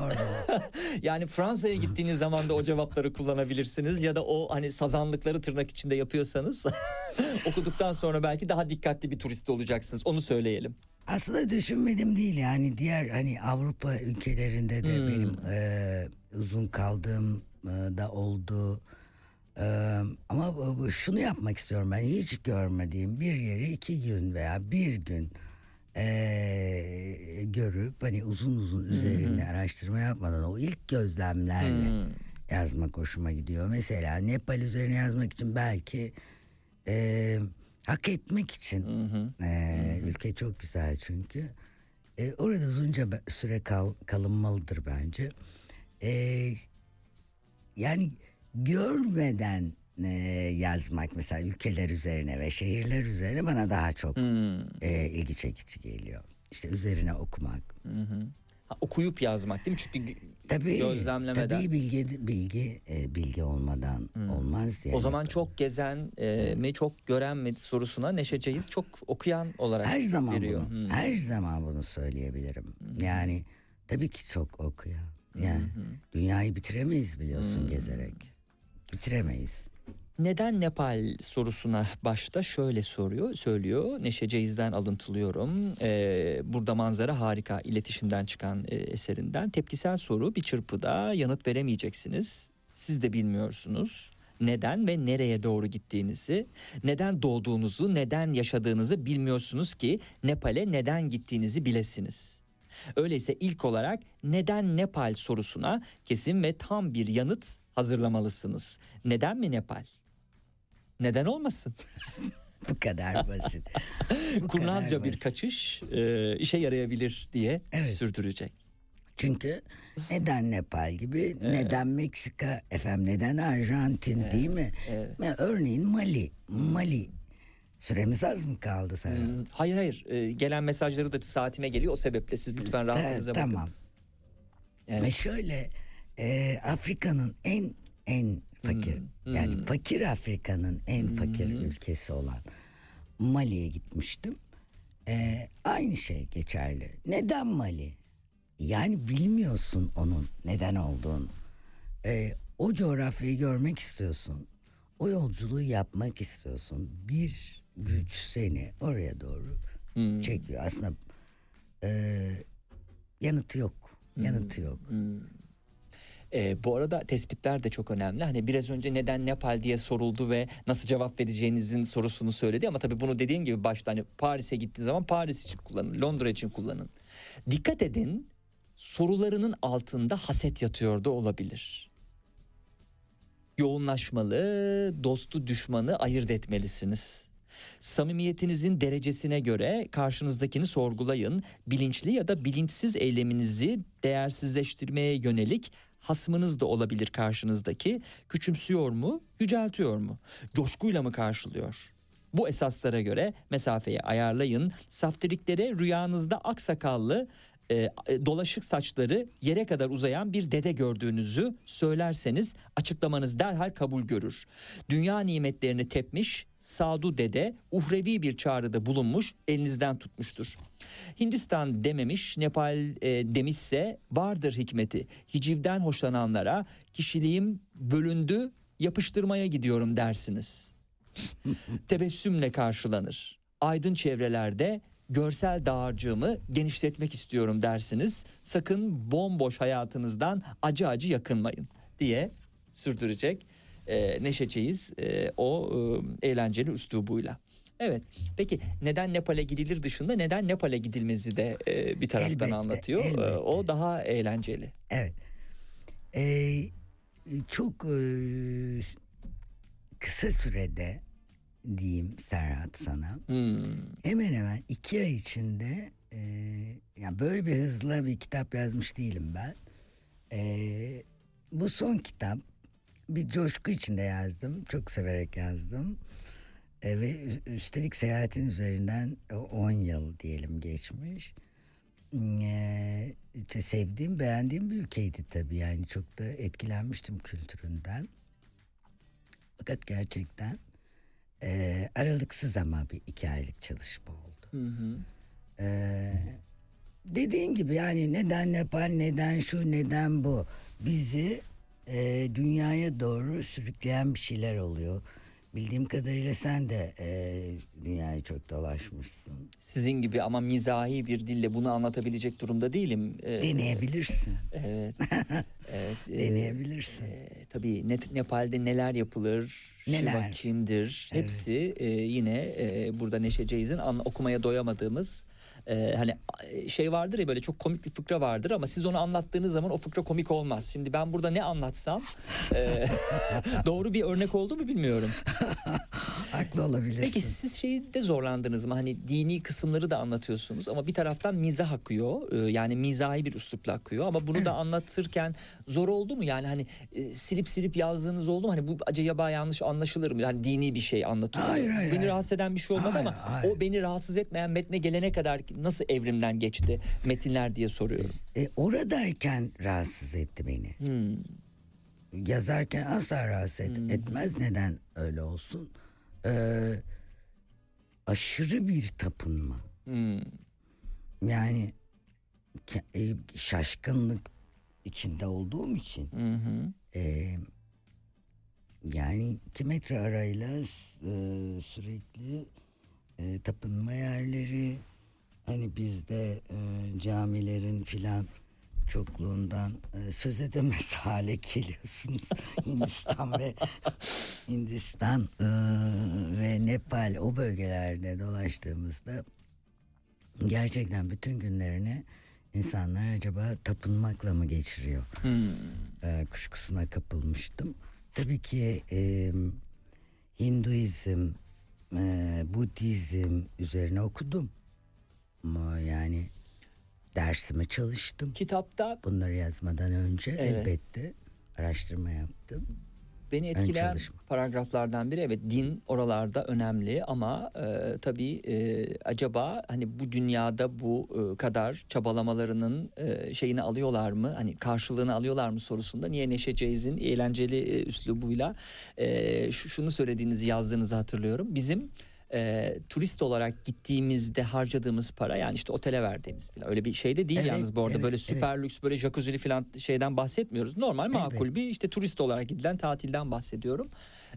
yani Fransa'ya gittiğiniz zaman da o cevapları kullanabilirsiniz ya da o hani sazanlıkları tırnak içinde yapıyorsanız okuduktan sonra belki daha dikkatli bir turist olacaksınız. Onu söyleyelim. Aslında düşünmedim değil yani diğer hani Avrupa ülkelerinde de Hmm. benim e, uzun kaldığım e, da oldu. E, ama bu- bu- şunu yapmak istiyorum ben hiç görmediğim bir yeri iki gün veya bir gün e, görüp hani uzun uzun üzerine araştırma yapmadan o ilk gözlemlerle Hmm. yazmak hoşuma gidiyor. Mesela Nepal üzerine yazmak için belki e, hak etmek için e, ülke çok güzel çünkü E, orada uzunca süre kal, kalınmalıdır bence. E, yani görmeden e, yazmak mesela ülkeler üzerine ve şehirler üzerine bana daha çok e, ilgi çekici geliyor. İşte üzerine okumak. Ha, okuyup yazmak değil mi? Çünkü Tabii, gözlemlemeden. tabii bilgi bilgi e, bilgi olmadan olmaz diye. O zaman çok gezen e, mi çok gören mi sorusuna Neşeceğiz çok okuyan olarak her zaman veriyor. bunu Hmm. her zaman bunu söyleyebilirim. Yani tabii ki çok okuyor. Yani dünyayı bitiremeyiz biliyorsun gezerek. Bitiremeyiz. Neden Nepal sorusuna başta şöyle soruyor, söylüyor. Neşe Ceyiz'den alıntılıyorum. Ee, burada manzara harika iletişimden çıkan e, eserinden. Tepkisel soru bir çırpıda yanıt veremeyeceksiniz. Siz de bilmiyorsunuz. Neden ve nereye doğru gittiğinizi, neden doğduğunuzu, neden yaşadığınızı bilmiyorsunuz ki Nepal'e neden gittiğinizi bilesiniz. Öyleyse ilk olarak neden Nepal sorusuna kesin ve tam bir yanıt hazırlamalısınız. Neden mi Nepal? Neden olmasın? Bu kadar basit. Bu Kurnazca kadar bir basit. kaçış e, işe yarayabilir diye Evet. sürdürecek. Çünkü neden Nepal gibi, neden Meksika, efendim neden Arjantin değil mi? Ve Örneğin Mali, Mali. Süremiz az mı kaldı Serap? Hmm, Hayır hayır E, gelen mesajları da saatime geliyor o sebeple siz lütfen Ta- rahatınıza bakın. tamam. Evet. Ve şöyle e, Afrika'nın en en fakir Hmm, yani fakir Afrika'nın en fakir ülkesi olan Mali'ye gitmiştim. E, aynı şey geçerli. Neden Mali? Yani bilmiyorsun onun neden olduğunu. E, o coğrafyayı görmek istiyorsun. O yolculuğu yapmak istiyorsun. Bir güç seni oraya doğru çekiyor. Aslında e, yanıtı yok. Yanıtı yok. E, bu arada tespitler de çok önemli. Hani biraz önce neden Nepal diye soruldu ve nasıl cevap vereceğinizin sorusunu söyledi ama tabii bunu dediğim gibi başta hani Paris'e gittiği zaman Paris için kullanın, Londra için kullanın. Dikkat edin sorularının altında haset yatıyor da olabilir. Yoğunlaşmalı, dostu düşmanı ayırt etmelisiniz. Samimiyetinizin derecesine göre karşınızdakini sorgulayın. Bilinçli ya da bilinçsiz eyleminizi değersizleştirmeye yönelik hasmınız da olabilir karşınızdaki. Küçümsüyor mu, yüceltiyor mu? Coşkuyla mı karşılıyor? Bu esaslara göre mesafeyi ayarlayın. Saftiriklere rüyanızda aksakallı e, e, dolaşık saçları yere kadar uzayan bir dede gördüğünüzü söylerseniz açıklamanız derhal kabul görür. Dünya nimetlerini tepmiş Sadu dede uhrevi bir çağrıda bulunmuş elinizden tutmuştur. Hindistan dememiş Nepal e, demişse vardır hikmeti. Hicivden hoşlananlara kişiliğim bölündü yapıştırmaya gidiyorum dersiniz. Tebessümle karşılanır. Aydın çevrelerde görsel dağarcığımı genişletmek istiyorum dersiniz. Sakın bomboş hayatınızdan acı acı yakınmayın diye sürdürecek e, Neşe Çeyiz e, o e, eğlenceli üslubuyla. Evet. Peki neden Nepal'e gidilir dışında neden Nepal'e gidilmezi de e, bir taraftan Elbette, anlatıyor. E, elbette. o daha eğlenceli. Evet. Ee, çok e, kısa sürede diyeyim Serhat sana. Hmm. Hemen hemen iki ay içinde e, yani böyle bir hızla bir kitap yazmış değilim ben. E, bu son kitap bir coşku içinde yazdım. Çok severek yazdım. E, ve üstelik seyahatin üzerinden 10 yıl diyelim geçmiş. E, işte sevdiğim, beğendiğim bir ülkeydi tabii. Yani çok da etkilenmiştim kültüründen. Fakat gerçekten e, aralıksız ama bir iki aylık çalışma oldu. Hı hı. Ee, dediğin gibi yani neden Nepal, neden şu, neden bu. Bizi e, dünyaya doğru sürükleyen bir şeyler oluyor. Bildiğim kadarıyla sen de e, dünyayı çok dolaşmışsın. Sizin gibi ama mizahi bir dille bunu anlatabilecek durumda değilim. E, Deneyebilirsin. Evet. evet e, Deneyebilirsin. e, tabii Net- Nepal'de neler yapılır, Şiva Neler? kimdir, Evet. hepsi e, yine e, burada Neşe Ceyiz'in okumaya doyamadığımız e, hani e, şey vardır ya böyle çok komik bir fıkra vardır ama siz onu anlattığınız zaman o fıkra komik olmaz. Şimdi ben burada ne anlatsam e, doğru bir örnek oldu mu bilmiyorum. Haklı olabilirsin. Peki siz şeyde zorlandınız mı? Hani dini kısımları da anlatıyorsunuz ama bir taraftan mizah akıyor. Ee, Yani mizahi bir üslupla akıyor ama bunu da anlatırken zor oldu mu? Yani hani e, silip silip yazdığınız oldu mu? Hani bu acaba yanlış anlaşılır mı? Hani dini bir şey anlatıyor. Hayır, hayır, Beni hayır. rahatsız eden bir şey olmadı Hayır, ama hayır. o beni rahatsız etmeyen metne gelene kadar nasıl evrimden geçti metinler diye soruyorum. E, oradayken rahatsız etti beni. Hmm. Yazarken asla rahatsız et- etmez. Neden öyle olsun? Ee, aşırı bir tapınma. Hmm. Yani e, şaşkınlık içinde olduğum için Hı hı. e, yani iki metre arayla e, sürekli e, tapınma yerleri hani bizde e, camilerin filan çokluğundan e, söz edemez hale geliyorsunuz Hindistan ve Hindistan e, ve Nepal o bölgelerde dolaştığımızda gerçekten bütün günlerini insanlar acaba tapınmakla mı geçiriyor? Hmm. e, kuşkusuna kapılmıştım. Tabii ki e, Hinduizm, e, Budizm üzerine okudum. Ama yani dersime çalıştım. Kitapta Bunları yazmadan önce Evet. elbette araştırma yaptım. Beni etkileyen paragraflardan biri evet din oralarda önemli ama e, tabii e, acaba hani bu dünyada bu e, kadar çabalamalarının e, şeyini alıyorlar mı hani karşılığını alıyorlar mı sorusunda niye Neşe Ceyiz'in eğlenceli e, üslubuyla e, şu- şunu söylediğinizi yazdığınızı hatırlıyorum. Bizim e, turist olarak gittiğimizde harcadığımız para yani işte otele verdiğimiz falan öyle bir şey de değil Evet, yalnız bu arada evet, böyle evet. süper lüks böyle jacuzzi'li falan şeyden bahsetmiyoruz. Normal makul Evet. bir işte turist olarak gidilen tatilden bahsediyorum.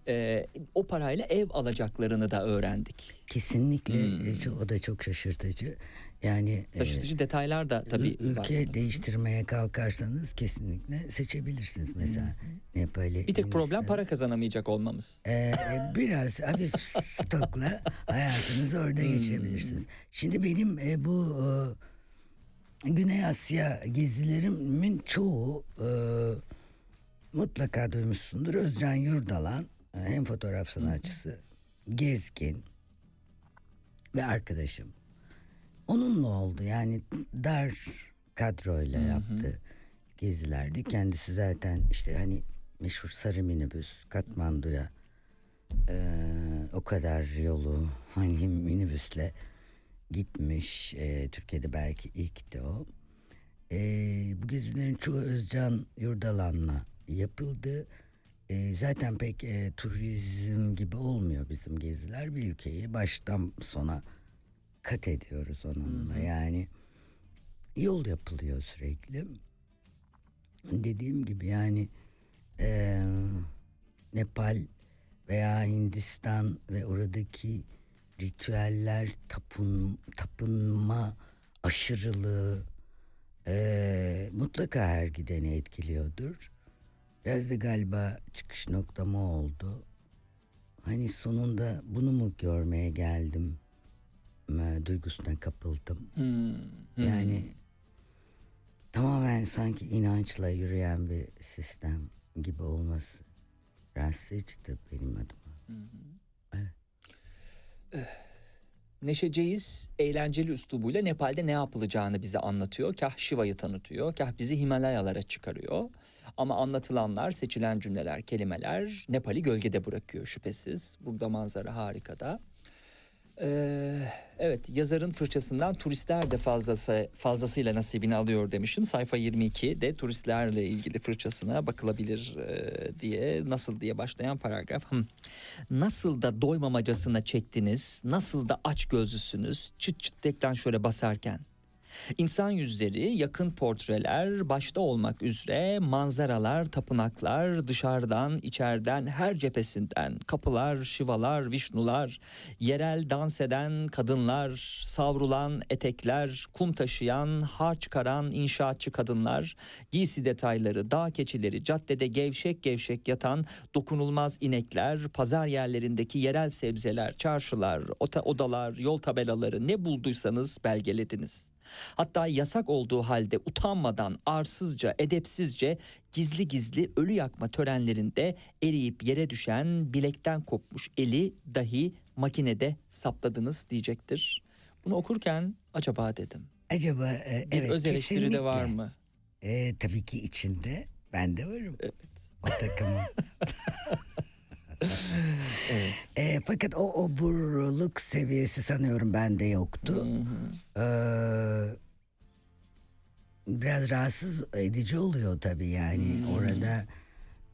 E, o parayla ev alacaklarını da öğrendik. Kesinlikle Hmm. e, o da çok şaşırtıcı. Yani e, Şaşırtıcı detaylar da tabii ül- var. ülke değiştirmeye kalkarsanız kesinlikle seçebilirsiniz mesela Nepal'i. Bir tek problem para kazanamayacak olmamız. Ee, e, biraz hafif stokla hayatınızı orada Hmm. geçirebilirsiniz. Şimdi benim e, bu e, Güney Asya gezilerimin çoğu e, mutlaka duymuşsundur. Özcan Yurdalan e, hem fotoğraf sanatçısı, gezgin ve arkadaşım. Onunla oldu yani dar kadroyla yaptı gezilerdi. Kendisi zaten işte hani meşhur sarı minibüs Katmandu'ya eee, o kadar yolu hani minibüsle gitmiş. Eee, Türkiye'de belki ilk de o. Ee, bu gezilerin çoğu Özcan Yurdalan'la yapıldı. Ee, zaten pek e, turizm gibi olmuyor bizim geziler. Bir ülkeyi baştan sona kat ediyoruz onunla. Yani yol yapılıyor sürekli. Dediğim gibi yani e, Nepal veya Hindistan ve oradaki ritüeller, tapın, tapınma aşırılığı e, mutlaka her gideni etkiliyordur. Biraz da galiba çıkış noktam o oldu. Hani sonunda bunu mu görmeye geldim duygusuna kapıldım. Hmm, hmm. Yani tamamen sanki inançla yürüyen bir sistem gibi olması rahatsız edicidir benim adıma. Neşe Ceyiz eğlenceli üslubuyla Nepal'de ne yapılacağını bize anlatıyor. Kah Şiva'yı tanıtıyor, kah bizi Himalayalara çıkarıyor. Ama anlatılanlar, seçilen cümleler, kelimeler Nepal'i gölgede bırakıyor şüphesiz. Burada manzara harikada. Ee, evet yazarın fırçasından turistler de fazlası, fazlasıyla nasibini alıyor demişim. Sayfa 22 de turistlerle ilgili fırçasına bakılabilir e, diye nasıl diye başlayan paragraf. Hmm. Nasıl da doymamacasına çektiniz, nasıl da aç gözlüsünüz çıt çıt tekten şöyle basarken. İnsan yüzleri, yakın portreler, başta olmak üzere manzaralar, tapınaklar, dışarıdan, içeriden, her cephesinden, kapılar, şivalar, vişnular, yerel dans eden kadınlar, savrulan etekler, kum taşıyan, har çıkaran inşaatçı kadınlar, giysi detayları, dağ keçileri, caddede gevşek gevşek yatan dokunulmaz inekler, pazar yerlerindeki yerel sebzeler, çarşılar, odalar, yol tabelaları ne bulduysanız belgelediniz. Hatta yasak olduğu halde utanmadan, arsızca, edepsizce, gizli gizli ölü yakma törenlerinde eriyip yere düşen bilekten kopmuş eli dahi makinede sapladınız diyecektir. Bunu okurken acaba dedim. Acaba e, Bir evet öz eleştiri de var mı? E, tabii ki içinde ben de varım. Evet. O takımın. E, fakat o oburluk seviyesi sanıyorum bende yoktu. Ee, biraz rahatsız edici oluyor tabii yani. Orada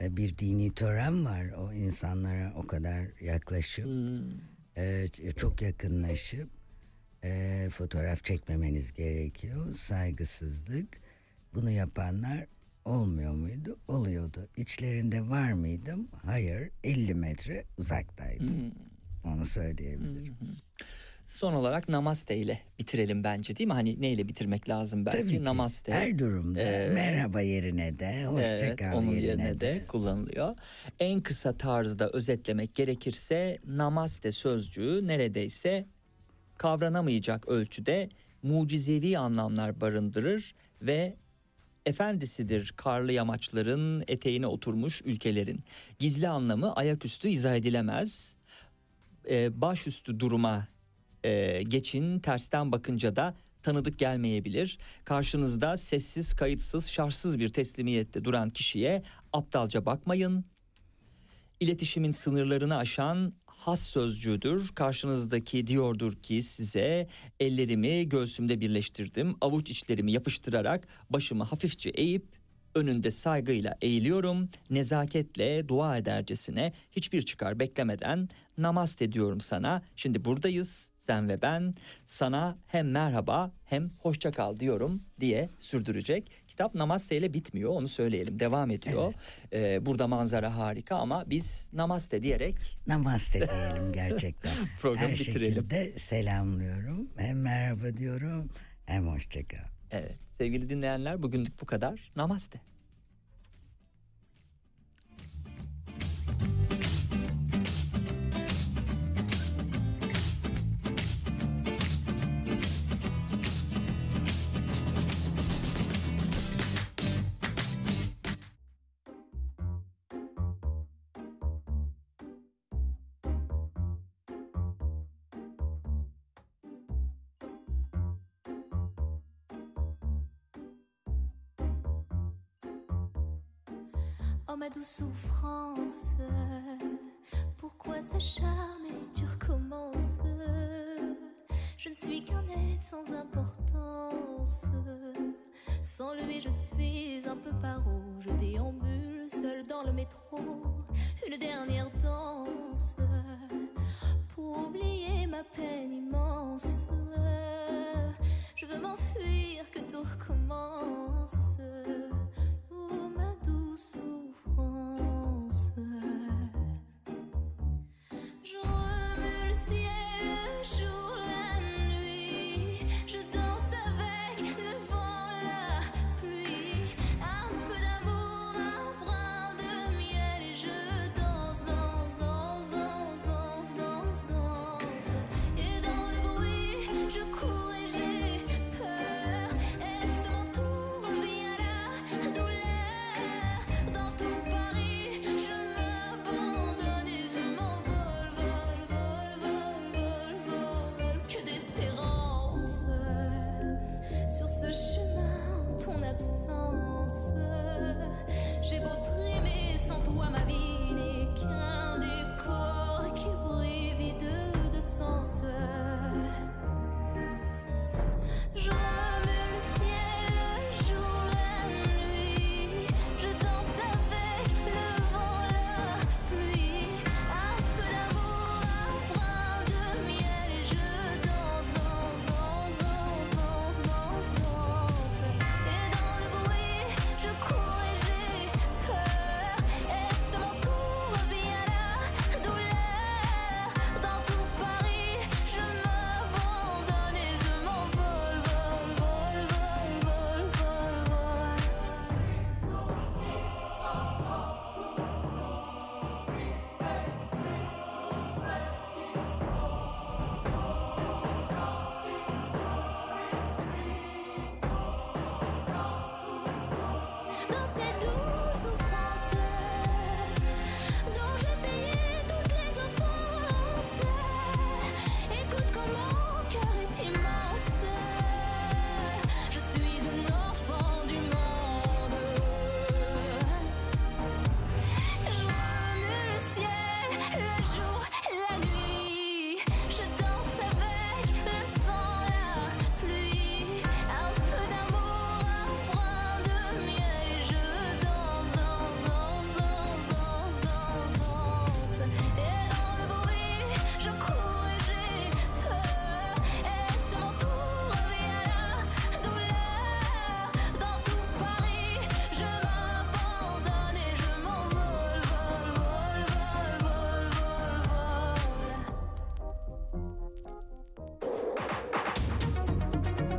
e, bir dini tören var. O insanlara o kadar yaklaşıp e, ç- çok yakınlaşıp e, fotoğraf çekmemeniz gerekiyor. Saygısızlık. Bunu yapanlar olmuyor muydu oluyordu İçlerinde var mıydım hayır 50 metre uzaktaydım onu söyleyebilirim. Son olarak namaste ile bitirelim bence değil mi? Hani neyle bitirmek lazım belki? Tabii ki. Namaste. Her durumda Ee, merhaba yerine de hoşça Evet, onun yerine, yerine de. de kullanılıyor. En kısa tarzda özetlemek gerekirse namaste sözcüğü neredeyse kavranamayacak ölçüde mucizevi anlamlar barındırır ve efendisidir karlı yamaçların eteğine oturmuş ülkelerin. Gizli anlamı ayaküstü izah edilemez. Ee, başüstü duruma e, geçin tersten bakınca da tanıdık gelmeyebilir. Karşınızda sessiz, kayıtsız, şartsız bir teslimiyette duran kişiye aptalca bakmayın. İletişimin sınırlarını aşan has sözcüğüdür. Karşınızdaki diyordur ki size ellerimi göğsümde birleştirdim. Avuç içlerimi yapıştırarak başımı hafifçe eğip önünde saygıyla eğiliyorum. Nezaketle dua edercesine hiçbir çıkar beklemeden namaste diyorum sana. Şimdi buradayız sen ve ben. Sana hem merhaba hem hoşça kal diyorum diye sürdürecek. Kitap namaste ile bitmiyor onu söyleyelim. Devam ediyor. Ee, burada manzara harika ama biz namaste diyerek Namaste diyelim gerçekten. Programı Her bitirelim. şekilde selamlıyorum. Hem merhaba diyorum hem hoşça kal. Evet sevgili dinleyenler bugünlük bu kadar. Namaste. Ma douce souffrance, pourquoi s'acharner, tu recommences Je ne suis qu'un être sans importance. Sans lui, je suis un peu paro. Je déambule seul dans le métro. Une dernière danse pour oublier ma peine immense.